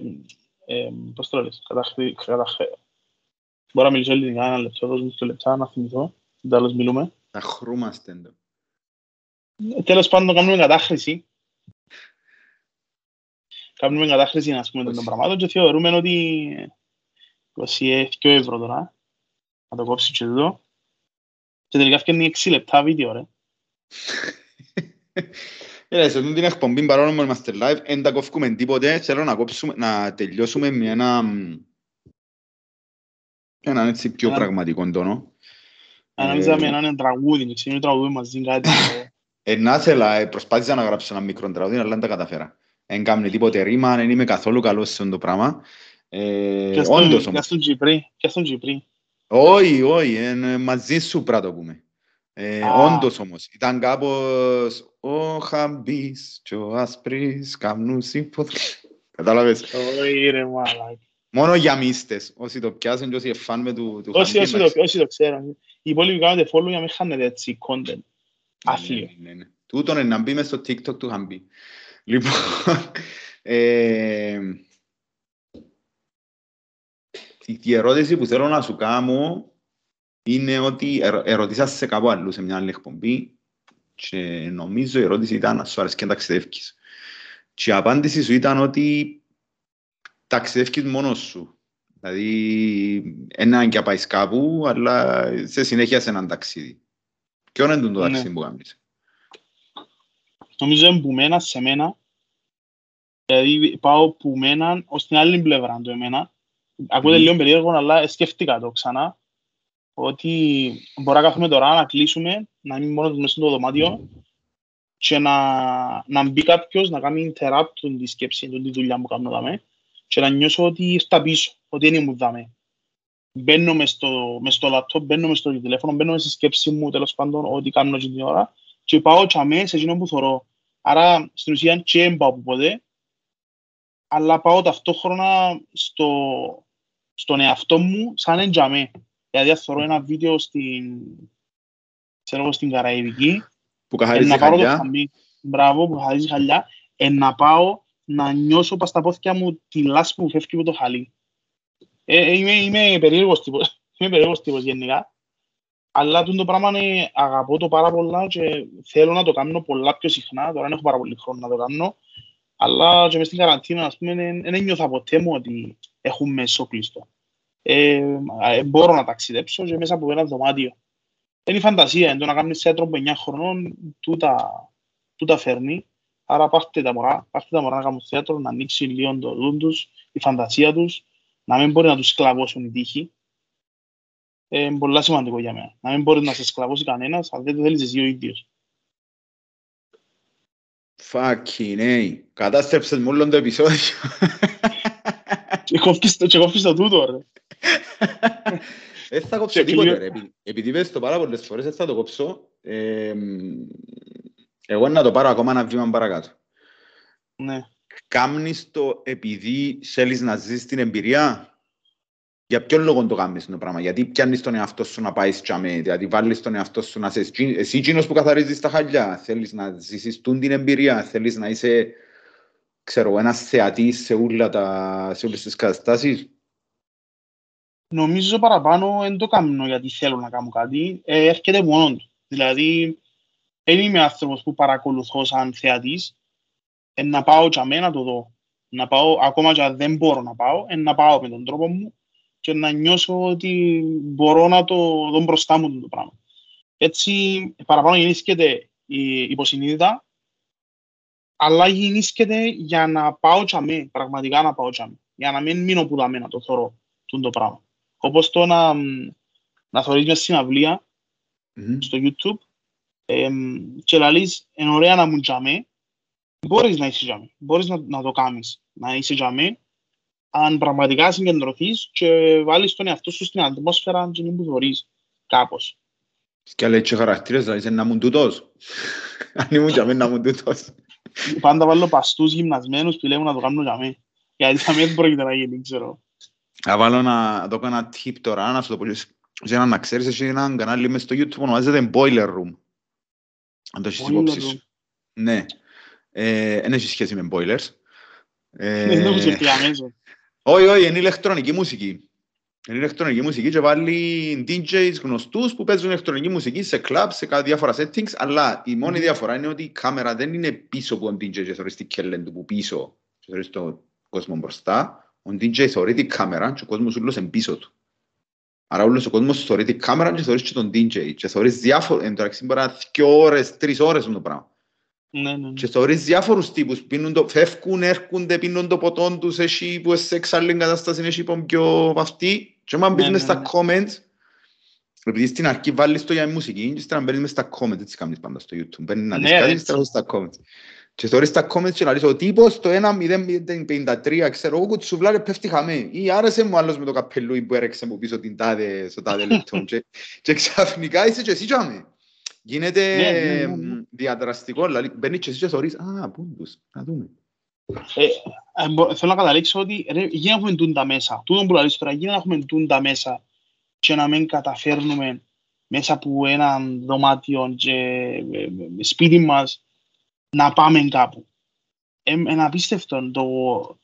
Speaker 2: ε, πώς το λες, καταχρή... Μπορώ να μιλήσω ελληνικά ένα λεπτό, δώσ' μου το λεπτά να θυμηθώ, τέλος μιλούμε.
Speaker 1: Τα χρούμαστε.
Speaker 2: Τέλος πάντων κάνουμε κατάχρηση κάνουμε κατάχρηση ας πούμε, των πραγμάτων και θεωρούμε ότι 22 ευρώ τώρα, να το κόψει και εδώ. Και τελικά φτιάχνει 6 λεπτά βίντεο, ρε.
Speaker 1: Έλα, σε την εκπομπή παρόλο που είμαστε live, δεν τα κόφουμε τίποτε, θέλω να, κόψουμε, να τελειώσουμε με ένα, έναν έτσι πιο πραγματικό τόνο.
Speaker 2: Αναλύσαμε έναν τραγούδι, ξέρω τραγούδι μαζί κάτι. <laughs>
Speaker 1: Ε, να ήθελα, προσπάθησα να γράψω ένα μικρό τραγούδι, αλλά δεν τα καταφέρα δεν κάνει τίποτε ρήμα, δεν είμαι καθόλου καλός σε αυτό το πράγμα.
Speaker 2: Ε, όντως όμως. Και Τζιπρί, και στον Τζιπρί.
Speaker 1: Όχι, όχι, μαζί σου πρέπει να το πούμε. Ε, όντως όμως, ήταν κάπως ο Χαμπής και ο Ασπρής καμνούν σύμφωνα. <laughs> Κατάλαβες.
Speaker 2: Όχι ρε μάλακ.
Speaker 1: Μόνο για μίστες, όσοι το πιάσουν και όσοι εφάν με του,
Speaker 2: του όσοι, όσοι, το, όσοι το ξέρουν. Οι υπόλοιποι κάνετε follow για να μην χάνετε έτσι content. Ναι, Άθλιο.
Speaker 1: Ναι, ναι, ναι. Τούτον είναι να μπει μες στο TikTok του Χαμπή. Λοιπόν, ε, η ερώτηση που θέλω να σου κάνω είναι ότι ερωτήσα σε κάπου αλλού σε μια άλλη εκπομπή και νομίζω η ερώτηση ήταν να σου αρέσει και ταξιδεύκεις. Και η απάντηση σου ήταν ότι ταξιδεύκεις μόνος σου. Δηλαδή, ένα και πάει κάπου, αλλά σε συνέχεια σε έναν ταξίδι. Ποιο είναι το ναι. ταξίδι που κάνεις;
Speaker 2: Νομίζω που μένα σε μένα, δηλαδή πάω που μένα ως την άλλη πλευρά του εμένα ακούτε
Speaker 1: Μμμ.
Speaker 2: λίγο περίεργο, αλλά σκέφτηκα το ξανά, ότι μπορώ να κάθουμε τώρα να κλείσουμε, να είμαι μόνος μέσα στο δωμάτιο και να, να μπει κάποιος να κάνει interrupt τη σκέψη, τη δουλειά που κάνω δάμε και να νιώσω ότι ήρθα πίσω, ότι δεν ήμουν δάμε. Μπαίνω μες στο, μες στο laptop, μπαίνω μες στο τηλέφωνο, μπαίνω μες στη σκέψη μου, τέλος πάντων, ό,τι κάνω εκείνη την ώρα και πάω τσαμέ σε εκείνο που θωρώ. Άρα, στην ουσία, και δεν πάω που ποτέ, αλλά πάω ταυτόχρονα στο, στον εαυτό μου σαν εντζαμέ. Δηλαδή, αν θωρώ ένα βίντεο στην, ξέρω εγώ, στην Καραϊβική,
Speaker 1: Που
Speaker 2: ε,
Speaker 1: καθαρίζει
Speaker 2: να πάρω το
Speaker 1: χαλιά.
Speaker 2: χαμί, μπράβο, που χαλίζει χαλιά, ε, να πάω να νιώσω πας στα πόθηκια μου τη λάσπη που φεύγει από το χαλί. Ε, ε, είμαι, είμαι περίεργος τύπος, <laughs> είμαι περίεργος τύπος γενικά, αλλά τούτο το πράγμα είναι, αγαπώ το πάρα πολλά και θέλω να το κάνω πολλά πιο συχνά, τώρα δεν έχω πάρα πολύ χρόνο να το κάνω, αλλά και μες στην καραντίνα, ας πούμε, δεν δεν ένιωθα ποτέ μου ότι έχουμε μέσο κλειστό. Ε, ε, μπορώ να ταξιδέψω και μέσα από ένα δωμάτιο. Είναι η φαντασία, είναι το να κάνεις θέατρο από 9 χρονών, τούτα, τούτα φέρνει. Άρα πάρτε τα μωρά, πάρτε τα μωρά να κάνουν θέατρο, να ανοίξει λίγο το δουν τους, η φαντασία τους, να μην μπορεί να τους σκλαβώσουν οι τύχοι. Ε, είναι πολύ σημαντικό για μένα. Να μην μπορείς να σε σκλαβώσεις κανένας, αν δεν το θέλεις εσύ ο ίδιος.
Speaker 1: Fucking hey. Κατάστρεψες μου όλο το επεισόδιο.
Speaker 2: Και κόφεις το, και κόφεις το τούτο, ρε.
Speaker 1: Δεν θα κόψω
Speaker 2: Και
Speaker 1: τίποτε
Speaker 2: κλείνω.
Speaker 1: ρε. Επει- Επειδή πες το πάρα πολλές φορές, δεν θα το κόψω. Ε, μ, εγώ να το πάρω ακόμα ένα βήμα παρακάτω.
Speaker 2: Ναι.
Speaker 1: Κάμνεις το επειδή θέλεις να ζήσεις την εμπειρία; Για ποιον λόγο το κάνεις το πράγμα; Γιατί πιάνεις τον εαυτό σου να πάεις τσαμέ. Δηλαδή βάλεις τον εαυτό σου να είσαι εσύ- εσύ εκείνος που καθαρίζεις τα χαλιά. Θέλεις να ζήσεις τούν την εμπειρία. Θέλεις να είσαι ξέρω, εγώ, ένας θεατής σε, όλα τα, σε όλες τις καταστάσεις.
Speaker 2: Νομίζω παραπάνω δεν το κάνω γιατί θέλω να κάνω κάτι, ε, έρχεται μόνο του. Δηλαδή, δεν είμαι άνθρωπος που παρακολουθώ σαν θεατής, ε, να πάω για μένα να το δω. Να πάω, ακόμα και αν δεν μπορώ να πάω, ε, να πάω με τον τρόπο μου και να νιώσω ότι μπορώ να το δω μπροστά μου το πράγμα. Έτσι, παραπάνω γεννήσκεται η υποσυνείδητα, αλλά γεννήσκεται για να πάω για μέ, πραγματικά να πάω για μέ. Για να μην μείνω που δαμέ να το θωρώ το πράγμα. Όπως το να, μ, να θωρείς μια συναυλία
Speaker 1: Μμμ.
Speaker 2: στο YouTube εμ, και λαλείς είναι ωραία να μου τζαμέ, μπορείς να είσαι τζαμέ, μπορείς να, να το κάνεις, να είσαι τζαμέ, αν πραγματικά συγκεντρωθείς και βάλεις τον εαυτό σου στην ατμόσφαιρα και μην που θωρείς κάπως.
Speaker 1: Και λέει και χαρακτήρες, δηλαδή, να ήμουν τούτος. <laughs> Αν ήμουν για μένα να ήμουν τούτος.
Speaker 2: Πάντα βάλω παστούς γυμνασμένους που λέγουν να το κάνουν τζαμέ. Γιατί τζαμέ δεν πρόκειται να γίνει, ξέρω.
Speaker 1: Θα βάλω να δω ένα tip τώρα, να σου το πω και σε έναν να ξέρεις, έχει ένα κανάλι μες στο YouTube που ονομάζεται Boiler Room. Αν το έχεις
Speaker 2: Boiler
Speaker 1: υπόψη
Speaker 2: Room.
Speaker 1: σου. Ναι. Ε, Δεν έχει σχέση με boilers. Ε,
Speaker 2: Δεν έχω σκεφτεί αμέσως.
Speaker 1: Όχι, όχι, είναι ηλεκτρονική μουσική. Είναι ηλεκτρονική μουσική και βάλει DJs γνωστούς που παίζουν ηλεκτρονική μουσική σε clubs, σε κάτι διάφορα settings, αλλά η μόνη
Speaker 2: Μμμ.
Speaker 1: διαφορά είναι ότι η κάμερα δεν είναι πίσω από τον DJ και θεωρείς την κέλεν του που πίσω και θεωρείς τον κόσμο μπροστά. Ο DJ θεωρεί την κάμερα και ο κόσμος ούλος είναι πίσω του. Άρα όλος ο κόσμος θεωρεί την κάμερα και θεωρείς και τον DJ και θεωρείς διάφορα, εν τω μεταξύ μπορεί να είναι δύο ώρες, τρεις ώρες το πράγμα.
Speaker 2: Ναι, ναι, ναι.
Speaker 1: Και θεωρείς διάφορους τύπους, πίνουν το, φεύγουν, έρχονται, πίνουν το ποτόν τους, έχει που σε εξάλλην κατάσταση έχει που πιο βαφτή. Και όταν μπεις
Speaker 2: Ναι,
Speaker 1: μες
Speaker 2: ναι,
Speaker 1: στα
Speaker 2: ναι.
Speaker 1: comments, επειδή στην αρχή βάλεις το για μουσική, και ύστερα μπαίνεις μες στα comments, έτσι κάνεις πάντα στο YouTube. Μπαίνεις να δεις
Speaker 2: Ναι,
Speaker 1: κάτι,
Speaker 2: έτσι.
Speaker 1: ύστερα στα comments. Και θεωρείς στα comments και να λες ο τύπος το 1.053, ξέρω εγώ, κουτσουβλάρε πέφτει χαμέ. Ή άρεσε μου άλλος με το καπελούι που έρεξε μου πίσω την τάδε, στο τάδε <laughs> λεπτό. και, και ξαφνικά είσαι και εσύ τζάμε. Γίνεται
Speaker 2: Ναι, ναι, ναι, ναι.
Speaker 1: μ, διαδραστικό, δηλαδή μπαίνεις και εσύ και θεωρείς, α, πού είναι τους, να δούμε.
Speaker 2: Ε, ε, μπο- θέλω να καταλήξω ότι ρε, για να έχουμε τούντα μέσα. Τούτο που λαλείς τώρα, για να έχουμε τούντα μέσα και να μην καταφέρνουμε μέσα από ένα δωμάτιο και ε, ε, σπίτι μας να πάμε κάπου. Ε, είναι απίστευτο το,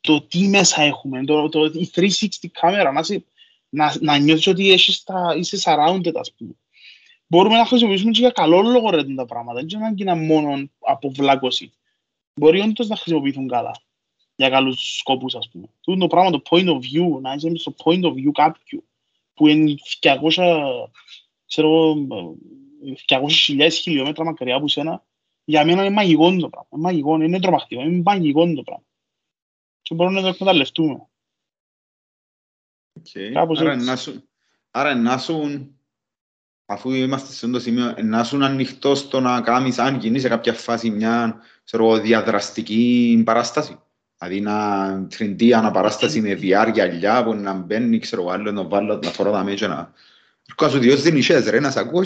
Speaker 2: το τι μέσα έχουμε, το, το, η 360 κάμερα, να, σε- να, να νιώθεις ότι έχεις τα, είσαι surrounded, ας πούμε. Μπορούμε να χρησιμοποιήσουμε και για καλό λόγο ρε τα πράγματα, δεν είναι ανάγκη να μόνο από βλάκωση μπορεί όντως να χρησιμοποιηθούν καλά για καλούς σκόπους, ας πούμε. Τούτο το πράγμα, το point of view, να είσαι στο point of view κάποιου, που είναι 200, ξέρω εγώ, 200.000 χιλιόμετρα μακριά από σένα, για μένα είναι μαγικό το πράγμα. Είναι μαγικό, είναι τρομακτικό, είναι μαγικό το πράγμα. Και μπορούμε να το εκμεταλλευτούμε.
Speaker 1: Okay.
Speaker 2: Κάπως
Speaker 1: Άρα
Speaker 2: έτσι.
Speaker 1: να σου, άρα να σου, αφού είμαστε σε αυτό το σημείο, να σου ανοιχτό στο να κάνεις, αν γίνει σε κάποια φάση μια ξέρω, εγώ, διαδραστική παράσταση. Δηλαδή να τριντή αναπαράσταση με VR γυαλιά που να μπαίνει, ξέρω εγώ, άλλο να βάλω να φορώ τα μέτια να... Έρχομαι σου διός δεν είχες ρε, να σ' ακούω.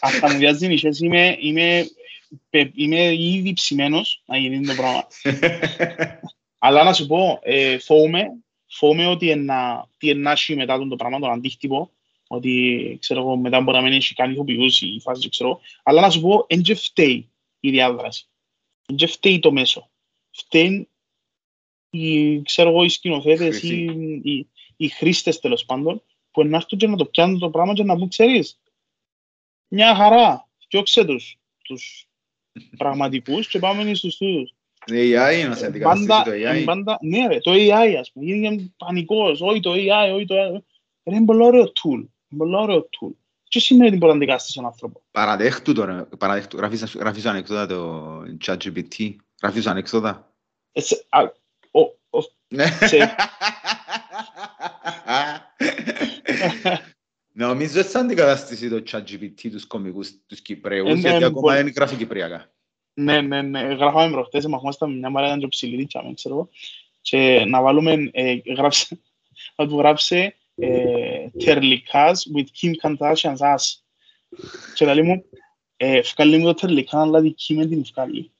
Speaker 2: Αυτά μου βιάζει νησιές, είμαι, είμαι, πε- είμαι ήδη ψημένος να γίνει το πράγμα. Αλλά να σου πω, ε, φοβούμαι, φοβούμαι ότι εννα, τι ενna έχει μετά τον το πράγμα, τον αντίκτυπο, ότι ξέρω εγώ, μετά μπορεί να μην έχει κάνει ηθοποιούς η φάση, ξέρω εγώ. Αλλά να σου πω, εν και φταίει η διάδραση. Εν και φταίει το μέσο. Φταίει οι, ξέρω εγώ, οι σκηνοθέτες,
Speaker 1: Χρήση.
Speaker 2: οι, οι, οι χρήστες τέλος πάντων, που να έρθουν και να το πιάνουν το πράγμα και να πούν, ξέρεις, μια χαρά, διώξε τους, τους πραγματικούς και πάμε στους τούτους.
Speaker 1: AI να σε αντικαταστήσει
Speaker 2: Πάντα,
Speaker 1: το
Speaker 2: εν
Speaker 1: AI.
Speaker 2: πάντα, ναι ρε, το AI ας πούμε, γίνει πανικός, όχι το AI, όχι το AI. Ρε, είναι πολύ ωραίο tool, είναι πολύ ωραίο tool. Τι σημαίνει ότι μπορεί να αντικαταστήσει έναν άνθρωπο;
Speaker 1: Παραδέχτου τώρα, παραδέχτου. Γράφεις, γράφεις ανεκδότα το ChatGPT. Γράφεις ανεκδότα.
Speaker 2: Ε, σε- α, ο, ο,
Speaker 1: Ναι.
Speaker 2: σε-
Speaker 1: Νομίζω ότι θα αντικαταστήσει το ChatGPT τους κομικούς τους
Speaker 2: Ε,
Speaker 1: Κυπρέους,
Speaker 2: ναι,
Speaker 1: γιατί
Speaker 2: ναι,
Speaker 1: ακόμα
Speaker 2: μπορεί.
Speaker 1: είναι γράφει Κυπριακά.
Speaker 2: ναι, ναι, ναι, γράφαμε προχτές, μαχόμασταν μια μέρα ήταν και ψηλή, τσάμε, ξέρω εγώ, και να βάλουμε, ε, γράψε, να του γράψε ε, τερλικάς with Kim Kardashian's ass. Και λέει μου, ε, βγάλει μου το τερλικά, αλλά τη Kim δεν την βγάλει.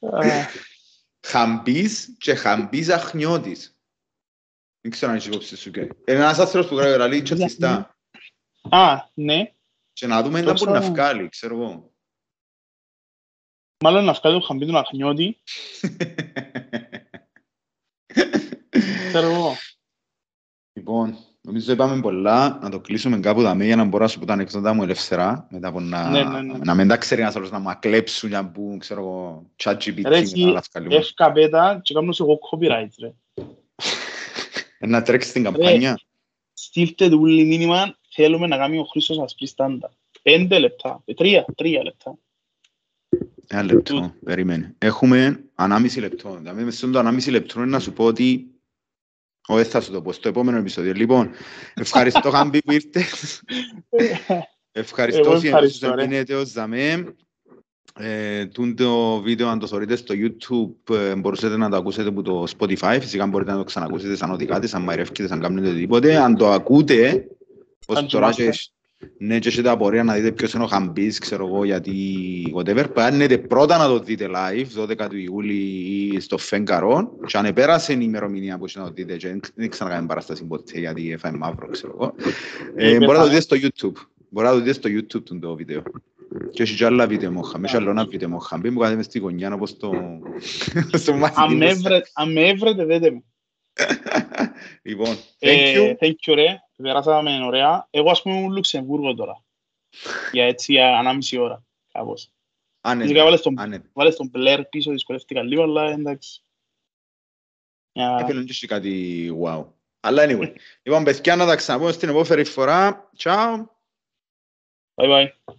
Speaker 2: Α, <laughs>
Speaker 1: Χαμπής και χαμπής αχνιώτης. Δεν ξέρω αν έχεις υπόψη σου και. Είναι ένας άνθρωπος που γράφει ραλί και θυστά.
Speaker 2: Α, ναι.
Speaker 1: Και να δούμε
Speaker 2: Το
Speaker 1: να μπορεί να
Speaker 2: ξέρω.
Speaker 1: βγάλει, ξέρω εγώ.
Speaker 2: Μάλλον να βγάλει το χαμπί του Αχνιώτη, <laughs> ξέρω εγώ.
Speaker 1: Λοιπόν, νομίζω είπαμε πολλά, να το κλείσουμε κάπου δαμέ για να μπορώ να σου πω τα ανεκδότα μου ελεύθερα, μετά από να,
Speaker 2: Ναι, ναι, ναι.
Speaker 1: να μην τα ξέρει ένας άλλος να μου κλέψουν για να μπουν, ξέρω εγώ, chat GPT
Speaker 2: Ρε,
Speaker 1: με
Speaker 2: εσύ,
Speaker 1: τα άλλα βγάλει μου.
Speaker 2: Εύκα πέτα και κάνω σε εγώ copyright, ρε.
Speaker 1: Ε, Να τρέξεις στην καμπάνια.
Speaker 2: Στείλτε του ούλη μήνυμα, θέλουμε να κάνουμε ο Χρήστος ασπρί στάντα. Πέντε λεπτά, ε, τρία, τρία λεπτά.
Speaker 1: Ένα λεπτό, περίμενε. Έχουμε ανάμιση λεπτό. Δηλαδή, μες στον το ανάμιση λεπτό είναι να σου πω ότι όχι, θα σου το πω στο επόμενο επεισόδιο. Λοιπόν, ευχαριστώ Χάμπη που ήρθες. Ευχαριστώ
Speaker 2: Εγώ
Speaker 1: όσοι
Speaker 2: ευχαριστώ,
Speaker 1: όσοι
Speaker 2: ρε.
Speaker 1: μείνετε ως δαμέ. Ε, τούν το βίντεο αν το θωρείτε στο YouTube ε, μπορούσατε να το ακούσετε από το Spotify φυσικά μπορείτε να το ξανακούσετε σαν ό,τι κάτι σαν μαϊρεύκετε, σαν κάνετε οτιδήποτε αν το ακούτε ως
Speaker 2: Αν
Speaker 1: τώρα
Speaker 2: κοιμάστε.
Speaker 1: και, ναι, και έχετε απορία να δείτε ποιος είναι ο Χαμπής ξέρω εγώ γιατί whatever πάνε πρώτα να το δείτε live 12 του Ιούλη ή στο Φέγκαρο και αν επέρασε η ημερομηνία που έχετε να το δείτε και δεν ξανακάμε παράσταση ποτέ γιατί έφαγε μαύρο ξέρω εγώ ε,
Speaker 2: Ε,
Speaker 1: μπορεί να το
Speaker 2: πεθάνε.
Speaker 1: δείτε στο YouTube μπορεί να το δείτε στο YouTube του το βίντεο και έχει και άλλα βίντεο μου είχαμε, έχει άλλο ένα βίντεο μου είχαμε, που κάθεται μες στη γωνιά όπως το... στο <laughs> μαθητή
Speaker 2: Αν με
Speaker 1: μου.
Speaker 2: έβρε- Αν με έβρετε, δέτε με. <laughs>
Speaker 1: Λοιπόν, thank
Speaker 2: Ε,
Speaker 1: you.
Speaker 2: Thank you, ρε. Περάσαμε ωραία. Εγώ, ας πούμε, ήμουν Λουξεμβούργο τώρα. Για έτσι, για ανάμιση ώρα. Κάπως.
Speaker 1: Άνετα,
Speaker 2: Φυσικά βάλες τον,
Speaker 1: άνετα.
Speaker 2: βάλες τον Blair πίσω, δυσκολεύτηκα λίγο, αλλά εντάξει. Μια-
Speaker 1: Έφερε και εσύ κάτι wow. Αλλά anyway. Λοιπόν, παιδιά, να τα ξαναπούμε στην επόμενη φορά. Ciao.
Speaker 2: Bye bye.